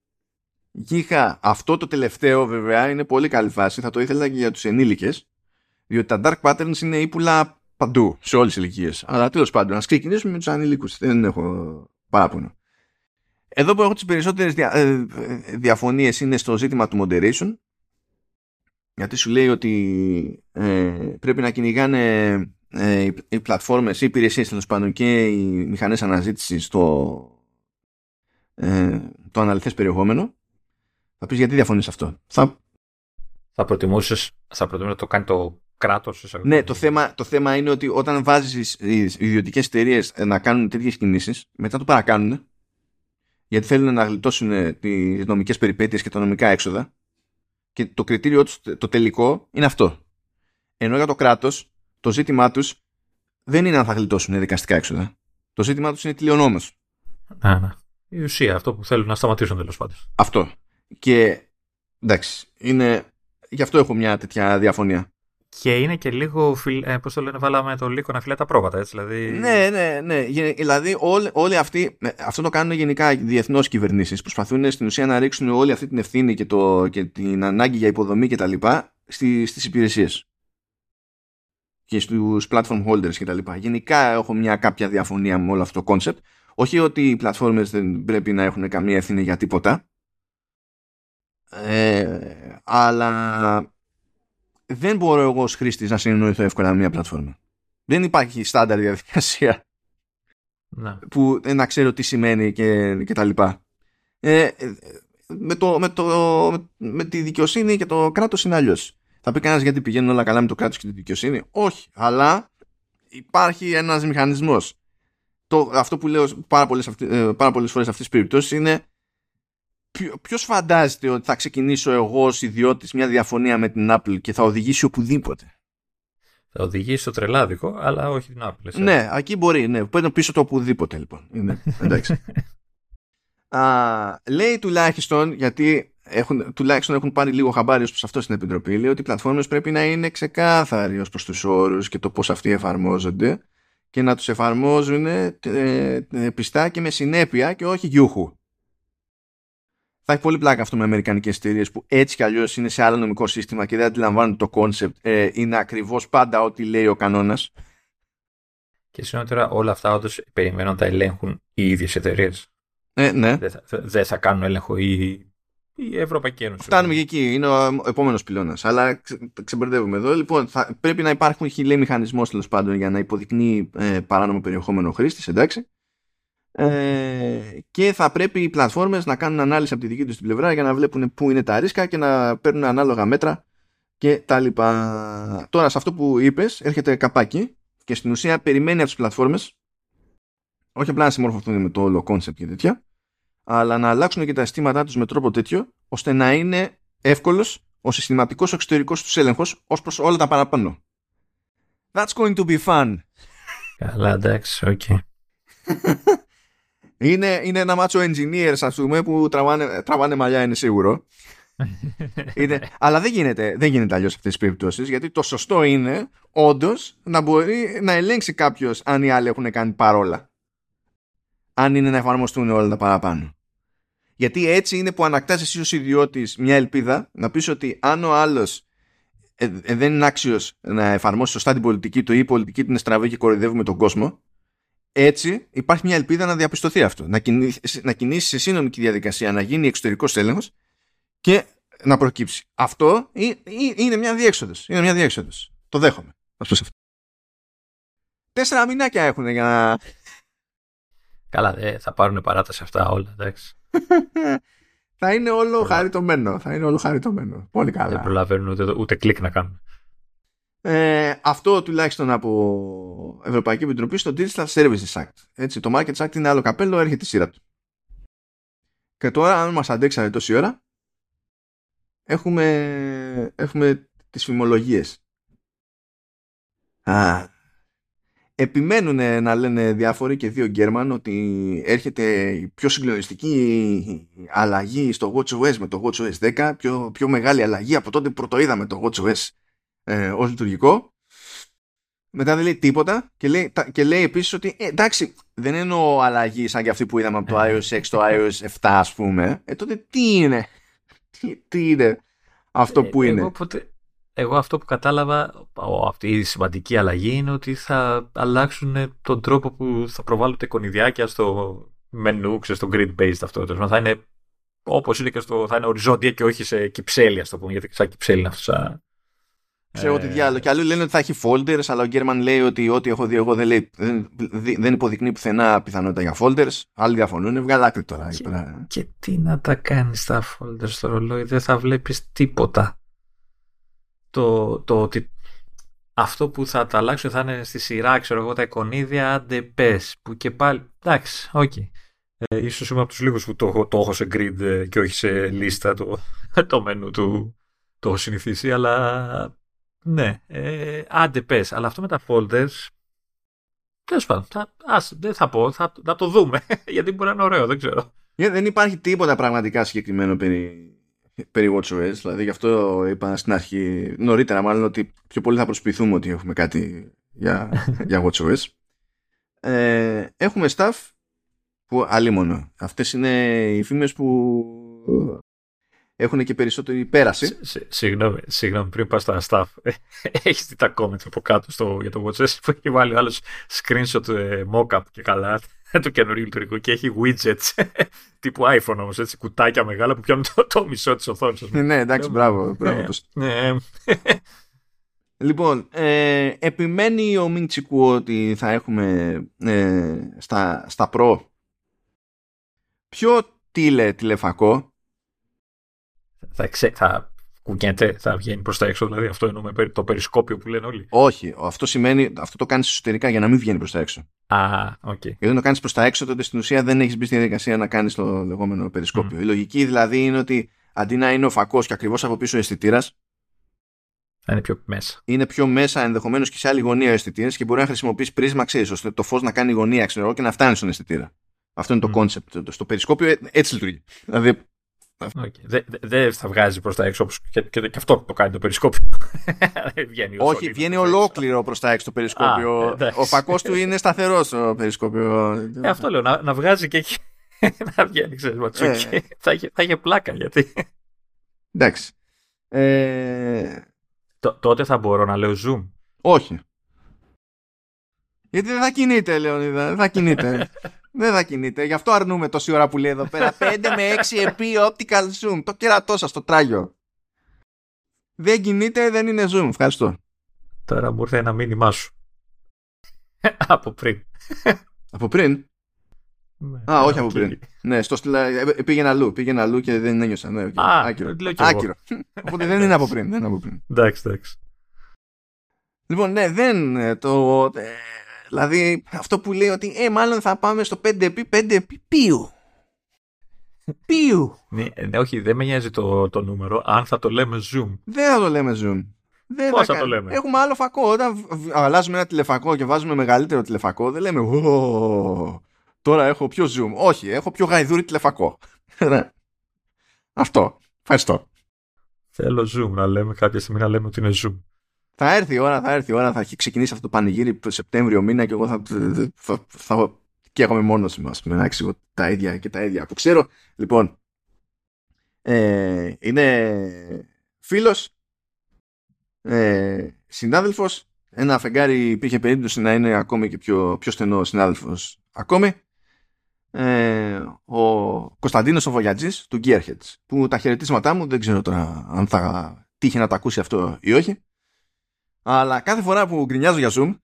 Γίχα, αυτό το τελευταίο βέβαια είναι πολύ καλή φάση. Θα το ήθελα και για τους ενήλικες. Διότι τα dark patterns είναι ύπουλα παντού, σε όλες τις ηλικίες. Αλλά τέλος πάντων, ας ξεκινήσουμε με τους ανηλίκου. Δεν έχω παράπονο. Εδώ που έχω τις περισσότερες δια, ε, διαφωνίες είναι στο ζήτημα του moderation. Γιατί σου λέει ότι ε, πρέπει να κυνηγάνε ε, οι, οι πλατφόρμες, οι υπηρεσίες τέλος πάντων και οι μηχανές αναζήτησης στο, ε, το αναλυθές περιεχόμενο θα πεις γιατί διαφωνείς αυτό; Θα, θα προτιμούσες θα να το κάνει το κράτος. Ναι, το θέμα, το θέμα είναι ότι όταν βάζεις οι ιδιωτικές εταιρείες να κάνουν τέτοιες κινήσεις, μετά το παρακάνουν γιατί θέλουν να γλιτώσουν τις νομικές περιπέτειες και τα νομικά έξοδα και το κριτήριό τους, το τελικό, είναι αυτό. Ενώ για το κράτος, το ζήτημά τους δεν είναι αν θα γλιτώσουν δικαστικά έξοδα. Το ζήτημά τους είναι τηλεονόμος. Ναι, ναι. Η ουσία, αυτό που θέλουν να σταματήσουν τέλος πάντων. Αυτό. Και εντάξει, είναι, γι' αυτό έχω μια τέτοια διαφωνία. Και είναι και λίγο, φιλ... ε, πώς το λένε, βάλαμε το λύκο να φυλάει τα πρόβατα, έτσι, δηλαδή... Ναι, ναι, ναι. Δηλαδή όλοι, όλοι αυτοί, αυτό το κάνουν γενικά οι διεθνώς κυβερνήσεις. Προσπαθούν στην ουσία να ρίξουν όλη αυτή την ευθύνη και, το, και την ανάγκη για υποδομή κτλ. Στι, στις υπηρεσίες και στους platform holders κτλ. Γενικά έχω μια κάποια διαφωνία με όλο αυτό το concept. Όχι ότι οι πλατφόρμες δεν πρέπει να έχουν καμία ευθύνη για τίποτα. Ε, αλλά δεν μπορώ εγώ ως χρήστης να συνεννοηθώ εύκολα με μια πλατφόρμα. Δεν υπάρχει στάνταρ διαδικασία να. που να ξέρω τι σημαίνει και, και τα λοιπά. Ε, με, το, με, το, με τη δικαιοσύνη και το κράτος είναι αλλιώς. Θα πει κανένας γιατί πηγαίνουν όλα καλά με το κράτος και τη δικαιοσύνη; Όχι. Αλλά υπάρχει ένας μηχανισμός. Αυτό που λέω πάρα πολλές ε, πάρα πολλές φορές αυτές τις περιπτώσεις είναι ποιο φαντάζεται ότι θα ξεκινήσω εγώ ως ιδιώτης μια διαφωνία με την Apple και θα οδηγήσει οπουδήποτε; Θα οδηγήσει στο τρελάδικο, αλλά όχι την Apple. Ναι, εκεί μπορεί. Ναι. Παίρνω πίσω το οπουδήποτε λοιπόν. Είναι, εντάξει. Α, λέει τουλάχιστον, γιατί έχουν, τουλάχιστον έχουν πάρει λίγο χαμπάρι ως προς αυτό στην Επιτροπή, λέει ότι οι πλατφόρμες πρέπει να είναι ξεκάθαροι ως προς τους όρους και το πώς αυτοί εφαρμόζονται και να τους εφαρμόζουν ε, ε, πιστά και με συνέπεια και όχι γιούχου. Θα έχει πολύ πλάκα αυτό με αμερικανικές εταιρείες που έτσι κι αλλιώς είναι σε άλλο νομικό σύστημα και δεν αντιλαμβάνουν το κόνσεπτ. Ε, είναι ακριβώς πάντα ό,τι λέει ο κανόνας. Και συνότερα όλα αυτά όντως περιμένουν να τα ελέγχουν οι ίδιες εταιρείες. Ε, ναι. Δεν θα, δεν θα κάνουν έλεγχο οι, η Ευρωπαϊκή Ένωση. Φτάνουμε και εκεί. Είναι ο επόμενος πυλώνας. Αλλά ξε, ξεμπερδεύουμε εδώ. Λοιπόν, θα, πρέπει να υπάρχει λέει μηχανισμός τέλος πάντων για να υποδεικνύει ε, παράνομο περιεχόμενο χρήστης, εντάξει. Ε, και θα πρέπει οι πλατφόρμες να κάνουν ανάλυση από τη δική τους την πλευρά για να βλέπουν πού είναι τα ρίσκα και να παίρνουν ανάλογα μέτρα και τα λοιπά. Τώρα σε αυτό που είπες έρχεται καπάκι και στην ουσία περιμένει από τις πλατφόρμες όχι απλά να συμμορφωθούν με το όλο concept και τέτοια αλλά να αλλάξουν και τα συστήματά τους με τρόπο τέτοιο ώστε να είναι εύκολος ο συστηματικός εξωτερικός τους έλεγχος ως προς όλα τα παραπάνω. That's going to be fun. Καλά, εντάξει, οκ. είναι, είναι ένα μάτσο engineers, ας πούμε, που τραβάνε, τραβάνε μαλλιά, είναι σίγουρο. είναι, αλλά δεν γίνεται, δεν γίνεται αλλιώς αυτές τις περιπτώσεις, γιατί το σωστό είναι όντως να μπορεί να ελέγξει κάποιος αν οι άλλοι έχουν κάνει παρόλα. Αν είναι να εφαρμοστούν όλα τα παραπάνω. Γιατί έτσι είναι που ανακτάς εσύ ως ιδιώτης μια ελπίδα να πεις ότι αν ο άλλος ε, ε, δεν είναι άξιος να εφαρμόσει σωστά την πολιτική του ή η πολιτική του είναι στραβή και κοροϊδεύουμε τον κόσμο έτσι υπάρχει μια ελπίδα να διαπιστωθεί αυτό. Να, κινήσει, να κινήσει σε σύνομικη διαδικασία, να γίνει εξωτερικός έλεγχος και να προκύψει. Αυτό είναι μια διέξοδος. Είναι μια διέξοδος. Το δέχομαι. Ας αυτό. Τέσσερα μηνάκια έχουν για να... Καλά, ε, θα πάρουν παράταση αυτά όλα, εντάξει. θα είναι όλο χαριτωμένο. Θα είναι όλο χαριτωμένο. Πολύ καλά. Δεν προλαβαίνουν ούτε, ούτε κλικ να κάνουν. Ε, αυτό τουλάχιστον από Ευρωπαϊκή Επιτροπή στο Digital Services Act. Έτσι, το Markets Act είναι άλλο καπέλο, έρχεται η σειρά του. Και τώρα, αν μας αντέξανε τόση ώρα, έχουμε, έχουμε τις φημολογίες. Α, επιμένουν να λένε διάφοροι και δύο Γκέρμαν ότι έρχεται η πιο συγκλονιστική αλλαγή στο WatchOS με το WatchOS 10, πιο, πιο μεγάλη αλλαγή από τότε που πρωτοείδαμε το WatchOS ε, ως λειτουργικό. Μετά δεν λέει τίποτα και λέει, και λέει επίσης ότι ε, εντάξει δεν εννοώ αλλαγή σαν και αυτή που είδαμε από το iOS 6 στο iOS 7 ας πούμε. Ε, τότε τι είναι, τι, τι είναι αυτό που είναι; Εγώ, εγώ αυτό που κατάλαβα, αυτή η σημαντική αλλαγή είναι ότι θα αλλάξουν τον τρόπο που θα προβάλλουν τα εικονιδιάκια στο μενού, στο grid-based αυτό. Θα είναι όπως είναι και στο. θα είναι οριζόντια και όχι σε κυψέλη, ας το πούμε, γιατί σαν κυψέλη είναι αυτό. Ξέρω ε... τι διάλογο. Και άλλοι λένε ότι θα έχει folders, αλλά ο Γκέρμαν λέει ότι ό,τι έχω δει εγώ δεν, λέει, δεν, δεν υποδεικνύει πουθενά πιθανότητα για folders. Άλλοι διαφωνούν. Βγάλα άκρη τώρα. Και, και τι να τα κάνεις τα folders στο ρολόι, δεν θα βλέπεις τίποτα το, το ότι αυτό που θα τα αλλάξουν θα είναι στη σειρά, ξέρω εγώ, τα εικονίδια, άντε πες, που και πάλι, εντάξει, OK. Okay. Ε, ίσως είμαι από τους λίγους που το, το έχω σε grid ε, και όχι σε λίστα το, το μενού του, το έχω συνηθίσει, αλλά ναι, ε, άντε πες. Αλλά αυτό με τα folders, τέλος πάντων, δεν θα πω, θα, θα το δούμε, γιατί μπορεί να είναι ωραίο, δεν ξέρω. δεν υπάρχει τίποτα πραγματικά συγκεκριμένο περί, περί WatchOS, δηλαδή γι' αυτό είπα στην αρχή, νωρίτερα μάλλον, ότι πιο πολύ θα προσποιηθούμε ότι έχουμε κάτι για, για WatchOS. Ε, έχουμε staff που αλίμονο. Αυτές είναι οι φήμες που έχουν και περισσότερη πέραση. Συγγνώμη, συγγνώμη, πριν πας στα staff, έχεις δει τα comments από κάτω στο, για το WatchOS που έχει βάλει άλλος screenshot ε, mock-up και καλά του καινούριου λειτουργικού και έχει widgets τύπου iPhone όμως, έτσι, κουτάκια μεγάλα που πιάνουν το, το μισό της οθόνης. Ναι, ναι, εντάξει, μπράβο. μπράβο. Ναι, ναι. Λοιπόν, ε, επιμένει ο Μίντσικου ότι θα έχουμε ε, στα, στα Pro πιο τηλε τηλεφακό; Θα, ξε, θα κουνιέται, θα βγαίνει προς τα έξω, δηλαδή αυτό εννοούμε το περισκόπιο που λένε όλοι. Όχι, αυτό σημαίνει, αυτό το κάνεις εσωτερικά για να μην βγαίνει προς τα έξω. Α, OK. Okay. Γιατί το κάνεις προς τα έξω, τότε στην ουσία δεν έχεις μπει στη διαδικασία να κάνεις το λεγόμενο περισκόπιο. Mm. Η λογική δηλαδή είναι ότι αντί να είναι ο φακός και ακριβώς από πίσω ο αισθητήρας, είναι πιο μέσα. Είναι πιο μέσα ενδεχομένως και σε άλλη γωνία ο αισθητήρας και μπορεί να χρησιμοποιήσει πρίσμα, ξέρεις, ώστε το φως να κάνει γωνία, ξέρω και να φτάνει στον αισθητήρα. Αυτό είναι το κόνσεπτ. Στο περισκόπιο ε, έτσι λειτουργεί. Δηλαδή. Okay. Δεν δε θα βγάζει προς τα έξω όπως και, και, και, αυτό το κάνει το περισκόπιο. βγαίνει Όχι, βγαίνει ολόκληρο προς τα έξω το περισκόπιο. Α, ο φακός του είναι σταθερός στο περισκόπιο. Ε, αυτό λέω, να, να βγάζει και εκεί. να βγαίνει, ξέρεις, ε. θα, είχε, θα είχε πλάκα γιατί. Εντάξει. Ε, τότε θα μπορώ να λέω zoom. Όχι. Γιατί δεν θα κινείται, Λεωνίδα. Δεν θα κινείται. δεν θα κινείται. Γι' αυτό αρνούμε τόση ώρα που λέει εδώ πέρα. 5 με 6 επί optical zoom. Το κερατό σας, το τράγιο. Δεν κινείται, δεν είναι zoom. Ευχαριστώ. Τώρα μου ήρθε ένα μήνυμά σου. από πριν. από πριν; Ναι, Α, όχι από πριν. Ναι, στο στυλ... Ε, ε, πήγαινε αλλού, πήγαινε αλλού και δεν ένιωσα. Ναι, okay. Α, άκυρο. άκυρο. Οπότε δεν είναι από πριν. Δεν είναι από πριν. Εντάξει, εντάξει. Λοιπόν, ναι, δεν ε, το. Δηλαδή, αυτό που λέει ότι ε, μάλλον θα πάμε στο 5 5 5 ποιου; Ποιου; Ναι, ναι, όχι, δεν με νοιάζει το, το νούμερο. Αν θα το λέμε zoom. Δεν θα το λέμε zoom. Δεν Πώς θα, το λέμε; Έχουμε άλλο φακό. Όταν αλλάζουμε ένα τηλεφακό και βάζουμε μεγαλύτερο τηλεφακό, δεν λέμε Τώρα έχω πιο zoom. Όχι, έχω πιο γαϊδούρι τηλεφακό. Ναι. Αυτό. Ευχαριστώ. Θέλω zoom να λέμε κάποια στιγμή να λέμε ότι είναι zoom. Θα έρθει η ώρα, θα έρθει η ώρα, θα έχει ξεκινήσει αυτό το πανηγύρι το Σεπτέμβριο μήνα και εγώ θα, θα, θα, και εγώ μόνος μας με να εξηγώ τα ίδια και τα ίδια που ξέρω. Λοιπόν, ε, είναι φίλος, ε, συνάδελφος, ένα φεγγάρι υπήρχε περίπτωση να είναι ακόμη και πιο, πιο στενό συνάδελφος ακόμη. Ε, ο Κωνσταντίνος ο Βογιατζής του Gearheads που τα χαιρετίσματά μου δεν ξέρω τώρα αν θα τύχει να τα ακούσει αυτό ή όχι αλλά κάθε φορά που γκρινιάζω για Zoom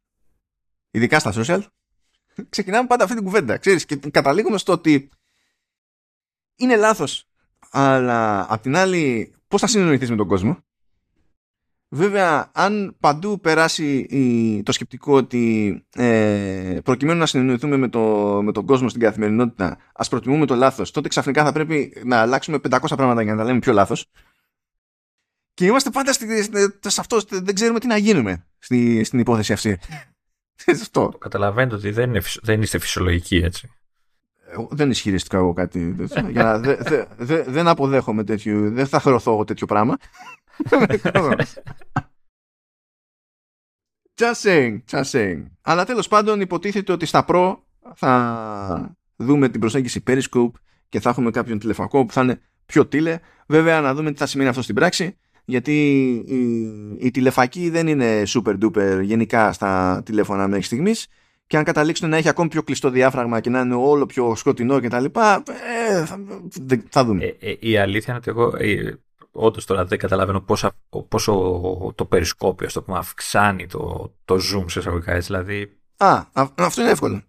ειδικά στα social ξεκινάμε πάντα αυτή την κουβέντα ξέρεις και καταλήγουμε στο ότι είναι λάθος αλλά απ' την άλλη πώς θα συνεννοηθείς με τον κόσμο; Βέβαια, αν παντού περάσει το σκεπτικό ότι ε, προκειμένου να συνεννοηθούμε με, το, με τον κόσμο στην καθημερινότητα, ας προτιμούμε το λάθος, τότε ξαφνικά θα πρέπει να αλλάξουμε 500 πράγματα για να τα λέμε πιο λάθος. Και είμαστε πάντα σε αυτό, δεν ξέρουμε τι να γίνουμε στη, στην υπόθεση αυτή. αυτό. Το καταλαβαίνετε ότι δεν, είναι, δεν είστε φυσιολογικοί έτσι. δεν ισχυριστικά εγώ κάτι τέτοιο. για δε, δε, δε, δεν αποδέχομαι τέτοιο, δεν θα χρεωθώ τέτοιο πράγμα. just saying, just saying. Αλλά τέλος πάντων υποτίθεται ότι στα Pro θα δούμε την προσέγγιση Periscope και θα έχουμε κάποιον τηλεφακό που θα είναι πιο τίλε. Βέβαια να δούμε τι θα σημαίνει αυτό στην πράξη γιατί η, η τηλεφακή δεν είναι super duper γενικά στα τηλέφωνα μέχρι στιγμής και αν καταλήξουν να έχει ακόμη πιο κλειστό διάφραγμα και να είναι όλο πιο σκοτεινό κτλ. Ε, θα, θα δούμε. Ε, ε, η αλήθεια είναι ότι εγώ ε, όντως τώρα δεν καταλαβαίνω πόσο, πόσο το περισκόπιο το πούμε, αυξάνει το, το zoom σε εισαγωγικά έτσι. Δηλαδή... Α, αυτό είναι εύκολο.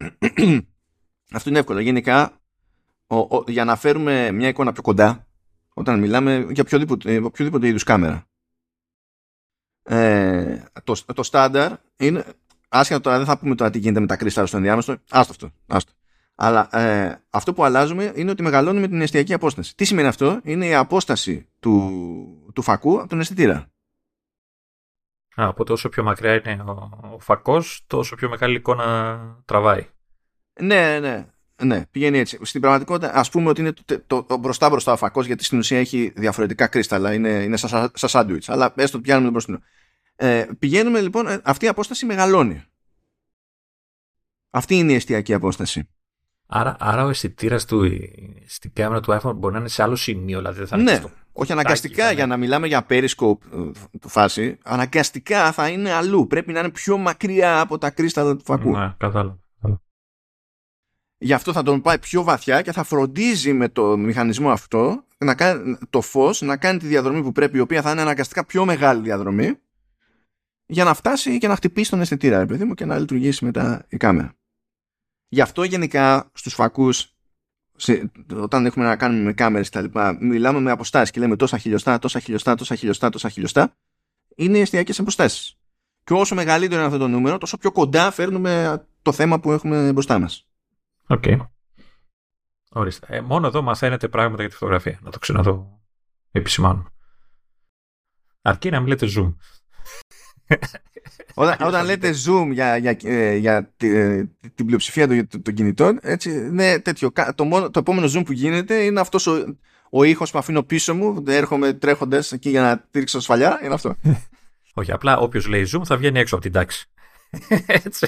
αυτό είναι εύκολο. Γενικά, ο, ο, για να φέρουμε μια εικόνα πιο κοντά, όταν μιλάμε για οποιοδήποτε, οποιοδήποτε είδους κάμερα. Ε, το, το στάνταρ είναι. Άσχετα τώρα, δεν θα πούμε τώρα τι γίνεται με τα κρυστάλλα στο ενδιάμεσο. Άστο αυτό. Άστο. Αλλά ε, αυτό που αλλάζουμε είναι ότι μεγαλώνουμε την εστιακή απόσταση. Τι σημαίνει αυτό, είναι η απόσταση του, του φακού από τον αισθητήρα. Α, από όσο πιο μακριά είναι ο, ο φακός, τόσο πιο μεγάλη εικόνα τραβάει. Ναι, ναι. Ναι, πηγαίνει έτσι. Στην πραγματικότητα, ας πούμε ότι είναι το, το, μπροστά μπροστά ο φακός, γιατί στην ουσία έχει διαφορετικά κρίσταλα, είναι, είναι σαν σα σάντουιτς. Αλλά έστω ότι πιάνουμε τον μπροστινό. Ε, πηγαίνουμε λοιπόν, ε, αυτή η απόσταση μεγαλώνει. Αυτή είναι η εστιακή απόσταση. Άρα, άρα ο αισθητήρας του στην κάμερα του iPhone μπορεί να είναι σε άλλο σημείο, δηλαδή δεν θα είναι ναι. Όχι αναγκαστικά για να μιλάμε για periscope ε, του φάση, αναγκαστικά θα είναι αλλού. Πρέπει να είναι πιο μακριά από τα κρίσταλα του φακού. Ναι, κατάλαβα. Γι' αυτό θα τον πάει πιο βαθιά και θα φροντίζει με το μηχανισμό αυτό να κάνει, το φως να κάνει τη διαδρομή που πρέπει, η οποία θα είναι αναγκαστικά πιο μεγάλη διαδρομή για να φτάσει και να χτυπήσει τον αισθητήρα, παιδί μου, και να λειτουργήσει μετά η κάμερα. Γι' αυτό γενικά στους φακούς σε, όταν έχουμε να κάνουμε με κάμερες και τα λοιπά, μιλάμε με αποστάσεις και λέμε τόσα χιλιοστά, τόσα χιλιοστά, τόσα χιλιοστά, τόσα χιλιοστά, είναι εστιακές αποστάσεις. Και όσο μεγαλύτερο είναι αυτό το νούμερο, τόσο πιο κοντά φέρνουμε το θέμα που έχουμε μπροστά μας. OK. Okay. Ορίστε. Ε, μόνο εδώ μαθαίνετε πράγματα για τη φωτογραφία. Να το ξανά εδώ επισημάνω. Αρκεί να μην λέτε zoom. όταν, όταν λέτε zoom για, για, ε, για, ε, την πλειοψηφία των, των κινητών, έτσι, ναι, τέτοιο. Το, μόνο, το επόμενο zoom που γίνεται είναι αυτός ο, ο ήχος που αφήνω πίσω μου, έρχομαι τρέχοντας εκεί για να τύριξω ασφαλιά, είναι αυτό. Όχι, απλά όποιος λέει zoom θα βγαίνει έξω από την τάξη. Έτσι,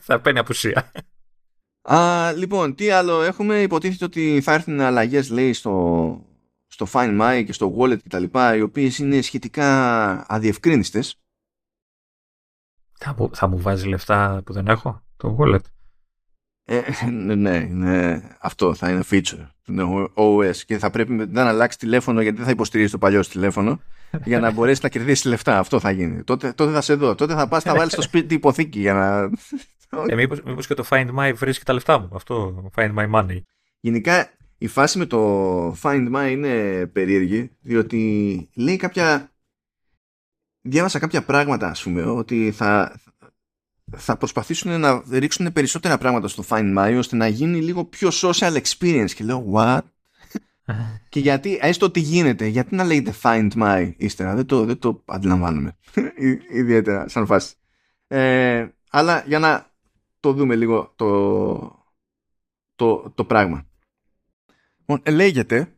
θα παίρνει απουσία. Α, λοιπόν, τι άλλο έχουμε. Υποτίθεται ότι θα έρθουν αλλαγές, λέει, στο, στο Find My και στο Wallet κτλ. Οι οποίες είναι σχετικά αδιευκρίνηστε. Θα, θα μου βάζεις λεφτά που δεν έχω, το Wallet; Ε, ναι, ναι, ναι, αυτό θα είναι feature του OS και θα πρέπει να αλλάξει τηλέφωνο γιατί δεν θα υποστηρίζει το παλιό τηλέφωνο για να μπορέσεις να κερδίσεις λεφτά. Αυτό θα γίνει. Τότε, τότε θα σε δω. Τότε θα πας, θα βάλεις στο σπίτι υποθήκη για να ε, μήπως, μήπως και το Find My βρίσκει τα λεφτά μου. Αυτό, Find My Money. Γενικά η φάση με το Find My είναι περίεργη, διότι λέει κάποια... Διάβασα κάποια πράγματα, ας πούμε, ότι θα, θα προσπαθήσουν να ρίξουν περισσότερα πράγματα στο Find My, ώστε να γίνει λίγο πιο social experience. Και λέω, what? και γιατί, έστω ότι γίνεται, γιατί να λέγεται Find My ύστερα, δεν το, δεν το αντιλαμβάνομαι. Ιδιαίτερα, σαν φάση. Ε, αλλά για να το δούμε λίγο το, το, το πράγμα. Λοιπόν, λέγεται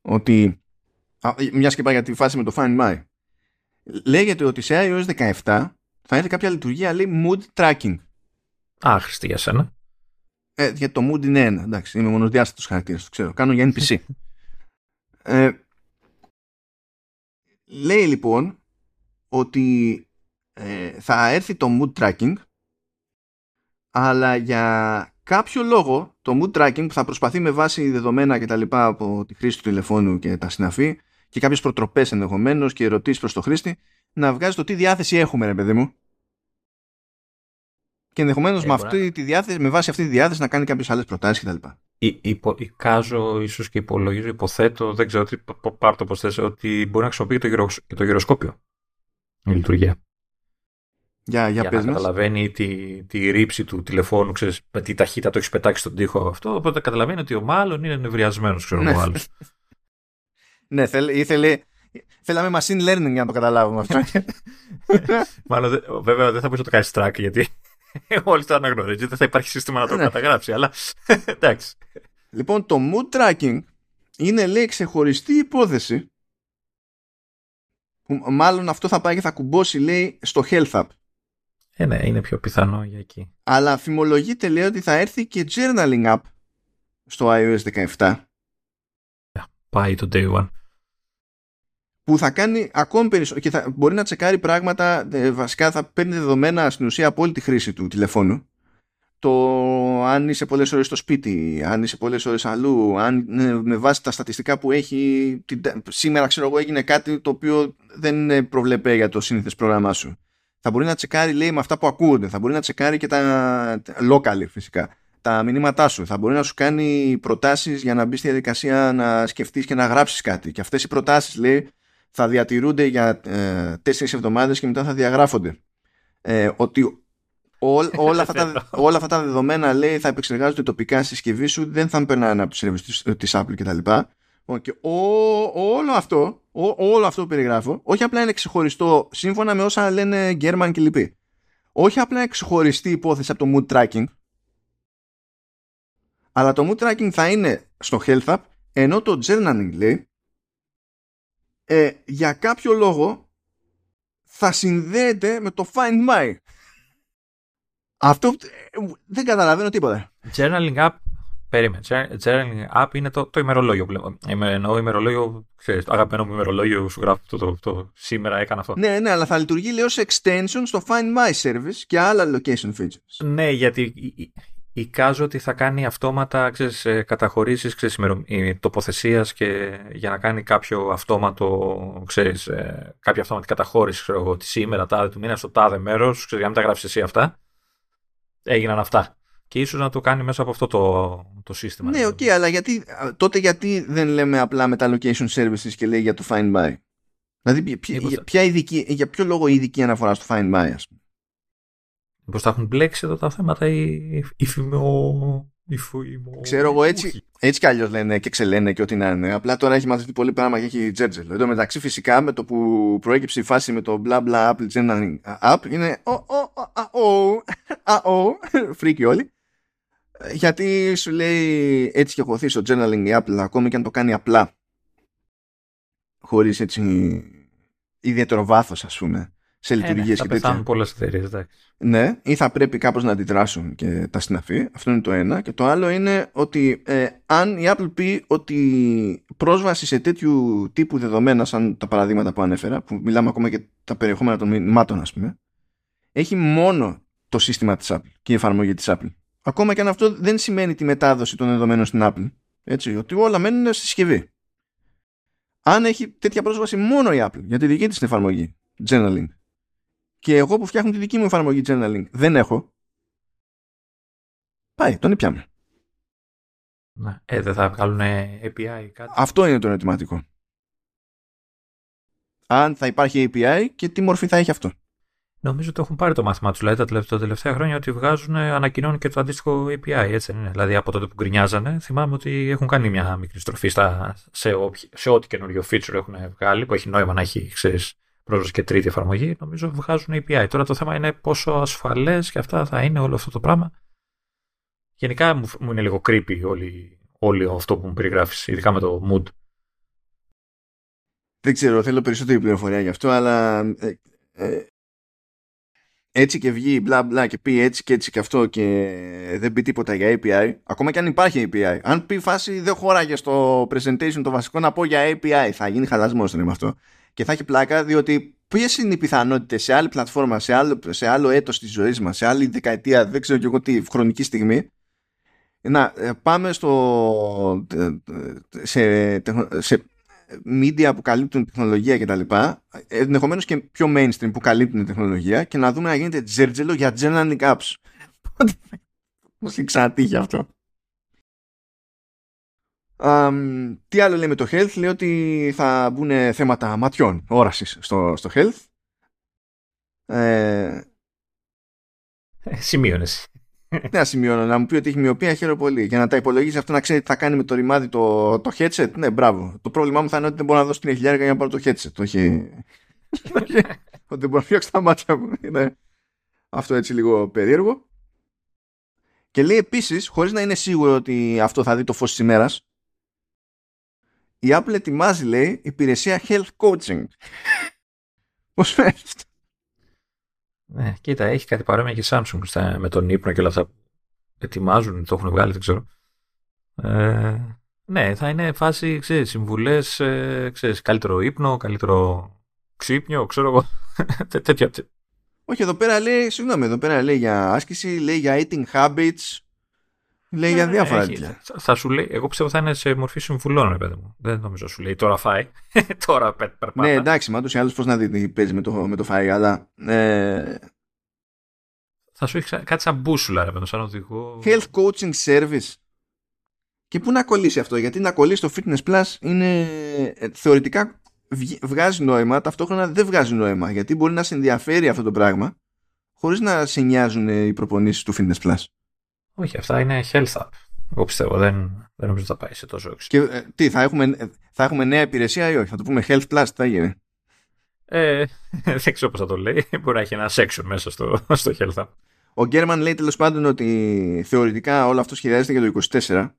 ότι μιας και πάει για τη φάση με το Find My λέγεται ότι σε iOS 17 θα έρθει κάποια λειτουργία λέει mood tracking. Άχρηστη για σένα. Ε, για το mood είναι ένα. Εντάξει, είμαι μονοδιάστατος χαρακτήρας, το ξέρω. Κάνω για NPC. ε, λέει λοιπόν ότι ε, θα έρθει το mood tracking αλλά για κάποιο λόγο το mood tracking που θα προσπαθεί με βάση δεδομένα και τα λοιπά από τη χρήση του τηλεφώνου και τα συναφή και κάποιες προτροπές ενδεχομένως και ερωτήσεις προς το χρήστη να βγάζει το τι διάθεση έχουμε ρε παιδί μου και ενδεχομένως ε, με, αυτή τη διάθεση, με βάση αυτή τη διάθεση να κάνει κάποιες άλλες προτάσεις κτλ. Υπο, εικάζω, ίσως και υπολογίζω, υποθέτω, δεν ξέρω τι πάρω το πώ ότι μπορεί να χρησιμοποιεί και το, το γυροσκόπιο η λειτουργία. Για, για, για να καταλαβαίνει τη, τη ρήψη του τηλεφώνου, ξέρεις, με τι ταχύτητα το έχεις πετάξει στον τοίχο αυτό. Οπότε καταλαβαίνει ότι ο μάλλον είναι νευριασμένος, ξέρω εγώ άλλο. ναι, θέλ, ήθελε. Θέλαμε machine learning για να το καταλάβουμε αυτό. Μάλλον, βέβαια δεν θα μπορούσε να το κάνεις track γιατί όλοι το αναγνωρίζει. Δεν θα υπάρχει σύστημα να το ναι. καταγράψει. Αλλά εντάξει. Λοιπόν, το mood tracking είναι λέει ξεχωριστή υπόθεση. Που μάλλον αυτό θα πάει και θα κουμπώσει λέει στο health app. Ε, ναι, είναι πιο πιθανό για εκεί. Αλλά φημολογείται λέει ότι θα έρθει και journaling app στο iOS 17. Πάει το day one. Που θα κάνει ακόμη περισσότερο και θα μπορεί να τσεκάρει πράγματα, ε, βασικά θα παίρνει δεδομένα στην ουσία από όλη τη χρήση του τηλεφώνου. Το αν είσαι πολλές ώρες στο σπίτι, αν είσαι πολλές ώρες αλλού, αν ε, με βάση τα στατιστικά που έχει, σήμερα ξέρω εγώ έγινε κάτι το οποίο δεν προβλέπε για το σύνηθες πρόγραμμά σου θα μπορεί να τσεκάρει λέει με αυτά που ακούγονται, θα μπορεί να τσεκάρει και τα local φυσικά, τα μηνύματά σου, θα μπορεί να σου κάνει προτάσεις για να μπεις στη διαδικασία να σκεφτείς και να γράψεις κάτι. Και αυτές οι προτάσεις λέει θα διατηρούνται για ε, τέσσερις εβδομάδες και μετά θα διαγράφονται. Ε, ότι όλα, αυτά τα, όλα αυτά τα δεδομένα λέει θα επεξεργάζονται τοπικά στη συσκευή σου, δεν θα περνάνε από τις σερβις της Apple κτλ. Και όλο αυτό, όλο αυτό που περιγράφω, όχι απλά είναι ξεχωριστό σύμφωνα με όσα λένε Γκέρμαν και λοιποί. Όχι απλά είναι ξεχωριστή υπόθεση από το mood tracking, Αλλά το mood tracking θα είναι στο health app, ενώ το journaling λέει, ε, για κάποιο λόγο θα συνδέεται με το Find My. Αυτό ε, δεν καταλαβαίνω τίποτα. Journaling app Περίμενε. Journaling app είναι το, το ημερολόγιο πλέον. Εννοώ ημερολόγιο, ξέρεις, το αγαπημένο μου ημερολόγιο σου γράφω το, το, το, σήμερα έκανα αυτό. Ναι, ναι, αλλά θα λειτουργεί λέει ως extension στο Find My service και άλλα location features. Ναι, γιατί εικάζω ότι θα κάνει αυτόματα ξέρεις, ε, καταχωρήσεις ξέρεις, τοποθεσίας και για να κάνει κάποιο αυτόματο, ξέρεις, ε, κάποια αυτόματη καταχώρηση ξέρω εγώ, τη σήμερα, τάδε του μήνα, στο τάδε μέρος, ξέρεις, για να μην τα γράψεις εσύ αυτά. Έγιναν αυτά και ίσως να το κάνει μέσα από αυτό το, το σύστημα. Ναι, OK, okay, αλλά γιατί, τότε γιατί δεν λέμε απλά με τα location services και λέει για το Find My. Δηλαδή, ποια, για, ποια ειδική, για ποιο λόγο η ειδική αναφορά στο Find My, ας πούμε; Μήπως τα έχουν μπλέξει εδώ τα θέματα ή υφημο... Ξέρω εγώ έτσι, έτσι κι αλλιώς λένε και ξελένε και ό,τι να είναι. Απλά τώρα έχει μαθευτεί πολύ πράγμα και έχει τζέρτζελ. Εδώ μεταξύ φυσικά με το που προέκυψε η φάση με το bla bla Apple Journaling App είναι ο, ο, ο, φρίκι όλοι. Γιατί σου λέει έτσι και χωθεί στο journaling η Apple ακόμη και αν το κάνει απλά χωρίς έτσι ιδιαίτερο βάθος ας πούμε σε λειτουργίες ε, ναι, και τέτοια. Θα πολλές εταιρείες, εντάξει. Ναι, ή θα πρέπει κάπως να αντιδράσουν και τα συναφή. Αυτό είναι το ένα. Και το άλλο είναι ότι ε, αν η Apple πει ότι πρόσβαση σε τέτοιου τύπου δεδομένα σαν τα παραδείγματα που ανέφερα, που μιλάμε ακόμα και τα περιεχόμενα των μηνυμάτων ας πούμε, έχει μόνο το σύστημα της Apple και η εφαρμογή της Apple. Ακόμα και αν αυτό δεν σημαίνει τη μετάδοση των δεδομένων στην Apple. Έτσι, ότι όλα μένουν στη συσκευή. Αν έχει τέτοια πρόσβαση μόνο η Apple για τη δική της εφαρμογή, Journaling, και εγώ που φτιάχνω τη δική μου εφαρμογή Journaling δεν έχω, πάει, τον πιάμε. Ναι. Ε, δεν θα βγάλουν API κάτι; Αυτό είναι το ερωτηματικό. Αν θα υπάρχει API και τι μορφή θα έχει αυτό. Νομίζω ότι έχουν πάρει το μάθημά τους δηλαδή, τα τελευταία χρόνια ότι βγάζουν, ανακοινώνουν και το αντίστοιχο API. Έτσι είναι. Δηλαδή από τότε που γκρινιάζανε, θυμάμαι ότι έχουν κάνει μια μικρή στροφή στα, σε, σε ό,τι καινούριο feature έχουν βγάλει, που έχει νόημα να έχει ξέρεις, πρόσβαση και τρίτη εφαρμογή. Νομίζω βγάζουν API. Τώρα το θέμα είναι πόσο ασφαλές και αυτά θα είναι όλο αυτό το πράγμα. Γενικά μου, μου είναι λίγο creepy όλη, όλη αυτό που μου περιγράφεις, ειδικά με το mood. Δεν ξέρω, θέλω περισσότερη πληροφορία γι' αυτό, αλλά ε, ε, έτσι και βγει μπλα μπλα και πει έτσι και έτσι και αυτό και δεν πει τίποτα για API, ακόμα και αν υπάρχει API, αν πει φάση δεν χώραγε στο presentation το βασικό να πω για API, θα γίνει χαλασμός με αυτό. Και θα έχει πλάκα διότι ποιες είναι οι πιθανότητες σε άλλη πλατφόρμα, σε άλλο, σε άλλο έτος της ζωής μας, σε άλλη δεκαετία, δεν ξέρω και εγώ τι χρονική στιγμή, να ε, πάμε στο, ε, σε, σε media που καλύπτουν τεχνολογία κτλ. Ενδεχομένως και πιο mainstream που καλύπτουν τεχνολογία και να δούμε να γίνεται τζέρτζελο για journaling apps. Πώς έχει ξανατύχει αυτό. Um, τι άλλο λέει με το health, λέει ότι θα μπουν θέματα ματιών, όρασης στο, στο health. Ε, ε Σημείωνες ναι, σημειώνω. Να μου πει ότι έχει μοιοπία, χαίρομαι πολύ. Για να τα υπολογίσει αυτό να ξέρει τι θα κάνει με το ρημάδι το, το headset. Ναι, μπράβο. Το πρόβλημά μου θα είναι ότι δεν μπορώ να δώσω την χιλιάρικα για να πάρω το headset. Όχι. ότι δεν μπορώ να φτιάξω τα μάτια μου. Είναι αυτό έτσι λίγο περίεργο. Και λέει επίσης, χωρίς να είναι σίγουρο ότι αυτό θα δει το φως της ημέρας, η Apple ετοιμάζει, λέει, υπηρεσία health coaching. Πώς φαίνεται ναι, κοίτα, έχει κάτι παρόμοια και η Samsung στα, με τον ύπνο και όλα αυτά που ετοιμάζουν, το έχουν βγάλει, δεν ξέρω. Ε, ναι, θα είναι φάση, ξέρεις, συμβουλές, ε, ξέρεις, καλύτερο ύπνο, καλύτερο ξύπνιο, ξέρω εγώ, τέτοια. Όχι, εδώ πέρα λέει, συγγνώμη, εδώ πέρα λέει για άσκηση, λέει για eating habits, λέει για ναι, ναι, διάφορα τέτοια. Θα σου λέει, εγώ πιστεύω θα είναι σε μορφή συμβουλών, ρε παιδί μου. Δεν νομίζω σου λέει τώρα φάει, τώρα περπάτα. Ναι, εντάξει, μα ή άλλως πώς να δει τι παίζει με το, με το φάει, αλλά... Ε... Θα σου έχει κάτι σαν μπούσουλα, ρε παιδί σαν οδηγό. Health coaching service. Και πού να κολλήσει αυτό, γιατί να κολλήσει το Fitness Plus είναι ε, θεωρητικά βγάζει νόημα, ταυτόχρονα δεν βγάζει νόημα, γιατί μπορεί να σε ενδιαφέρει αυτό το πράγμα χωρίς να σε νοιάζουν οι προπονήσεις του Fitness Plus. Όχι, αυτά είναι health app. Εγώ πιστεύω, δεν, δεν νομίζω ότι θα πάει σε τόσο έξω. Και ε, τι, θα έχουμε, θα έχουμε νέα υπηρεσία ή όχι, θα το πούμε health plus, τι θα γίνει. Ε, δεν ξέρω πώς θα το λέει. Μπορεί να έχει ένα section μέσα στο, στο health app. Ο Γκέρμαν λέει τέλος πάντων ότι θεωρητικά όλο αυτό σχεδιάζεται για το 24,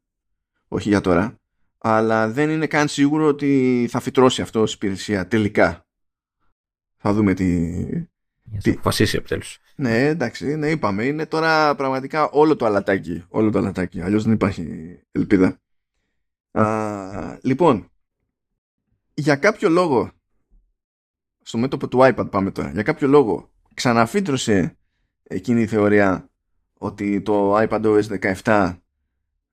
όχι για τώρα, αλλά δεν είναι καν σίγουρο ότι θα φυτρώσει αυτό ως υπηρεσία τελικά. Θα δούμε τι... Για τι... αποφασίσει επιτέλους. Ναι, εντάξει, ναι, είπαμε. Είναι τώρα πραγματικά όλο το αλατάκι. Όλο το αλατάκι. Αλλιώς δεν υπάρχει ελπίδα. Α, λοιπόν, για κάποιο λόγο, στο μέτωπο του iPad πάμε τώρα, για κάποιο λόγο ξαναφύτρωσε εκείνη η θεωρία ότι το iPad OS 17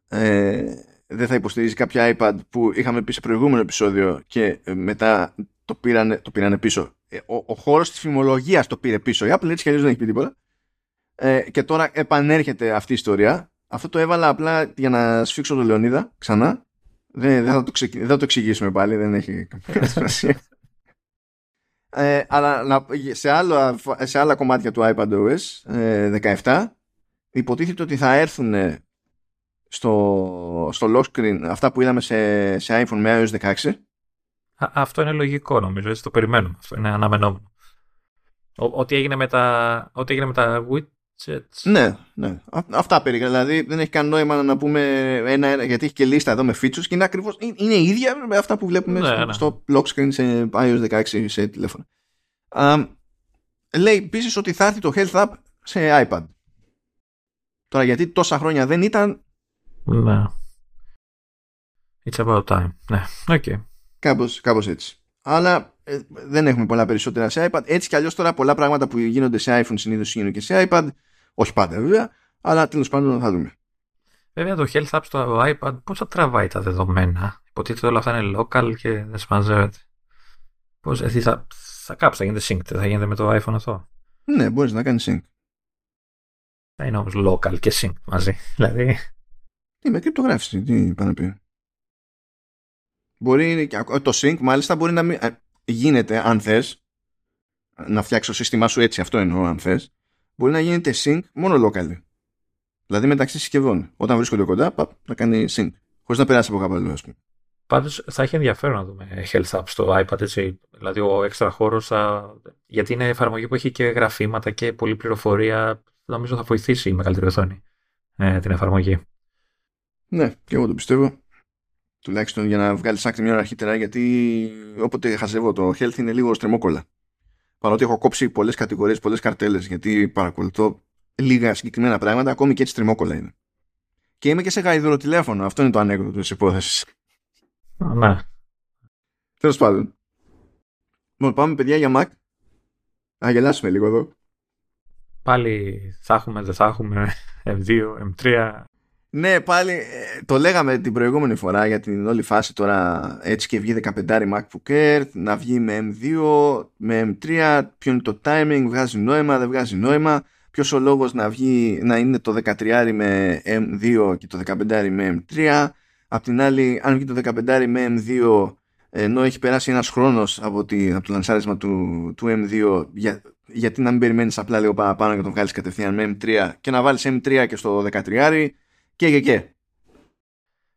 ε, δεν θα υποστηρίζει κάποια iPad που είχαμε πει σε προηγούμενο επεισόδιο και μετά το πήρανε, το πήρανε πίσω. Ε, ο, ο χώρος της φημολογίας το πήρε πίσω. Η Apple έτσι κι αλλιώς δεν έχει πει τίποτα. Ε, και τώρα επανέρχεται αυτή η ιστορία. Αυτό το έβαλα απλά για να σφίξω τον Λεωνίδα ξανά. Δεν, δεν, θα, το δεν θα το εξηγήσουμε πάλι, δεν έχει καμία σημασία. Ε, αλλά σε, άλλο, σε άλλα κομμάτια του iPadOS ε, 17 υποτίθεται ότι θα έρθουν στο, στο lock screen αυτά που είδαμε σε, σε iPhone με iOS 16. Αυτό είναι λογικό νομίζω, έτσι το περιμένουμε. Αυτό είναι αναμενόμενο. ό,τι έγινε με τα, ό,τι έγινε με τα widgets. Ναι, ναι. αυτά περιέγραφα. Δηλαδή δεν έχει καν νόημα να πούμε ένα-ένα, γιατί έχει και λίστα εδώ με features και είναι ακριβώς, είναι ίδια με αυτά που βλέπουμε ναι, στο, ναι. στο lock screen σε iOS 16 σε τηλέφωνο. Um, λέει επίσης ότι θα έρθει το Health App σε iPad. Τώρα γιατί τόσα χρόνια δεν ήταν. Ναι. It's about time. Ναι, OK. Okay. Κάπως, κάπως έτσι. Αλλά ε, δεν έχουμε πολλά περισσότερα σε iPad. Έτσι κι αλλιώς τώρα πολλά πράγματα που γίνονται σε iPhone συνήθως γίνονται και σε iPad. Όχι πάντα βέβαια, αλλά τέλος πάντων θα δούμε. Βέβαια το Health App στο iPad πώς θα τραβάει τα δεδομένα; Υποτίθεται όλα αυτά είναι local και δεν συμμαζεύεται. Πώς, εσύ θα, θα κάψει, θα γίνεται sync, θα γίνεται με το iPhone αυτό; Ναι, μπορείς να κάνεις sync. Θα είναι όμως local και sync μαζί. Δηλαδή. Τι με κρυπτογράφηση, τι πάνε να πει. Μπορεί, το sync μάλιστα μπορεί να μην, γίνεται αν θες να φτιάξεις το σύστημά σου έτσι, αυτό εννοώ αν θες. Μπορεί να γίνεται sync μόνο local. Δηλαδή μεταξύ συσκευών. Όταν βρίσκονται κοντά, πα, να κάνει sync. Χωρίς να περάσει από κάπου αλλού, ας πούμε. Πάντως θα έχει ενδιαφέρον να δούμε Health App στο iPad, έτσι. Δηλαδή ο έξτρα χώρος θα. Γιατί είναι εφαρμογή που έχει και γραφήματα και πολλή πληροφορία. Νομίζω θα βοηθήσει η μεγαλύτερη οθόνη ε, την εφαρμογή. Ναι, και εγώ το πιστεύω. Τουλάχιστον για να βγάλεις άκρη μια ώρα αρχίτερα, γιατί όποτε χαζεύω το health είναι λίγο στρεμόκολα. Παρότι έχω κόψει πολλές κατηγορίες, πολλές καρτέλες, γιατί παρακολουθώ λίγα συγκεκριμένα πράγματα, ακόμη και έτσι τριμόκολα είναι. Και είμαι και σε γαϊδούρο τηλέφωνο. Αυτό είναι το ανέκδοτο της υπόθεσης. Ναι. Τέλος πάντων. Λοιπόν, πάμε παιδιά για Mac. Να γελάσουμε λίγο εδώ. Πάλι θα έχουμε, δεν θα έχουμε M2, M3. Ναι, πάλι ε, το λέγαμε την προηγούμενη φορά για την όλη φάση τώρα έτσι και βγει 15 MacBook Air, να βγει με M2, με M3, ποιο είναι το timing, βγάζει νόημα, δεν βγάζει νόημα, ποιος ο λόγος να βγει να είναι το 13 με M2 και το 15 με M3, Απ' την άλλη, αν βγει το 15 με M2, ενώ έχει περάσει ένας χρόνος από, τη, από το λανσάρισμα του, του M2, για, γιατί να μην περιμένεις απλά λίγο παραπάνω και το βγάλεις κατευθείαν με M3 και να βάλεις M3 και στο 13 και και και.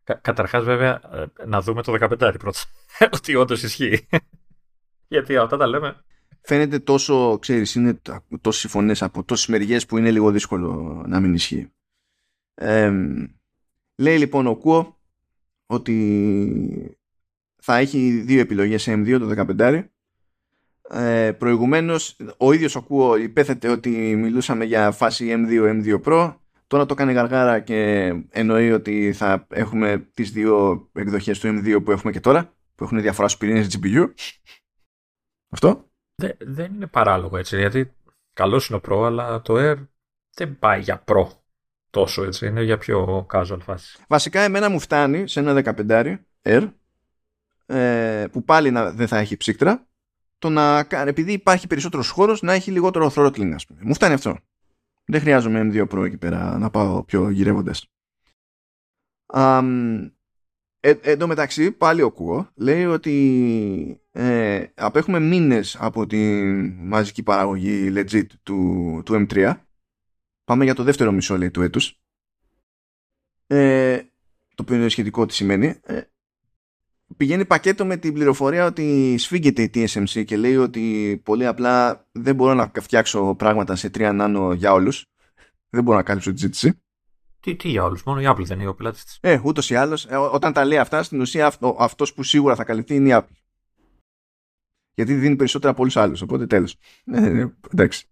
Κα, καταρχάς βέβαια ε, να δούμε το 15 πρώτα, ότι όντως ισχύει. γιατί αυτά τα λέμε. Φαίνεται τόσο, ξέρεις, είναι τόσες φωνές από τόσες μεριές που είναι λίγο δύσκολο να μην ισχύει. Ε, λέει λοιπόν ο Κουό ότι θα έχει δύο επιλογές σε M2 το 15 ε, προηγουμένως ο ίδιος ο Κουό υπέθετε ότι μιλούσαμε για φάση M2 M2 Pro τώρα το κάνει γαργάρα και εννοεί ότι θα έχουμε τις δύο εκδοχές του M2 που έχουμε και τώρα που έχουν διαφορά στους πυρήνες GPU αυτό δεν είναι παράλογο έτσι γιατί καλός είναι ο Pro αλλά το Air δεν πάει για Pro τόσο έτσι, είναι για πιο casual φάση. Βασικά εμένα μου φτάνει σε ένα 15 Air ε, που πάλι να, δεν θα έχει ψύκτρα το να, επειδή υπάρχει περισσότερος χώρος να έχει λιγότερο throttling ας πούμε. Μου φτάνει αυτό. Δεν χρειάζομαι M2 Pro εκεί πέρα να πάω πιο γυρεύοντας. Um, ε, εν τω μεταξύ πάλι ο Κουό λέει ότι ε, απέχουμε μήνες από τη μαζική παραγωγή legit του, του M3 Πάμε για το δεύτερο μισό λέει, του έτους. Ε, το οποίο είναι σχετικό τι σημαίνει. Ε, πηγαίνει πακέτο με την πληροφορία ότι σφίγγεται η TSMC και λέει ότι πολύ απλά δεν μπορώ να φτιάξω πράγματα σε 3 νάνο για όλους. Δεν μπορώ να κάλυψω τη ζήτηση. Τι, τι για όλους, μόνο η Apple δεν είναι ο πελάτης της. Ε, ούτως ή άλλως, ε, όταν τα λέει αυτά, στην ουσία αυτό αυτός που σίγουρα θα καλυφθεί είναι η Apple. Γιατί δίνει περισσότερα από όλους άλλους. Οπότε τέλος. Ε, ε, εντάξει.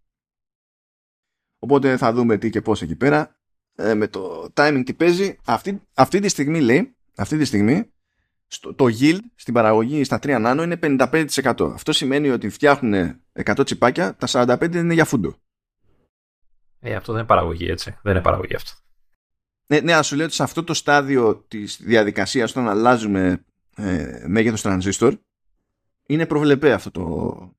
Οπότε θα δούμε τι και πώς εκεί πέρα. Ε, με το timing τι παίζει. Αυτή, αυτή τη στιγμή λέει, αυτή τη στιγμή, στο, το yield στην παραγωγή στα 3 nano είναι 55%. Αυτό σημαίνει ότι φτιάχνουν 100 τσιπάκια, τα 45 είναι για φούντο. Ε, αυτό δεν είναι παραγωγή, έτσι. Δεν είναι παραγωγή αυτό. Ναι, ναι, σου λέω ότι σε αυτό το στάδιο της διαδικασίας όταν αλλάζουμε ε, μέγεθος τρανζίστορ είναι προβλεπέ αυτό το,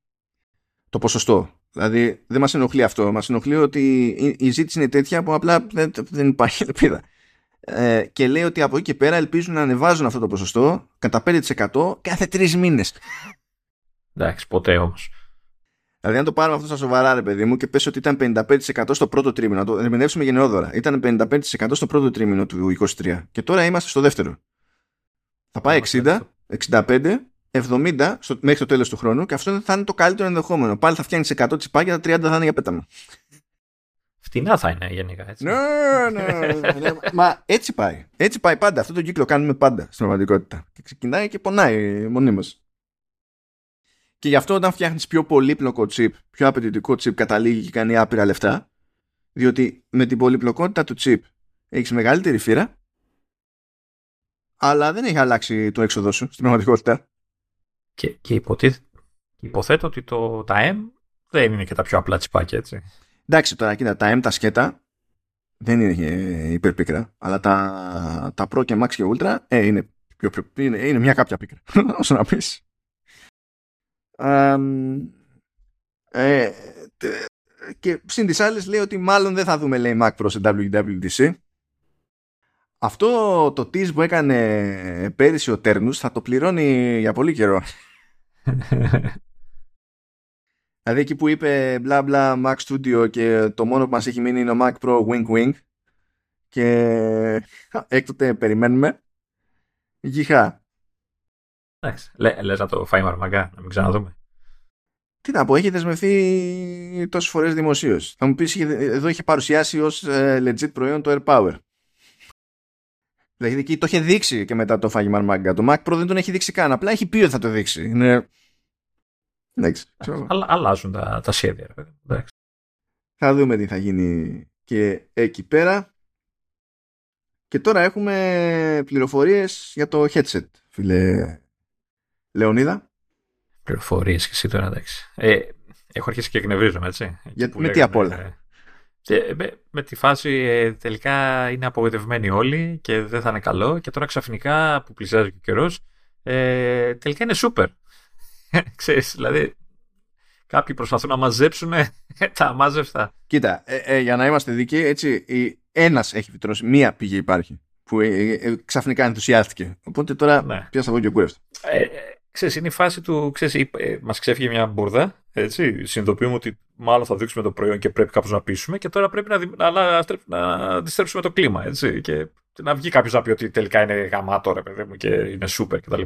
το ποσοστό. Δηλαδή δεν μας ενοχλεί αυτό. Μας ενοχλεί ότι η, ζήτηση είναι τέτοια που απλά δεν, δεν υπάρχει ελπίδα. Ε, και λέει ότι από εκεί και πέρα ελπίζουν να ανεβάζουν αυτό το ποσοστό κατά 5% κάθε τρεις μήνες. Εντάξει, ποτέ όμως. Δηλαδή, αν το πάρουμε αυτό στα σοβαρά, ρε παιδί μου, και πες ότι ήταν 55% στο πρώτο τρίμηνο, να το ερμηνεύσουμε γενναιόδωρα. Ήταν 55% στο πρώτο τρίμηνο του 23. Και τώρα είμαστε στο δεύτερο. Θα πάει 60, 65, 70 στο, μέχρι το τέλος του χρόνου και αυτό θα είναι το καλύτερο ενδεχόμενο. Πάλι θα φτιάξει 100 τσιπάκια, τα 30 θα είναι για πέταμα. Φτηνά θα είναι γενικά έτσι. Ναι, ναι, ναι. Μα έτσι πάει. Έτσι πάει πάντα. Αυτό το κύκλο κάνουμε πάντα στην πραγματικότητα. Και ξεκινάει και πονάει μονίμως. Και γι' αυτό όταν φτιάχνεις πιο πολύπλοκο chip, πιο απαιτητικό chip, καταλήγει και κάνει άπειρα λεφτά. Διότι με την πολυπλοκότητα του chip έχεις μεγαλύτερη φύρα, αλλά δεν έχει αλλάξει το έξοδο σου στην πραγματικότητα. Και, και υποθέτω ότι το, τα M δεν είναι και τα πιο απλά τσιπάκια, έτσι. Εντάξει, τώρα κοίτα, τα M τα σκέτα δεν είναι υπερπίκρα, αλλά τα, τα Pro και Max και Ultra ε, είναι, πιο, είναι, είναι μια κάποια πίκρα, όσο να πεις. Ε, και συν τις άλλες λέει ότι μάλλον δεν θα δούμε λέει Mac Pro σε WWDC αυτό το tease που έκανε πέρυσι ο Τέρνους θα το πληρώνει για πολύ καιρό δηλαδή εκεί που είπε μπλα μπλα Mac Studio και το μόνο που μας έχει μείνει είναι ο Mac Pro wink wink και έκτοτε περιμένουμε γυχά Εντάξει, λέ, λες να το φάει μαρμαγκά, να μην ξαναδούμε. Τι να πω, έχει δεσμευτεί τόσες φορές δημοσίως. Θα μου πεις, εδώ είχε παρουσιάσει ως ε, legit προϊόν το AirPower. Δηλαδή εκεί το είχε δείξει και μετά το φάγει μαρμάγκα. Το Mac Pro δεν τον έχει δείξει καν. Απλά έχει πει ότι θα το δείξει. Είναι... Εντάξει. αλλάζουν τα, τα σχέδια. Εντάξει. Θα δούμε τι θα γίνει και εκεί πέρα. Και τώρα έχουμε πληροφορίες για το headset, φίλε Λεωνίδα. Πληροφορίες και εσύ τώρα, εντάξει. Ε, έχω αρχίσει και εκνευρίζομαι, έτσι. Για, με τι απ' όλα; Και με, με, τη φάση ε, τελικά είναι απογοητευμένοι όλοι και δεν θα είναι καλό και τώρα ξαφνικά που πλησιάζει και ο καιρός ε, τελικά είναι σούπερ. Ξέρεις, δηλαδή κάποιοι προσπαθούν να μαζέψουν τα μάζευτα. Κοίτα, ε, ε, για να είμαστε δίκαιοι, έτσι, ένας έχει φυτρώσει, μία πηγή υπάρχει που ε, ξαφνικά ενθουσιάστηκε. Οπότε τώρα ναι. πιάσα εγώ και κούρευτα. Ξέρεις, είναι η φάση του, ξέρεις, ε, μας ξέφυγε μια μπουρδα, έτσι, συνειδητοποιούμε ότι μάλλον θα δείξουμε το προϊόν και πρέπει κάπως να πείσουμε και τώρα πρέπει να, να, να, να αντιστρέψουμε το κλίμα, έτσι, και να βγει κάποιος να πει ότι τελικά είναι γαμάτο, ρε παιδί μου, και είναι σούπερ κτλ.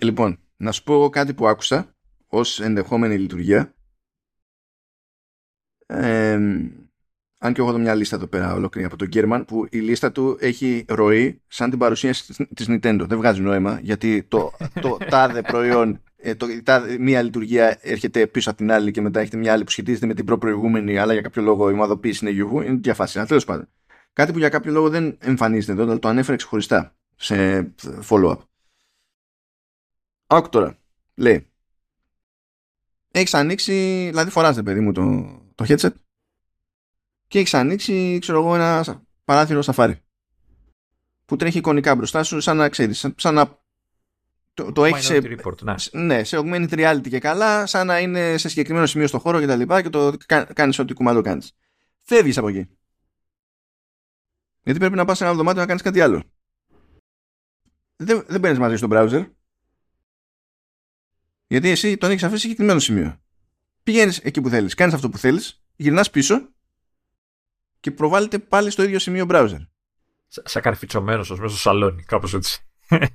Λοιπόν, να σου πω κάτι που άκουσα ως ενδεχόμενη λειτουργία. Ε, αν και έχω εδώ μια λίστα εδώ πέρα ολόκληρη από τον Γκέρμαν που η λίστα του έχει ροή σαν την παρουσίαση της Nintendo. Δεν βγάζει νόημα γιατί το, το τάδε προϊόν ε, το, τάδε, μία λειτουργία έρχεται πίσω από την άλλη και μετά έχετε μια άλλη που σχετίζεται με την προηγούμενη αλλά για κάποιο λόγο η ομαδοποίηση είναι γιουχού. Είναι διαφάση. Αλλά τέλος πάντων. Κάτι που για κάποιο λόγο δεν εμφανίζεται εδώ, αλλά το ανέφερε ξεχωριστά σε follow-up. Άκου τώρα. Λέει. Έχεις ανοίξει, δηλαδή φοράζεται παιδί μου το, το headset και έχεις ανοίξει, ξέρω εγώ, ένα παράθυρο σαφάρι που τρέχει εικονικά μπροστά σου σαν να ξέρεις, σαν, να το, το έχεις σε, report, ναι. ναι, σε augmented reality και καλά, σαν να είναι σε συγκεκριμένο σημείο στο χώρο και τα λοιπά και το κάνεις ό,τι κουμάντο κάνεις. Φεύγεις από εκεί. Γιατί πρέπει να πας σε ένα δωμάτιο να κάνεις κάτι άλλο. Δεν, δεν παίρνεις μαζί στο browser. Γιατί εσύ τον έχεις αφήσει σε συγκεκριμένο σημείο. Πηγαίνεις εκεί που θέλεις, κάνεις αυτό που θέλεις, γυρνάς πίσω και προβάλλεται πάλι στο ίδιο σημείο browser. Σαν καρφιτσωμένος ως μέσα στο σαλόνι, κάπως έτσι.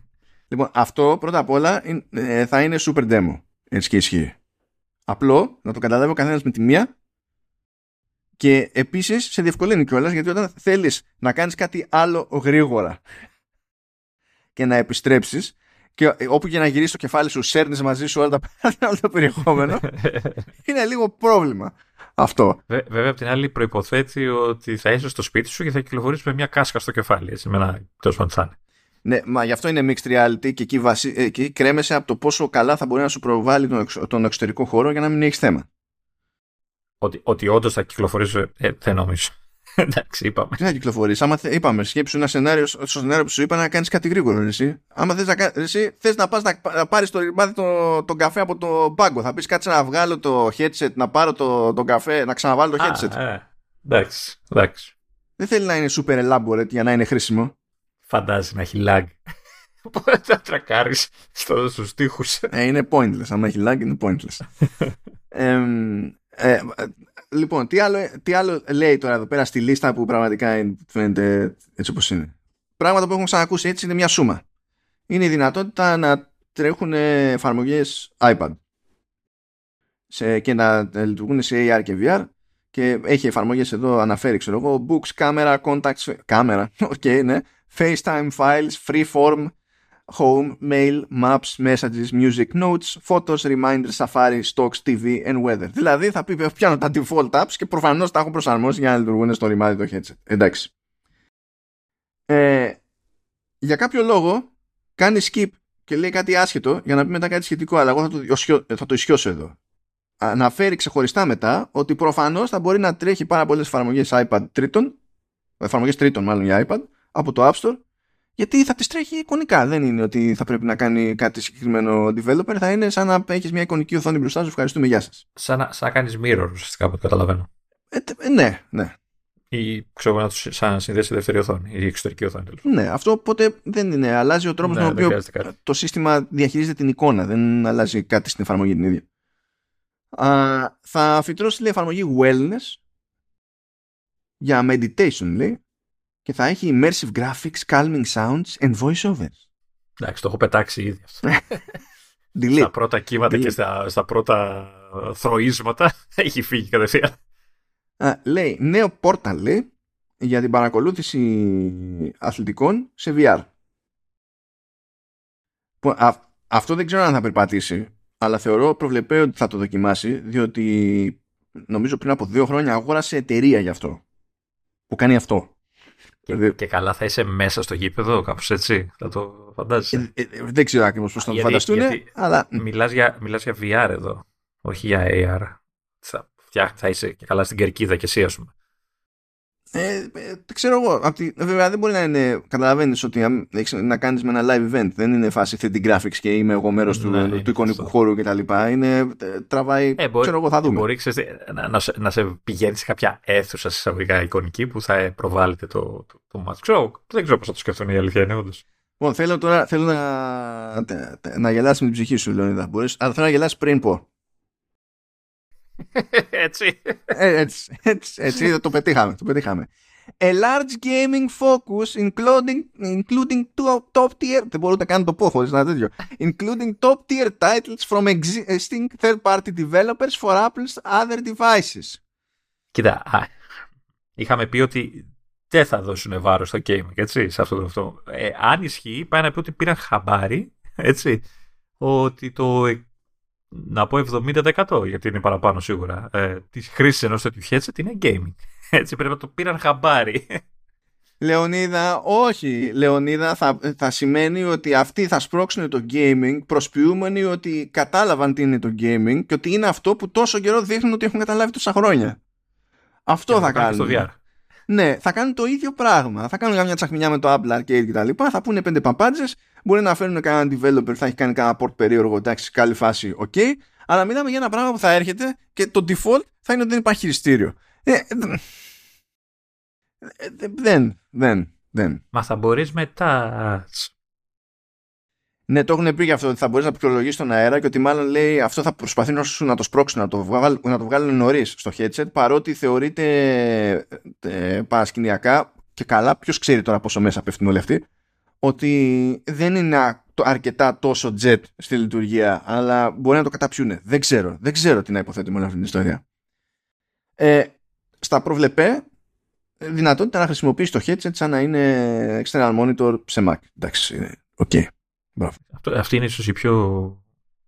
Λοιπόν, αυτό πρώτα απ' όλα ε, θα είναι super demo. Έτσι και ισχύει. Απλό να το καταλάβει ο καθένας με τη μία Και επίσης σε διευκολύνει κιόλας γιατί όταν θέλεις να κάνεις κάτι άλλο γρήγορα και να επιστρέψεις, και όπου και να γυρίσεις το κεφάλι σου, σέρνεις μαζί σου όλα τα, όλο το περιεχόμενο. είναι λίγο πρόβλημα αυτό. βέβαια, απ' την άλλη, προποθέτει ότι θα είσαι στο σπίτι σου και θα κυκλοφορήσει με μια κάσκα στο κεφάλι. Έτσι, με ένα τέλος πάντων Ναι, μα γι' αυτό είναι mixed reality και εκεί, βασι... εκεί κρέμεσαι από το πόσο καλά θα μπορεί να σου προβάλλει τον, τον εξωτερικό χώρο για να μην έχεις θέμα. Ότι, ότι όντως θα κυκλοφορήσει, ε, δεν νομίζω. Εντάξει, είπαμε. Τι θα κυκλοφορήσει. Άμα θε, είπαμε, σκέψου ένα σενάριο, στο σενάριο που σου είπα να κάνεις κάτι γρήγορο. Εσύ. Άμα θες να, εσύ, θες να πας να, να πάρεις το ρημάδι τον το καφέ από το μπάγκο. Θα πεις κάτσε να βγάλω το headset, να πάρω το, τον καφέ, να ξαναβάλω το headset. Α, ε, εντάξει, εντάξει. Δεν θέλει να είναι super elaborate για να είναι χρήσιμο. Φαντάζει να έχει lag. Πότε θα τρακάρεις στους τοίχους. Ε, είναι pointless. Αν έχει lag, είναι pointless. ε, ε, λοιπόν, τι άλλο, τι άλλο λέει τώρα εδώ πέρα στη λίστα που πραγματικά φαίνεται έτσι όπως είναι. Πράγματα που έχουμε ξανακούσει έτσι είναι μια σούμα. Είναι η δυνατότητα να τρέχουν εφαρμογές iPad σε, και να λειτουργούν σε AR και VR και έχει εφαρμογές εδώ αναφέρει ξέρω εγώ books, camera, contacts, camera, okay, ναι, FaceTime files, freeform, home, mail, maps, messages, music, notes, photos, reminders, safari, stocks, TV and weather. Δηλαδή θα πει πιάνω τα default apps και προφανώς τα έχω προσαρμόσει για να λειτουργούν στο ρημάδι το headset. Εντάξει. Ε, για κάποιο λόγο κάνει skip και λέει κάτι άσχετο για να πει μετά κάτι σχετικό, αλλά εγώ θα το, θα το ισιώσω εδώ. Αναφέρει ξεχωριστά μετά ότι προφανώς θα μπορεί να τρέχει πάρα πολλές εφαρμογές iPad τρίτων, εφαρμογές τρίτων μάλλον για iPad, από το App Store γιατί θα τη τρέχει εικονικά. Δεν είναι ότι θα πρέπει να κάνει κάτι συγκεκριμένο developer. Θα είναι σαν να έχεις μια εικονική οθόνη μπροστά σου. Ευχαριστούμε, γεια σας. Σαν να, σαν να κάνεις mirror, ουσιαστικά από καταλαβαίνω. Ε, ε, ναι, ναι. Ή ξέρω να τους σαν να συνδέσει δεύτερη οθόνη ή εξωτερική οθόνη. Ναι, αυτό οπότε δεν είναι. Αλλάζει ο τρόπος ναι, με τον οποίο το σύστημα διαχειρίζεται την εικόνα. Δεν αλλάζει κάτι στην εφαρμογή την ίδια. Α, θα φυτρώσει λέει, εφαρμογή wellness για meditation λέει και θα έχει immersive graphics, calming sounds and voiceovers. Εντάξει, το έχω πετάξει ήδη αυτό. στα πρώτα κύματα και στα, στα πρώτα θροίσματα έχει φύγει κατευθείαν. λέει, νέο πόρταλ λέει, για την παρακολούθηση αθλητικών σε VR. αυτό δεν ξέρω αν θα περπατήσει, αλλά θεωρώ προβλεπέ ότι θα το δοκιμάσει, διότι νομίζω πριν από δύο χρόνια αγόρασε εταιρεία γι' αυτό. Που κάνει αυτό. Και, δηλαδή... και, καλά θα είσαι μέσα στο γήπεδο, κάπως έτσι, θα το φαντάζεσαι. Ε, ε, δεν ξέρω ακριβώς πώς θα το φανταστούν, αλλά... Μιλάς για, μιλάς για VR εδώ, όχι για AR. Θα, θα είσαι και καλά στην κερκίδα και εσύ, ας πούμε. Ε, ε, ξέρω εγώ. Απ' βέβαια δεν μπορεί να είναι. Καταλαβαίνεις ότι έχεις να κάνεις με ένα live event. Δεν είναι φάση 3D graphics και είμαι εγώ μέρος του, ναι, του εικονικού χώρου κτλ. Είναι. Ε, τραβάει. Ε, μπορεί, ξέρω εγώ, θα δούμε. Μπορεί ξέρεις, να, να, σε, να σε πηγαίνει σε κάποια αίθουσα εισαγωγικά εικονική που θα προβάλλεται το, το, το, το Ξέρω, δεν ξέρω πώς θα το σκεφτούν η αλήθεια είναι, όντως. Λοιπόν, θέλω τώρα θέλω να, να γελάσει με την ψυχή σου, Λεωνίδα. Μπορείς, αλλά θέλω να γελάσει πριν πω. έτσι. Ε, έτσι, έτσι, έτσι, το πετύχαμε, το πετύχαμε. A large gaming focus including, including top tier δεν μπορώ να κάνω το πω χωρίς ένα τέτοιο including top tier titles from existing third party developers for Apple's other devices Κοίτα, είχαμε πει ότι δεν θα δώσουν βάρος στο gaming, έτσι, σε αυτό το αυτό. Ε, αν ισχύει, πάει να πει ότι πήραν χαμπάρι, έτσι, ότι το να πω 70% γιατί είναι παραπάνω σίγουρα ε, της χρήσης ενός τέτοιου headset είναι gaming. Έτσι πρέπει να το πήραν χαμπάρι. Λεωνίδα, όχι. Λεωνίδα θα, θα σημαίνει ότι αυτοί θα σπρώξουν το gaming προσποιούμενοι ότι κατάλαβαν τι είναι το gaming και ότι είναι αυτό που τόσο καιρό δείχνουν ότι έχουν καταλάβει τόσα χρόνια. Αυτό θα κάνουν. Στο VR. Ναι, θα κάνουν το ίδιο πράγμα. Θα κάνουν μια τσαχμινιά με το Apple Arcade κτλ. Θα πούνε πέντε παπάντζες. Μπορεί να φέρουν κανέναν developer, θα έχει κάνει κανένα port περίεργο. Εντάξει, καλή φάση, ok. Αλλά μιλάμε για ένα πράγμα που θα έρχεται και το default θα είναι ότι δεν υπάρχει χειριστήριο. Ε, ε, ε δεν, δεν, δεν. Μα θα μπορείς μετά ναι, το έχουν πει για αυτό ότι θα μπορείς να πληκτρολογήσει τον αέρα και ότι μάλλον λέει αυτό θα προσπαθεί να, σου, να το σπρώξει, να το, βγάλει, να το βγάλουν νωρίς στο headset, παρότι θεωρείται ε, παρασκηνιακά και καλά, ποιος ξέρει τώρα πόσο μέσα πέφτουν όλοι αυτοί, ότι δεν είναι αρκετά τόσο jet στη λειτουργία, αλλά μπορεί να το καταπιούν. Δεν ξέρω. Δεν ξέρω τι να υποθέτουμε όλη αυτή την ιστορία. Ε, θα προβλέπει δυνατότητα να χρησιμοποιήσει το headset σαν να είναι external monitor σε Mac. Εντάξει, OK. Okay. αυτή είναι ίσως η πιο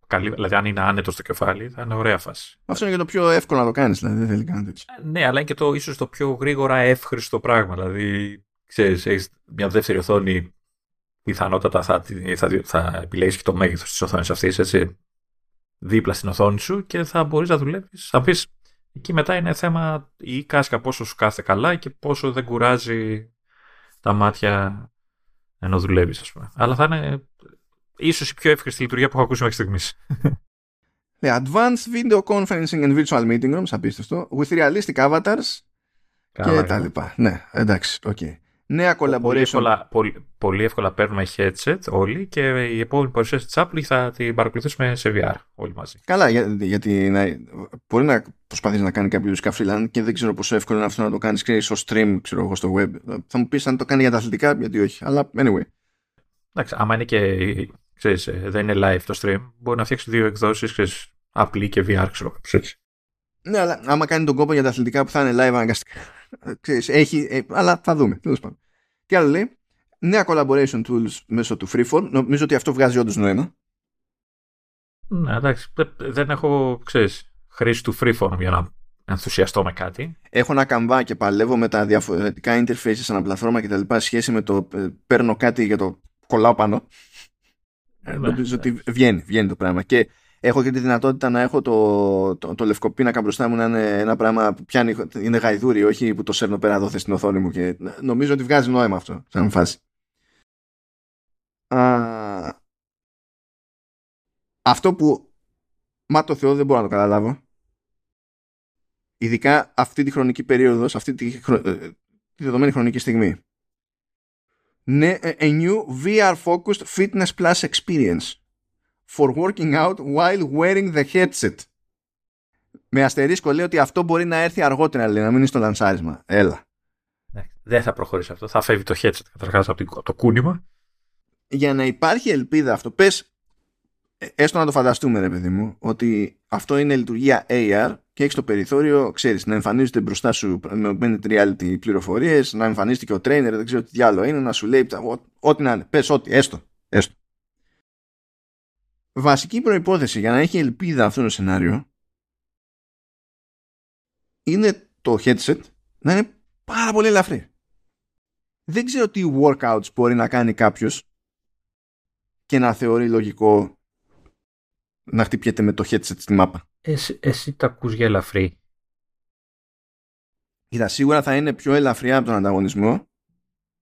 καλή, δηλαδή αν είναι άνετο στο κεφάλι θα είναι ωραία φάση. Αυτό είναι και το πιο εύκολο να το κάνεις, δηλαδή δεν θέλει καν τέτοιο. Ε, ναι, αλλά είναι και το ίσως το πιο γρήγορα εύχρηστο πράγμα. Δηλαδή, ξέρεις, έχεις μια δεύτερη οθόνη, πιθανότατα θα, θα, θα επιλέξει και το μέγεθος της οθόνης αυτής, έτσι, δίπλα στην οθόνη σου και θα μπορείς να δουλεύεις. Θα πεις, εκεί μετά είναι θέμα η κάσκα πόσο σου κάθεται καλά και πόσο δεν κουράζει τα μάτια ενώ δουλεύεις, ας πούμε. Αλλά θα είναι ίσως η πιο εύχρηστη λειτουργία που έχω ακούσει μέχρι στιγμής. Ναι, advanced video conferencing and virtual meeting rooms, απίστευτο, with realistic avatars και τα λοιπά. Ναι, εντάξει, OK. Okay. Νέα collaboration. Πολύ εύκολα, πολύ, πολύ εύκολα παίρνουμε headset όλοι και η επόμενη παρουσίαση της Apple θα την παρακολουθήσουμε σε VR όλοι μαζί. Καλά, για, γιατί να, μπορεί να προσπαθείς να κάνει κάποιο freelance και δεν ξέρω πόσο εύκολο είναι αυτό να το κάνεις ξέρεις, στο stream ξέρω εγώ, στο web. Θα μου πεις αν το κάνει για τα αθλητικά, γιατί όχι. Αλλά anyway. Εντάξει, άμα είναι και ξέρεις, ε, δεν είναι live το stream, μπορεί να φτιάξεις δύο εκδόσεις, ξέρεις, απλή και VR, ξέρω, έτσι. Ναι, αλλά άμα κάνει τον κόπο για τα αθλητικά που θα είναι live αναγκαστικά. Ξέρεις, έχει, ε, αλλά θα δούμε. Τέλος πάντων. Τι άλλο λέει. Νέα collaboration tools μέσω του Freeform. Νομίζω ότι αυτό βγάζει όντως νόημα. Ναι, εντάξει. Δεν έχω, ξέρεις, χρήση του Freeform για να ενθουσιαστώ με κάτι. Έχω ένα καμβά και παλεύω με τα διαφορετικά interfaces αναπλατφόρμα και τα λοιπά σχέση με το ε, παίρνω κάτι για το κολλάω πάνω. Ε, ναι, Νομίζω ότι βγαίνει, βγαίνει το πράγμα. Και έχω και τη δυνατότητα να έχω το, το, το λευκό πίνακα μπροστά μου να είναι ένα πράγμα που πιάνει, είναι γαϊδούρι, όχι που το σέρνω πέρα εδώ στην οθόνη μου. Και νομίζω ότι βγάζει νόημα αυτό, σαν φάση. Α, αυτό που μα το Θεό δεν μπορώ να το καταλάβω ειδικά αυτή τη χρονική περίοδος αυτή τη, ε, τη δεδομένη χρονική στιγμή ναι, a new VR-focused fitness plus experience for working out while wearing the headset. Με αστερίσκο λέει ότι αυτό μπορεί να έρθει αργότερα, λέει, να μην είναι στο λανσάρισμα. Έλα. Ναι, δεν θα προχωρήσει αυτό. Θα φεύγει το headset καταρχάς από το κούνημα. Για να υπάρχει ελπίδα αυτό, πες, ε, έστω να το φανταστούμε, ρε παιδί μου, ότι αυτό είναι λειτουργία AR και έχεις το περιθώριο, ξέρεις, να εμφανίζεται μπροστά σου με augmented reality πληροφορίες, να εμφανίζεται και ο trainer, δεν ξέρω τι άλλο είναι, να σου λέει ό,τι να είναι. Πες ό,τι, έστω. έστω. Βασική προπόθεση για να έχει ελπίδα αυτό το σενάριο είναι το headset να είναι πάρα πολύ ελαφρύ. Δεν ξέρω τι workouts μπορεί να κάνει κάποιος και να θεωρεί λογικό να χτυπιέται με το headset στη μάπα. Εσύ, εσύ τα ακούς για ελαφρύ. Κοίτα, σίγουρα θα είναι πιο ελαφριά από τον ανταγωνισμό.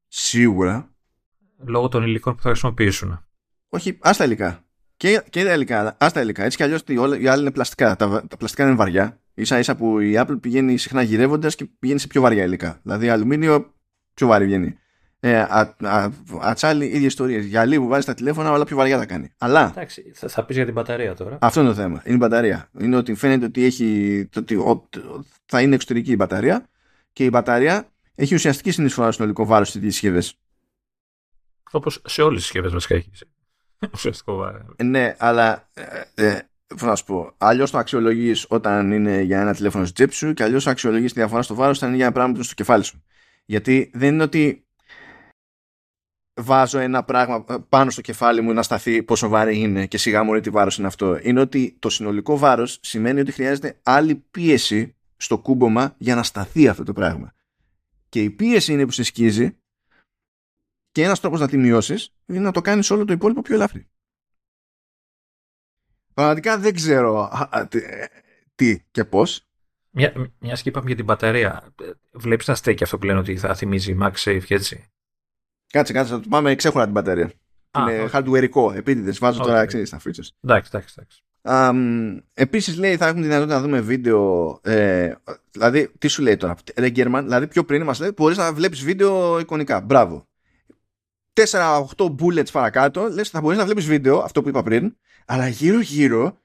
Σίγουρα. Λόγω των υλικών που θα χρησιμοποιήσουν. Όχι, άστα υλικά. Και, και τα υλικά, άστα υλικά. Έτσι κι αλλιώς οι άλλοι είναι πλαστικά. Τα, τα πλαστικά είναι βαριά. σα ίσα που η Apple πηγαίνει συχνά γυρεύοντας και πηγαίνει σε πιο βαριά υλικά. Δηλαδή αλουμίνιο πιο βαρύ βγαίνει. Ε, α, α, ατσάλι, ίδιε ιστορίε. Γυαλί που βάζει τα τηλέφωνα, όλα πιο βαριά τα κάνει. Αλλά. Εντάξει, θα, θα πεις για την μπαταρία τώρα. Αυτό είναι το θέμα. Είναι η μπαταρία. Είναι ότι φαίνεται ότι, έχει, ότι θα είναι εξωτερική η μπαταρία και η μπαταρία έχει ουσιαστική συνεισφορά στο ολικό βάρος στις συσκευές. Όπως σε όλες τις συσκευές βασικά έχει. Ουσιαστικό βάρο. Ε, ναι, αλλά. Ε, ε, να σου πω. Αλλιώς το αξιολογείς όταν είναι για ένα τηλέφωνο στη τσέπη σου και αλλιώς αξιολογείς τη διαφορά στο βάρος όταν είναι για ένα πράγμα που είναι στο κεφάλι σου. Γιατί δεν είναι ότι βάζω ένα πράγμα πάνω στο κεφάλι μου να σταθεί πόσο βάρη είναι και σιγά μου τι βάρος είναι αυτό. Είναι ότι το συνολικό βάρος σημαίνει ότι χρειάζεται άλλη πίεση στο κούμπομα για να σταθεί αυτό το πράγμα. Και η πίεση είναι που σε σκίζει και ένας τρόπος να τη μειώσεις είναι να το κάνεις όλο το υπόλοιπο πιο ελαφρύ. Πραγματικά δεν ξέρω τι και πώς. Μια, μιας και είπαμε για την μπαταρία. Βλέπεις να στέκει αυτό που λένε ότι θα θυμίζει MagSafe και έτσι; Κάτσε, κάτσε, θα το πάμε ξέχωρα την μπαταρία. είναι okay. hardwareικό, επίτηδες. Βάζω okay. τώρα ξέρεις τα features. Εντάξει, εντάξει. εντάξει. Um, Επίσης λέει θα έχουμε τη δυνατότητα να δούμε βίντεο. Ε, δηλαδή, τι σου λέει τώρα, Reggerman, δηλαδή πιο πριν μας λέει μπορείς να βλέπεις βίντεο εικονικά. Μπράβο. 4-8 bullets παρακάτω, λες θα μπορείς να βλέπεις βίντεο, αυτό που είπα πριν, αλλά γύρω-γύρω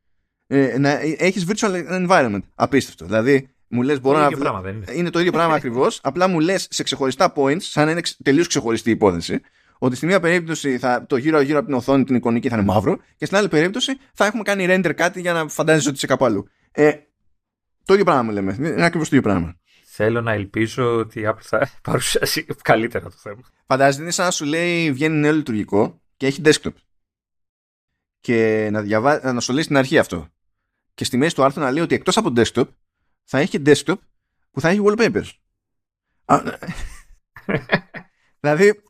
ε, να έχεις virtual environment. Απίστευτο. Δηλαδή, μου λες, μπορώ να. Πράγμα, δεν είναι. είναι το ίδιο πράγμα ακριβώς. Απλά μου λες σε ξεχωριστά points, σαν να είναι τελείως ξεχωριστή υπόθεση, ότι στη μία περίπτωση θα, το γύρω-γύρω από την οθόνη την εικονική θα είναι μαύρο και στην άλλη περίπτωση θα έχουμε κάνει render κάτι για να φαντάζεσαι ότι είσαι κάπου αλλού. Ε, το ίδιο πράγμα μου λέμε. Είναι ακριβώς το ίδιο πράγμα. Θέλω να ελπίζω ότι η Apple θα παρουσιάσει καλύτερα το θέμα. Φαντάζεσαι είναι σαν να σου λέει βγαίνει νέο λειτουργικό και έχει desktop. Και να, διαβά... να σου λέει στην αρχή αυτό. Και στη μέση του άρθρου να λέει ότι εκτός από desktop θα έχει και desktop που θα έχει wallpapers. δηλαδή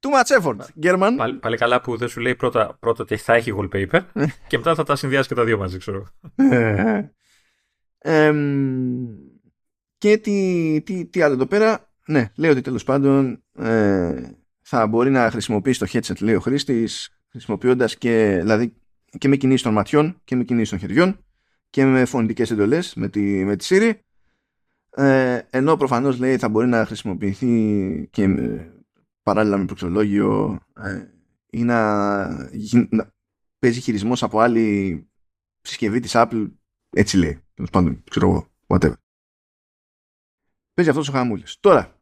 Too much effort, German. Πάλι, πάλι, καλά που δεν σου λέει πρώτα, πρώτα ότι θα έχει wallpaper και μετά θα τα συνδυάσει και τα δύο μαζί, ξέρω. ε, και τι, τι, τι άλλο εδώ πέρα. Ναι, λέει ότι τέλος πάντων ε, θα μπορεί να χρησιμοποιήσει το headset, λέει ο χρήστης, χρησιμοποιώντας και, δηλαδή, και με κινήσεις των ματιών και με κινήσεις των χεριών και με φωνητικές εντολές με τη, με τη Siri. Ε, ενώ προφανώς λέει θα μπορεί να χρησιμοποιηθεί και παράλληλα με προξολόγιο ε, ή να, να παίζει χειρισμός από άλλη συσκευή της Apple έτσι λέει τέλος πάντων ξέρω εγώ whatever παίζει αυτός ο χαμούλης τώρα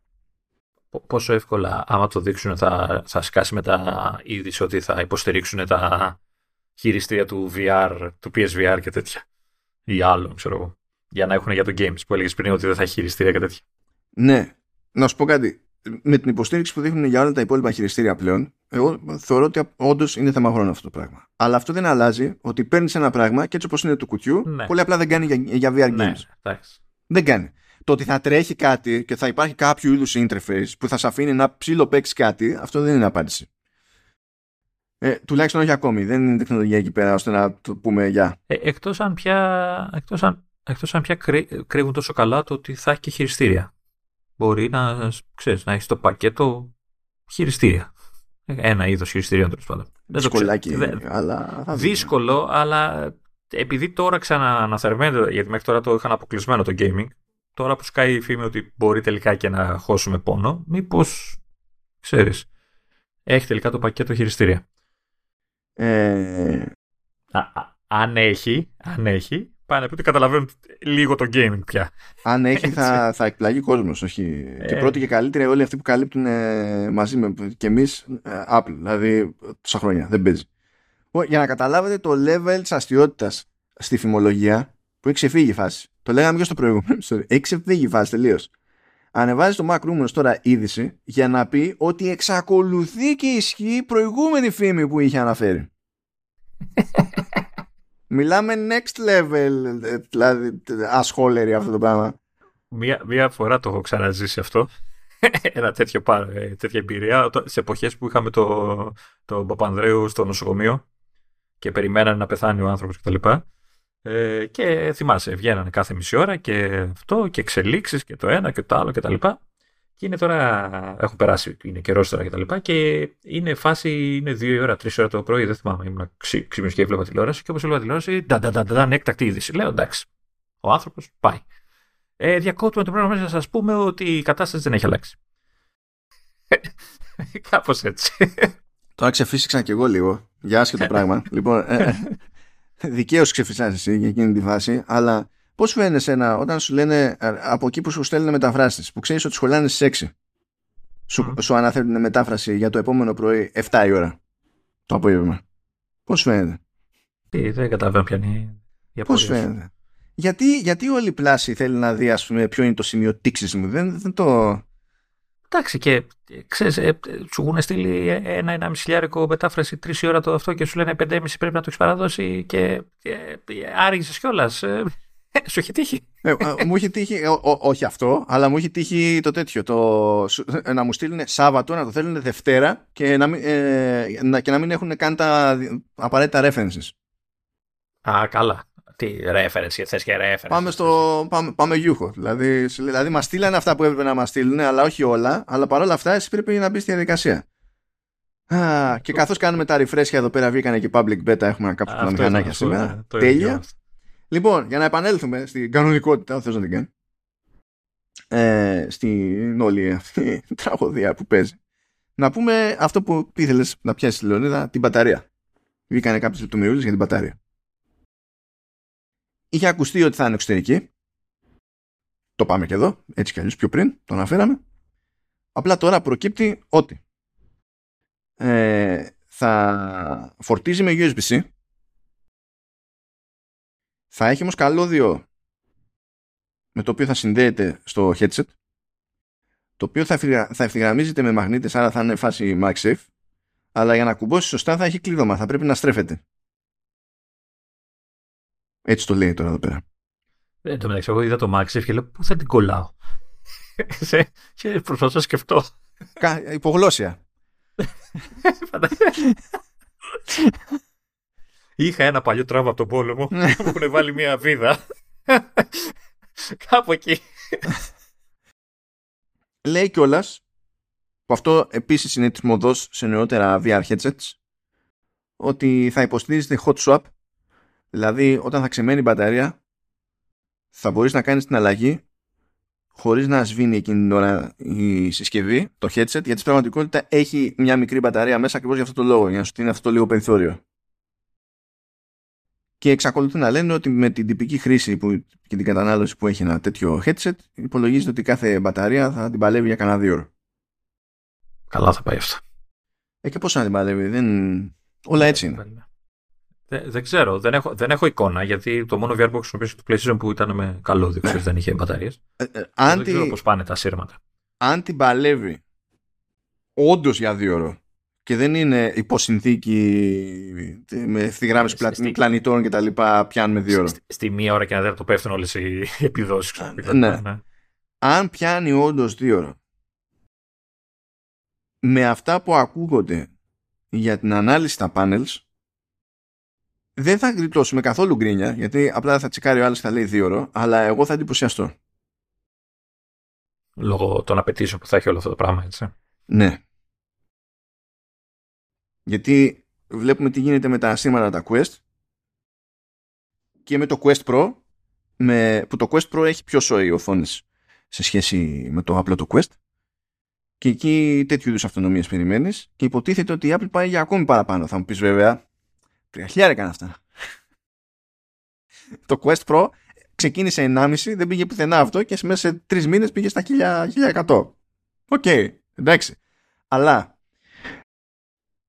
πόσο εύκολα άμα το δείξουν θα, θα σκάσει με τα είδηση ότι θα υποστηρίξουν τα χειριστήρια του VR, του PSVR και τέτοια ή άλλων ξέρω εγώ για να έχουν για το games που έλεγες πριν ότι δεν θα έχει χειριστήρια και τέτοια. Ναι. Να σου πω κάτι με την υποστήριξη που δείχνουν για όλα τα υπόλοιπα χειριστήρια πλέον, εγώ θεωρώ ότι όντως είναι θέμα χρόνου αυτό το πράγμα. Αλλά αυτό δεν αλλάζει ότι παίρνεις ένα πράγμα και έτσι όπως είναι του κουτιού, ναι. πολύ απλά δεν κάνει για, για VR ναι, games. δεν κάνει. Το ότι θα τρέχει κάτι και θα υπάρχει κάποιο είδους interface που θα σε αφήνει να ψήλο παίξει κάτι, αυτό δεν είναι απάντηση. Ε, τουλάχιστον όχι ακόμη. Δεν είναι τεχνολογία εκεί πέρα ώστε να το πούμε για. Ε, εκτός αν πια, εκτός αν, εκτός αν πια κρύβουν τόσο καλά το ότι θα έχει και χειριστήρια μπορεί να, ξέρεις, να έχεις το πακέτο χειριστήρια. Ένα είδος χειριστήριων τέλος πάντων. Δυσκολάκι, αλλά. Δύσκολο, αλλά επειδή τώρα ξανααναθερμαίνεται, γιατί μέχρι τώρα το είχαν αποκλεισμένο το gaming, τώρα που σκάει η φήμη ότι μπορεί τελικά και να χώσουμε πόνο, μήπως ξέρεις, έχει τελικά το πακέτο χειριστήρια. Ε... αν έχει, αν έχει, πάνε που καταλαβαίνουν λίγο το gaming πια. Αν έχει θα, θα εκπλαγεί κόσμος. Όχι. Ε. Και πρώτοι και καλύτεροι όλοι αυτοί που καλύπτουν ε, μαζί με και εμείς ε, Apple. Δηλαδή τόσα χρόνια. Δεν παίζει. Για να καταλάβετε το level της αστείωτητας στη φημολογία που έχει ξεφύγει η φάση. Το λέγαμε και στο προηγούμενο. Έχει ξεφύγει η φάση τελείως. Ανεβάζει το Mac Rumors τώρα είδηση για να πει ότι εξακολουθεί και ισχύει η προηγούμενη φήμη που είχε αναφέρει. Μιλάμε next level, δηλαδή ασχόλερη αυτό το πράγμα. Μία, μία φορά το έχω ξαναζήσει αυτό. Ένα τέτοιο, ε, τέτοια εμπειρία σε εποχές που είχαμε το, το Παπανδρέου στο νοσοκομείο και περιμένανε να πεθάνει ο άνθρωπος κτλ. Ε, και θυμάσαι, βγαίνανε κάθε μισή ώρα και αυτό και εξελίξεις και το ένα και το άλλο κτλ. Και είναι τώρα, έχω περάσει, είναι καιρός τώρα και τα λοιπά και είναι φάση, είναι δύο η ώρα, τρεις ώρα το πρωί, δεν θυμάμαι, ήμουν ξύπνιος και έβλεπα τηλεόραση και όπως έβλεπα τηλεόραση, ντα, έκτακτη είδηση. Λέω εντάξει, ο άνθρωπος πάει. Ε, διακόπτουμε το πρόγραμμα μέσα να σα πούμε ότι η κατάσταση δεν έχει αλλάξει. Κάπως έτσι. Τώρα ξεφύσηξα κι εγώ λίγο για άσχετο πράγμα. λοιπόν, ε, δικαίως ξεφύσηξα εσύ για εκείνη τη φάση, αλλά Πώς φαίνεται ένα, όταν σου λένε από εκεί που σου στέλνουν μεταφράσεις, που ξέρεις ότι σχολάνε στις 6, σου, mm. σου αναφέρουν μετάφραση για το επόμενο πρωί 7 η ώρα το απόγευμα. Πώς φαίνεται; Τι, δεν καταλαβαίνω ποια είναι η Πώς φαίνεται; Γιατί, γιατί όλη η πλάση θέλει να δει, ας πούμε, ποιο είναι το σημείο τήξης μου. Δεν, δεν το. Εντάξει, και ξέρεις, ε, σου έχουν στείλει ένα-ένα μισηλιάρικο μετάφραση τρεις ώρα το αυτό και σου λένε πεντέμιση πρέπει να το έχεις παραδώσει και, και άργησες κιόλας. Ε, σου έχει τύχει. Ε, ε, μου έχει τύχει, όχι αυτό, αλλά μου έχει τύχει το τέτοιο. Το, ε, να μου στείλουν Σάββατο, να το θέλουν Δευτέρα και να μην, να, και να μην έχουν καν τα απαραίτητα references. Α, καλά. Τι reference, θες και reference. Πάμε, στο, πάμε, πάμε γιούχο. Δηλαδή, δηλαδή μας στείλανε αυτά που έπρεπε να μας στείλουν, αλλά όχι όλα. Αλλά παρόλα αυτά, εσύ πρέπει να μπεις στη διαδικασία. Α, και καθώς κάνουμε τα refresh εδώ πέρα, βγήκανε και public beta, έχουμε κάποια μηχανάκια σήμερα. Τέλεια. Λοιπόν, για να επανέλθουμε στην κανονικότητα, αν θες να την κάνεις, ε, στην όλη αυτή τραγωδία που παίζει, να πούμε αυτό που ήθελες να πιάσεις Λεωνίδα, την μπαταρία. Βγήκανε κάποιες λεπτομερούλε για την μπαταρία. Είχε ακουστεί ότι θα είναι εξωτερική. Το πάμε και εδώ, έτσι κι αλλιώς πιο πριν, το αναφέραμε. Απλά τώρα προκύπτει ότι ε, θα φορτίζει με USB-C θα έχει όμως καλώδιο με το οποίο θα συνδέεται στο headset το οποίο θα, θα ευθυγραμμίζεται με μαγνήτες άρα θα είναι φάση MagSafe αλλά για να κουμπώσει σωστά θα έχει κλείδωμα θα πρέπει να στρέφεται έτσι το λέει τώρα εδώ πέρα ε, το μεταξύ εγώ είδα το MagSafe και λέω πού θα την κολλάω; Και προσπαθώ να σκεφτώ υπογλώσια Είχα ένα παλιό τράβο από τον πόλεμο που έχουν βάλει μια βίδα. Κάπου εκεί. Λέει κιόλας που αυτό επίσης είναι της σε νεότερα VR headsets ότι θα υποστηρίζεται hot swap δηλαδή όταν θα ξεμένει η μπαταρία θα μπορείς να κάνεις την αλλαγή χωρίς να σβήνει εκείνη την ώρα η συσκευή, το headset, γιατί στην πραγματικότητα έχει μια μικρή μπαταρία μέσα ακριβώς για αυτό το λόγο, για να σου δίνει αυτό το λίγο περιθώριο. Και εξακολουθούν να λένε ότι με την τυπική χρήση που, και την κατανάλωση που έχει ένα τέτοιο headset, υπολογίζεται ότι κάθε μπαταρία θα την παλεύει για κανένα δύο ώρο. Καλά θα πάει αυτό. Ε, και πώς να την παλεύει, δεν... όλα έτσι είναι. Δεν, δεν ξέρω, δεν έχω, δεν έχω εικόνα γιατί το μόνο VR που χρησιμοποιήσω το PlayStation που ήταν με καλό δίκτυο ναι. δεν είχε μπαταρίες. Ε, ε, δεν ξέρω πώς πάνε τα σύρματα. Αν την παλεύει όντως για δύο ώρο και δεν είναι υποσυνθήκη με ευθυγράμμιση πλα, πλανητών και τα λοιπά πιάνουμε δύο ώρο. Στη, στη, μία ώρα και ένα το πέφτουν όλες οι επιδόσεις. Ναι. ναι. Αν πιάνει όντως δύο ώρο με αυτά που ακούγονται για την ανάλυση στα panels δεν θα γλιτώσουμε καθόλου γκρίνια, γιατί απλά θα τσεκάρει ο άλλος και θα λέει δύο ώρο, αλλά εγώ θα εντυπωσιαστώ. Λόγω των απαιτήσεων που θα έχει όλο αυτό το πράγμα, έτσι. Ναι. Γιατί βλέπουμε τι γίνεται με τα σήματα τα Quest και με το Quest Pro, με, που το Quest Pro έχει πιο σόι οθόνες σε σχέση με το απλό το Quest. Και εκεί τέτοιου είδους αυτονομίες περιμένεις και υποτίθεται ότι η Apple πάει για ακόμη παραπάνω. Θα μου πεις βέβαια, Τρία χιλιάρικα αυτά. το Quest Pro ξεκίνησε 1,5, δεν πήγε πουθενά αυτό και μέσα σε τρεις μήνες πήγε στα 1100. OK, okay, εντάξει. Αλλά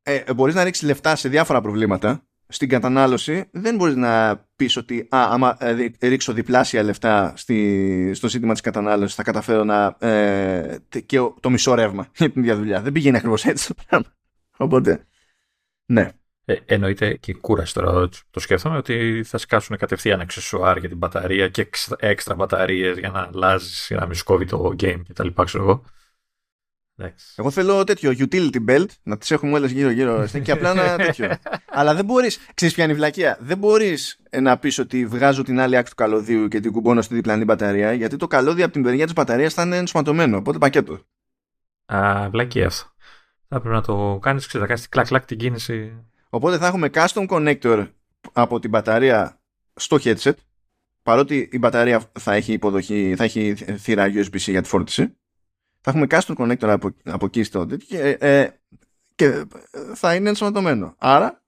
ε, μπορείς να ρίξεις λεφτά σε διάφορα προβλήματα στην κατανάλωση δεν μπορείς να πεις ότι α, άμα ε, ρίξω διπλάσια λεφτά στη, στο ζήτημα της κατανάλωσης θα καταφέρω να ε, και το μισό ρεύμα για την ίδια δουλειά. Δεν πηγαίνει ακριβώς έτσι το πράγμα. Οπότε, ναι. Ε, εννοείται και κούραση τώρα. Το σκέφτομαι ότι θα σκάσουν κατευθείαν αξεσουάρ για την μπαταρία και έξτρα μπαταρίες για να αλλάζεις, να μην σκόβει το game κτλ. Ξέρω εγώ. Εγώ θέλω τέτοιο utility belt να τις έχουμε όλες γύρω-γύρω και απλά να τέτοιο. Αλλά δεν μπορείς. Ξέρεις ποια είναι η βλακεία; Δεν μπορείς να πεις ότι βγάζω την άλλη άκρη του καλωδίου και την κουμπώνω στη διπλανή μπαταρία, γιατί το καλώδιο από την περιά της μπαταρίας θα είναι ενσωματωμένο. Οπότε πακέτο. Α, βλακεία αυτό. Θα πρέπει να το κάνεις, ξέρεις, να κάνεις κλακ-κλακ την κίνηση Οπότε θα έχουμε custom connector από την μπαταρία στο headset παρότι η μπαταρία θα έχει υποδοχή, θα έχει θύρα USB-C για τη φόρτιση θα έχουμε custom connector από, από εκεί στο και, ε, και θα είναι ενσωματωμένο. Άρα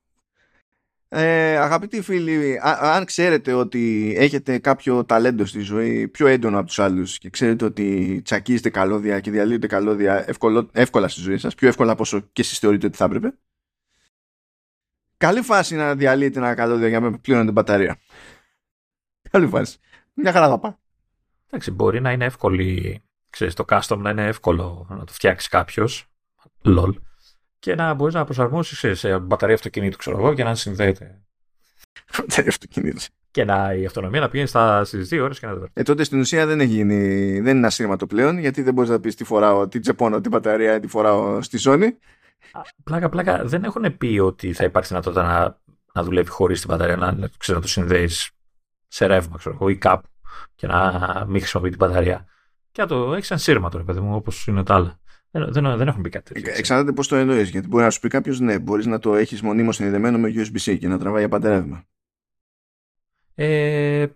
ε, αγαπητοί φίλοι, αν ξέρετε ότι έχετε κάποιο ταλέντο στη ζωή πιο έντονο από τους άλλους και ξέρετε ότι τσακίζετε καλώδια και διαλύετε καλώδια εύκολα στη ζωή σας, πιο εύκολα από όσο και εσείς θεωρείτε ότι θα έπρεπε, Καλή φάση να διαλύεται ένα καλώδιο για να πλήρωνε την μπαταρία. Καλή φάση. Μια χαρά θα πάει. Εντάξει, μπορεί να είναι εύκολη, ξέρεις, το custom να είναι εύκολο να το φτιάξει κάποιος. Λολ. Και να μπορείς να προσαρμόσεις σε μπαταρία αυτοκινήτου, ξέρω εγώ, και να συνδέεται. Μπαταρία αυτοκινήτου. Και να, η αυτονομία να πηγαίνει στις δύο ώρες και να το Ε, τότε στην ουσία δεν, έχει γίνει, δεν είναι ασύρματο πλέον, γιατί δεν μπορείς να πεις τι φοράω, τι τσεπώνω την μπαταρία, τι φοράω στη ζώνη. Πλάκα, πλάκα, δεν έχουν πει ότι θα υπάρξει δυνατότητα να, να δουλεύει χωρίς την μπαταρία, να, ξέρω, να το συνδέεις σε ρεύμα, ξέρω ή κάπου και να μην χρησιμοποιεί την μπαταρία. Και να το έχει σαν σύρμα τώρα, παιδί μου, όπως είναι τα άλλα. Δεν, δεν, δεν έχουν πει κάτι τέτοιο. Εξαρτάται πώς το εννοείς. Γιατί μπορεί να σου πει κάποιος, ναι, μπορείς να το έχεις μονίμως συνδεδεμένο με USB-C και να τραβάει πάντα ρεύμα. Ε,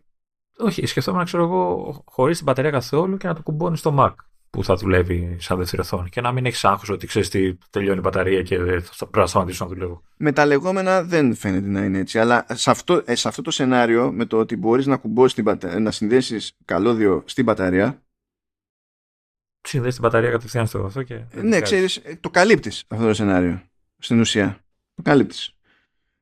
όχι, σκεφτόμουν να ξέρω εγώ χωρίς την μπαταρία καθόλου και να το κουμπώνεις στο Mac που θα δουλεύει σαν δεύτερη οθόνη και να μην έχεις άγχος ότι ξέρεις τι τελειώνει η μπαταρία και θα πρέπει να σταματήσω να δουλεύω. Με τα λεγόμενα δεν φαίνεται να είναι έτσι, αλλά σε αυτό, ε, σε αυτό το σενάριο με το ότι μπορείς να κουμπώσεις να συνδέσεις καλώδιο στην μπαταρία. Συνδέσει την μπαταρία κατευθείαν στο αυτό και. Ναι, ξέρεις, ε, το καλύπτεις αυτό το σενάριο στην ουσία. Το καλύπτεις.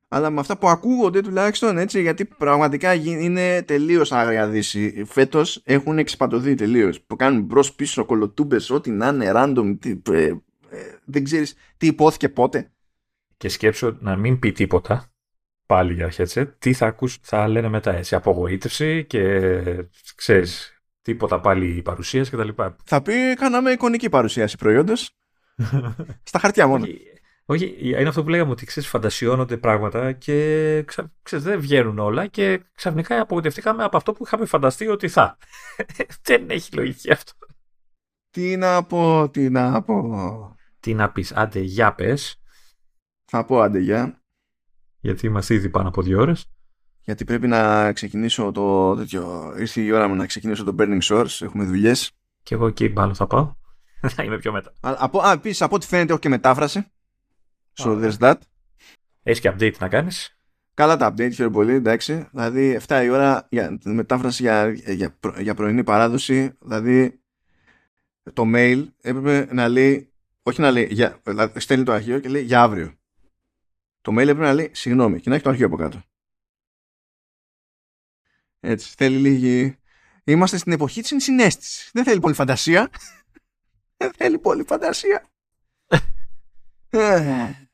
Αλλά με αυτά που ακούγονται τουλάχιστον έτσι, γιατί πραγματικά είναι τελείως άγρια δύση. Φέτος έχουν εξυπατωθεί τελείως. Που κάνουν μπρος πίσω κολοτούμπες, ό,τι να είναι random. Τι, ε, ε, δεν ξέρεις τι υπόθηκε πότε. Και σκέψω να μην πει τίποτα πάλι για headset, τι θα, ακούς, θα λένε μετά έτσι, απογοήτευση και ξέρεις, τίποτα πάλι παρουσίαση κτλ. Θα πει, κάναμε εικονική παρουσίαση προϊόντος, στα χαρτιά μόνο. Όχι, είναι αυτό που λέγαμε ότι ξέρεις, φαντασιώνονται πράγματα και ξέρεις, δεν βγαίνουν όλα και ξαφνικά απογοητευτήκαμε από αυτό που είχαμε φανταστεί ότι θα. δεν έχει λογική αυτό. Τι να πω, τι να πω. Τι να πεις, άντε για πες. Θα πω άντε για. Γιατί είμαστε ήδη πάνω από δύο ώρες. Γιατί πρέπει να ξεκινήσω το τέτοιο. Ήρθε η ώρα μου να ξεκινήσω το Burning Source. Έχουμε δουλειές. Και εγώ εκεί πάνω θα πάω. Θα είμαι πιο μετά. Α, από, α, επίσης, από ό,τι φαίνεται έχω και μετάφραση. So there's that. Έχεις και update να κάνεις; Καλά τα update, χαίρομαι πολύ, εντάξει. Δηλαδή 7 η ώρα για μετάφραση για, για, για πρωινή παράδοση. Δηλαδή το mail έπρεπε να λέει, όχι να λέει, για, δηλαδή, στέλνει το αρχείο και λέει για αύριο. Το mail έπρεπε να λέει συγγνώμη και να έχει το αρχείο από κάτω. Έτσι, θέλει λίγη... Είμαστε στην εποχή της συνέστησης. Δεν θέλει πολύ φαντασία. Δεν θέλει πολύ φαντασία.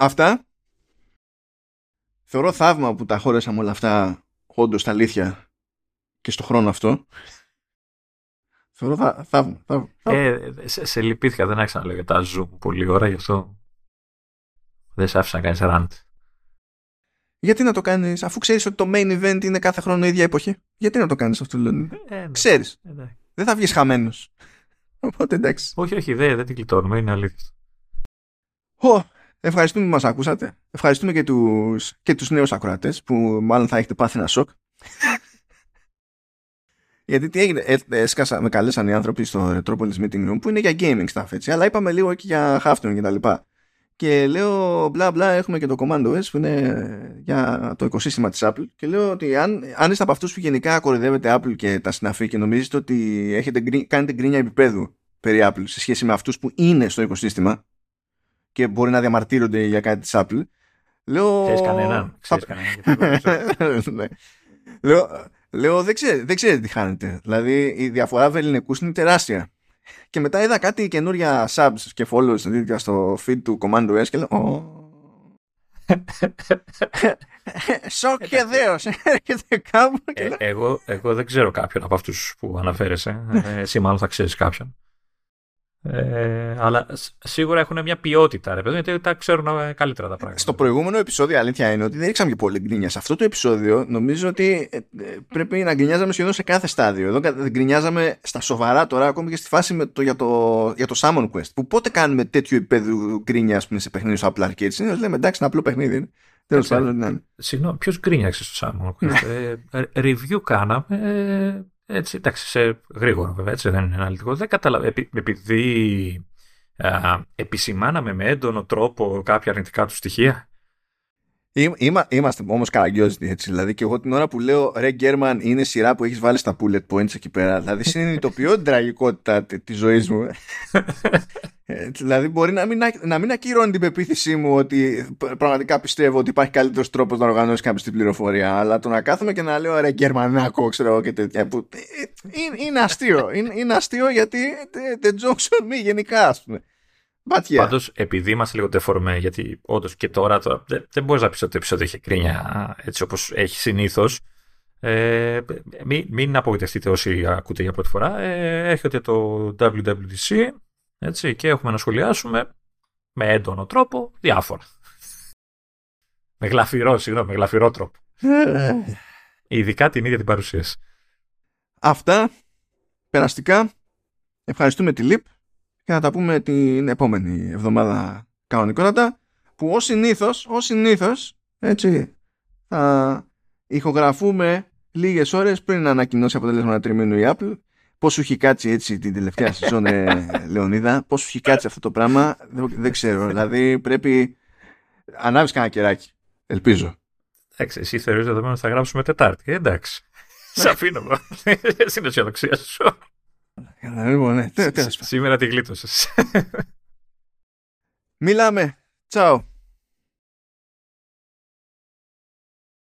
Ε, αυτά. Θεωρώ θαύμα που τα χώρεσαμε όλα αυτά όντως στα αλήθεια και στο χρόνο αυτό. Θεωρώ θαύμα. θαύμα, Ε, σε, σε λυπήθηκα, δεν άρχισα να λέω για τα Zoom πολλή ώρα, γι' αυτό δεν σε άφησα να κάνεις rant. Γιατί να το κάνεις, αφού ξέρεις ότι το main event είναι κάθε χρόνο η ίδια εποχή. Γιατί να το κάνεις αυτό, Λόνι. Ε, ναι. ξέρεις. Ε, ναι. Δεν θα βγεις χαμένος. Οπότε εντάξει. Όχι, όχι, δεν, δεν την κλειτώνουμε, είναι αλήθεια. Ω, ευχαριστούμε που μας ακούσατε. Ευχαριστούμε και τους, και τους νέους ακροατές που μάλλον θα έχετε πάθει ένα σοκ. Γιατί τι έγινε, ε, έσκασα, με καλέσαν οι άνθρωποι στο Retropolis Meeting Room που είναι για gaming stuff έτσι, αλλά είπαμε λίγο και για Halftone και τα λοιπά. Και λέω μπλα μπλα έχουμε και το Command OS που είναι για το οικοσύστημα της Apple και λέω ότι αν, αν είστε από αυτούς που γενικά κορυδεύετε Apple και τα συναφή και νομίζετε ότι έχετε, κάνετε γκρίνια επίπεδου περί Apple σε σχέση με αυτούς που είναι στο οικοσύστημα και μπορεί να διαμαρτύρονται για κάτι της Apple λέω... Ξέρεις κανέναν. Ξέρεις κανέναν. ναι. λέω, λέω δεν, ξέρετε, δεν ξέρετε τι χάνετε. Δηλαδή η διαφορά βεληνικούς είναι τεράστια. Και μετά είδα κάτι καινούρια subs και follows στο feed του Command OS και λέω Σοκ και δέος Έρχεται κάπου ε, εγώ, εγώ δεν ξέρω κάποιον από αυτούς που αναφέρεσαι ε, Εσύ μάλλον θα ξέρεις κάποιον ε, αλλά σίγουρα έχουν μια ποιότητα, ρε παιδί, γιατί τα ξέρουν ε, καλύτερα τα πράγματα. Στο προηγούμενο επεισόδιο, αλήθεια είναι ότι δεν ρίξαμε και πολύ γκρίνια. Σε αυτό το επεισόδιο, νομίζω ότι ε, πρέπει να γκρινιάζαμε σχεδόν σε κάθε στάδιο. Εδώ γκρινιάζαμε στα σοβαρά τώρα, ακόμη και στη φάση με το, για, το, για το Salmon Quest. Που πότε κάνουμε τέτοιο επίπεδο γκρίνια σε παιχνίδι στο Apple Arcade. Είναι, λέμε εντάξει, είναι απλό παιχνίδι. Τέλος πάντων, ναι. Συγγνώμη, ποιος γκρίνιαξε στο Salmon Quest; ε, review κάναμε. Έτσι, εντάξει, σε γρήγορο βέβαια, έτσι δεν είναι αναλυτικό. Δεν καταλαβαίνω. Επει, επειδή α, επισημάναμε με έντονο τρόπο κάποια αρνητικά του στοιχεία. Είμα, είμαστε όμως καραγκιόζητοι έτσι. Δηλαδή, και εγώ την ώρα που λέω Ρε Γκέρμαν είναι σειρά που έχεις βάλει στα bullet points εκεί πέρα. Δηλαδή, συνειδητοποιώ την τραγικότητα τη ζωής μου. Ε, δηλαδή, μπορεί να μην, να μην ακυρώνει την πεποίθησή μου ότι πραγματικά πιστεύω ότι υπάρχει καλύτερος τρόπος να οργανώσεις κάποιος την πληροφορία. Αλλά το να κάθομαι και να λέω Ρε Γκερμανάκο, ξέρω και τέτοια. Που, ε, είναι, είναι αστείο. Είναι, είναι αστείο γιατί the jokes on me γενικά, ας πούμε. Πάντως, επειδή είμαστε λίγο τεφορμέ, γιατί όντως και τώρα, τώρα δεν, δεν μπορείς να πεις ότι το επεισόδιο έχει κρίνια έτσι όπως έχει συνήθως. Ε, μην, μην απογοητευτείτε όσοι ακούτε για πρώτη φορά. Ε, έχετε το WWDC έτσι, και έχουμε να σχολιάσουμε με έντονο τρόπο διάφορα. με γλαφυρό, συγγνώμη, με γλαφυρό τρόπο. Ειδικά την ίδια την παρουσίαση. Αυτά περαστικά. Ευχαριστούμε τη ΛΥΠ και θα τα πούμε την επόμενη εβδομάδα κανονικότατα που ως συνήθως, ως συνήθως έτσι θα ηχογραφούμε λίγες ώρες πριν να ανακοινώσει αποτελέσματα τριμήνου η Apple Πώς σου έχει κάτσει έτσι την τελευταία σεζόν, ε, Λεωνίδα, πώς σου έχει κάτσει αυτό το πράγμα, δεν, δεν ξέρω. δηλαδή πρέπει, ανάβεις κανένα κεράκι, ελπίζω. Εντάξει, εσύ θεωρείς δεδομένο ότι θα γράψουμε Τετάρτη, ε, εντάξει. Σε αφήνω εγώ. Στην αισιοδοξία σου. Λοιπόν, ναι, Σήμερα τη γλίτωσες. Μιλάμε. Τσάου.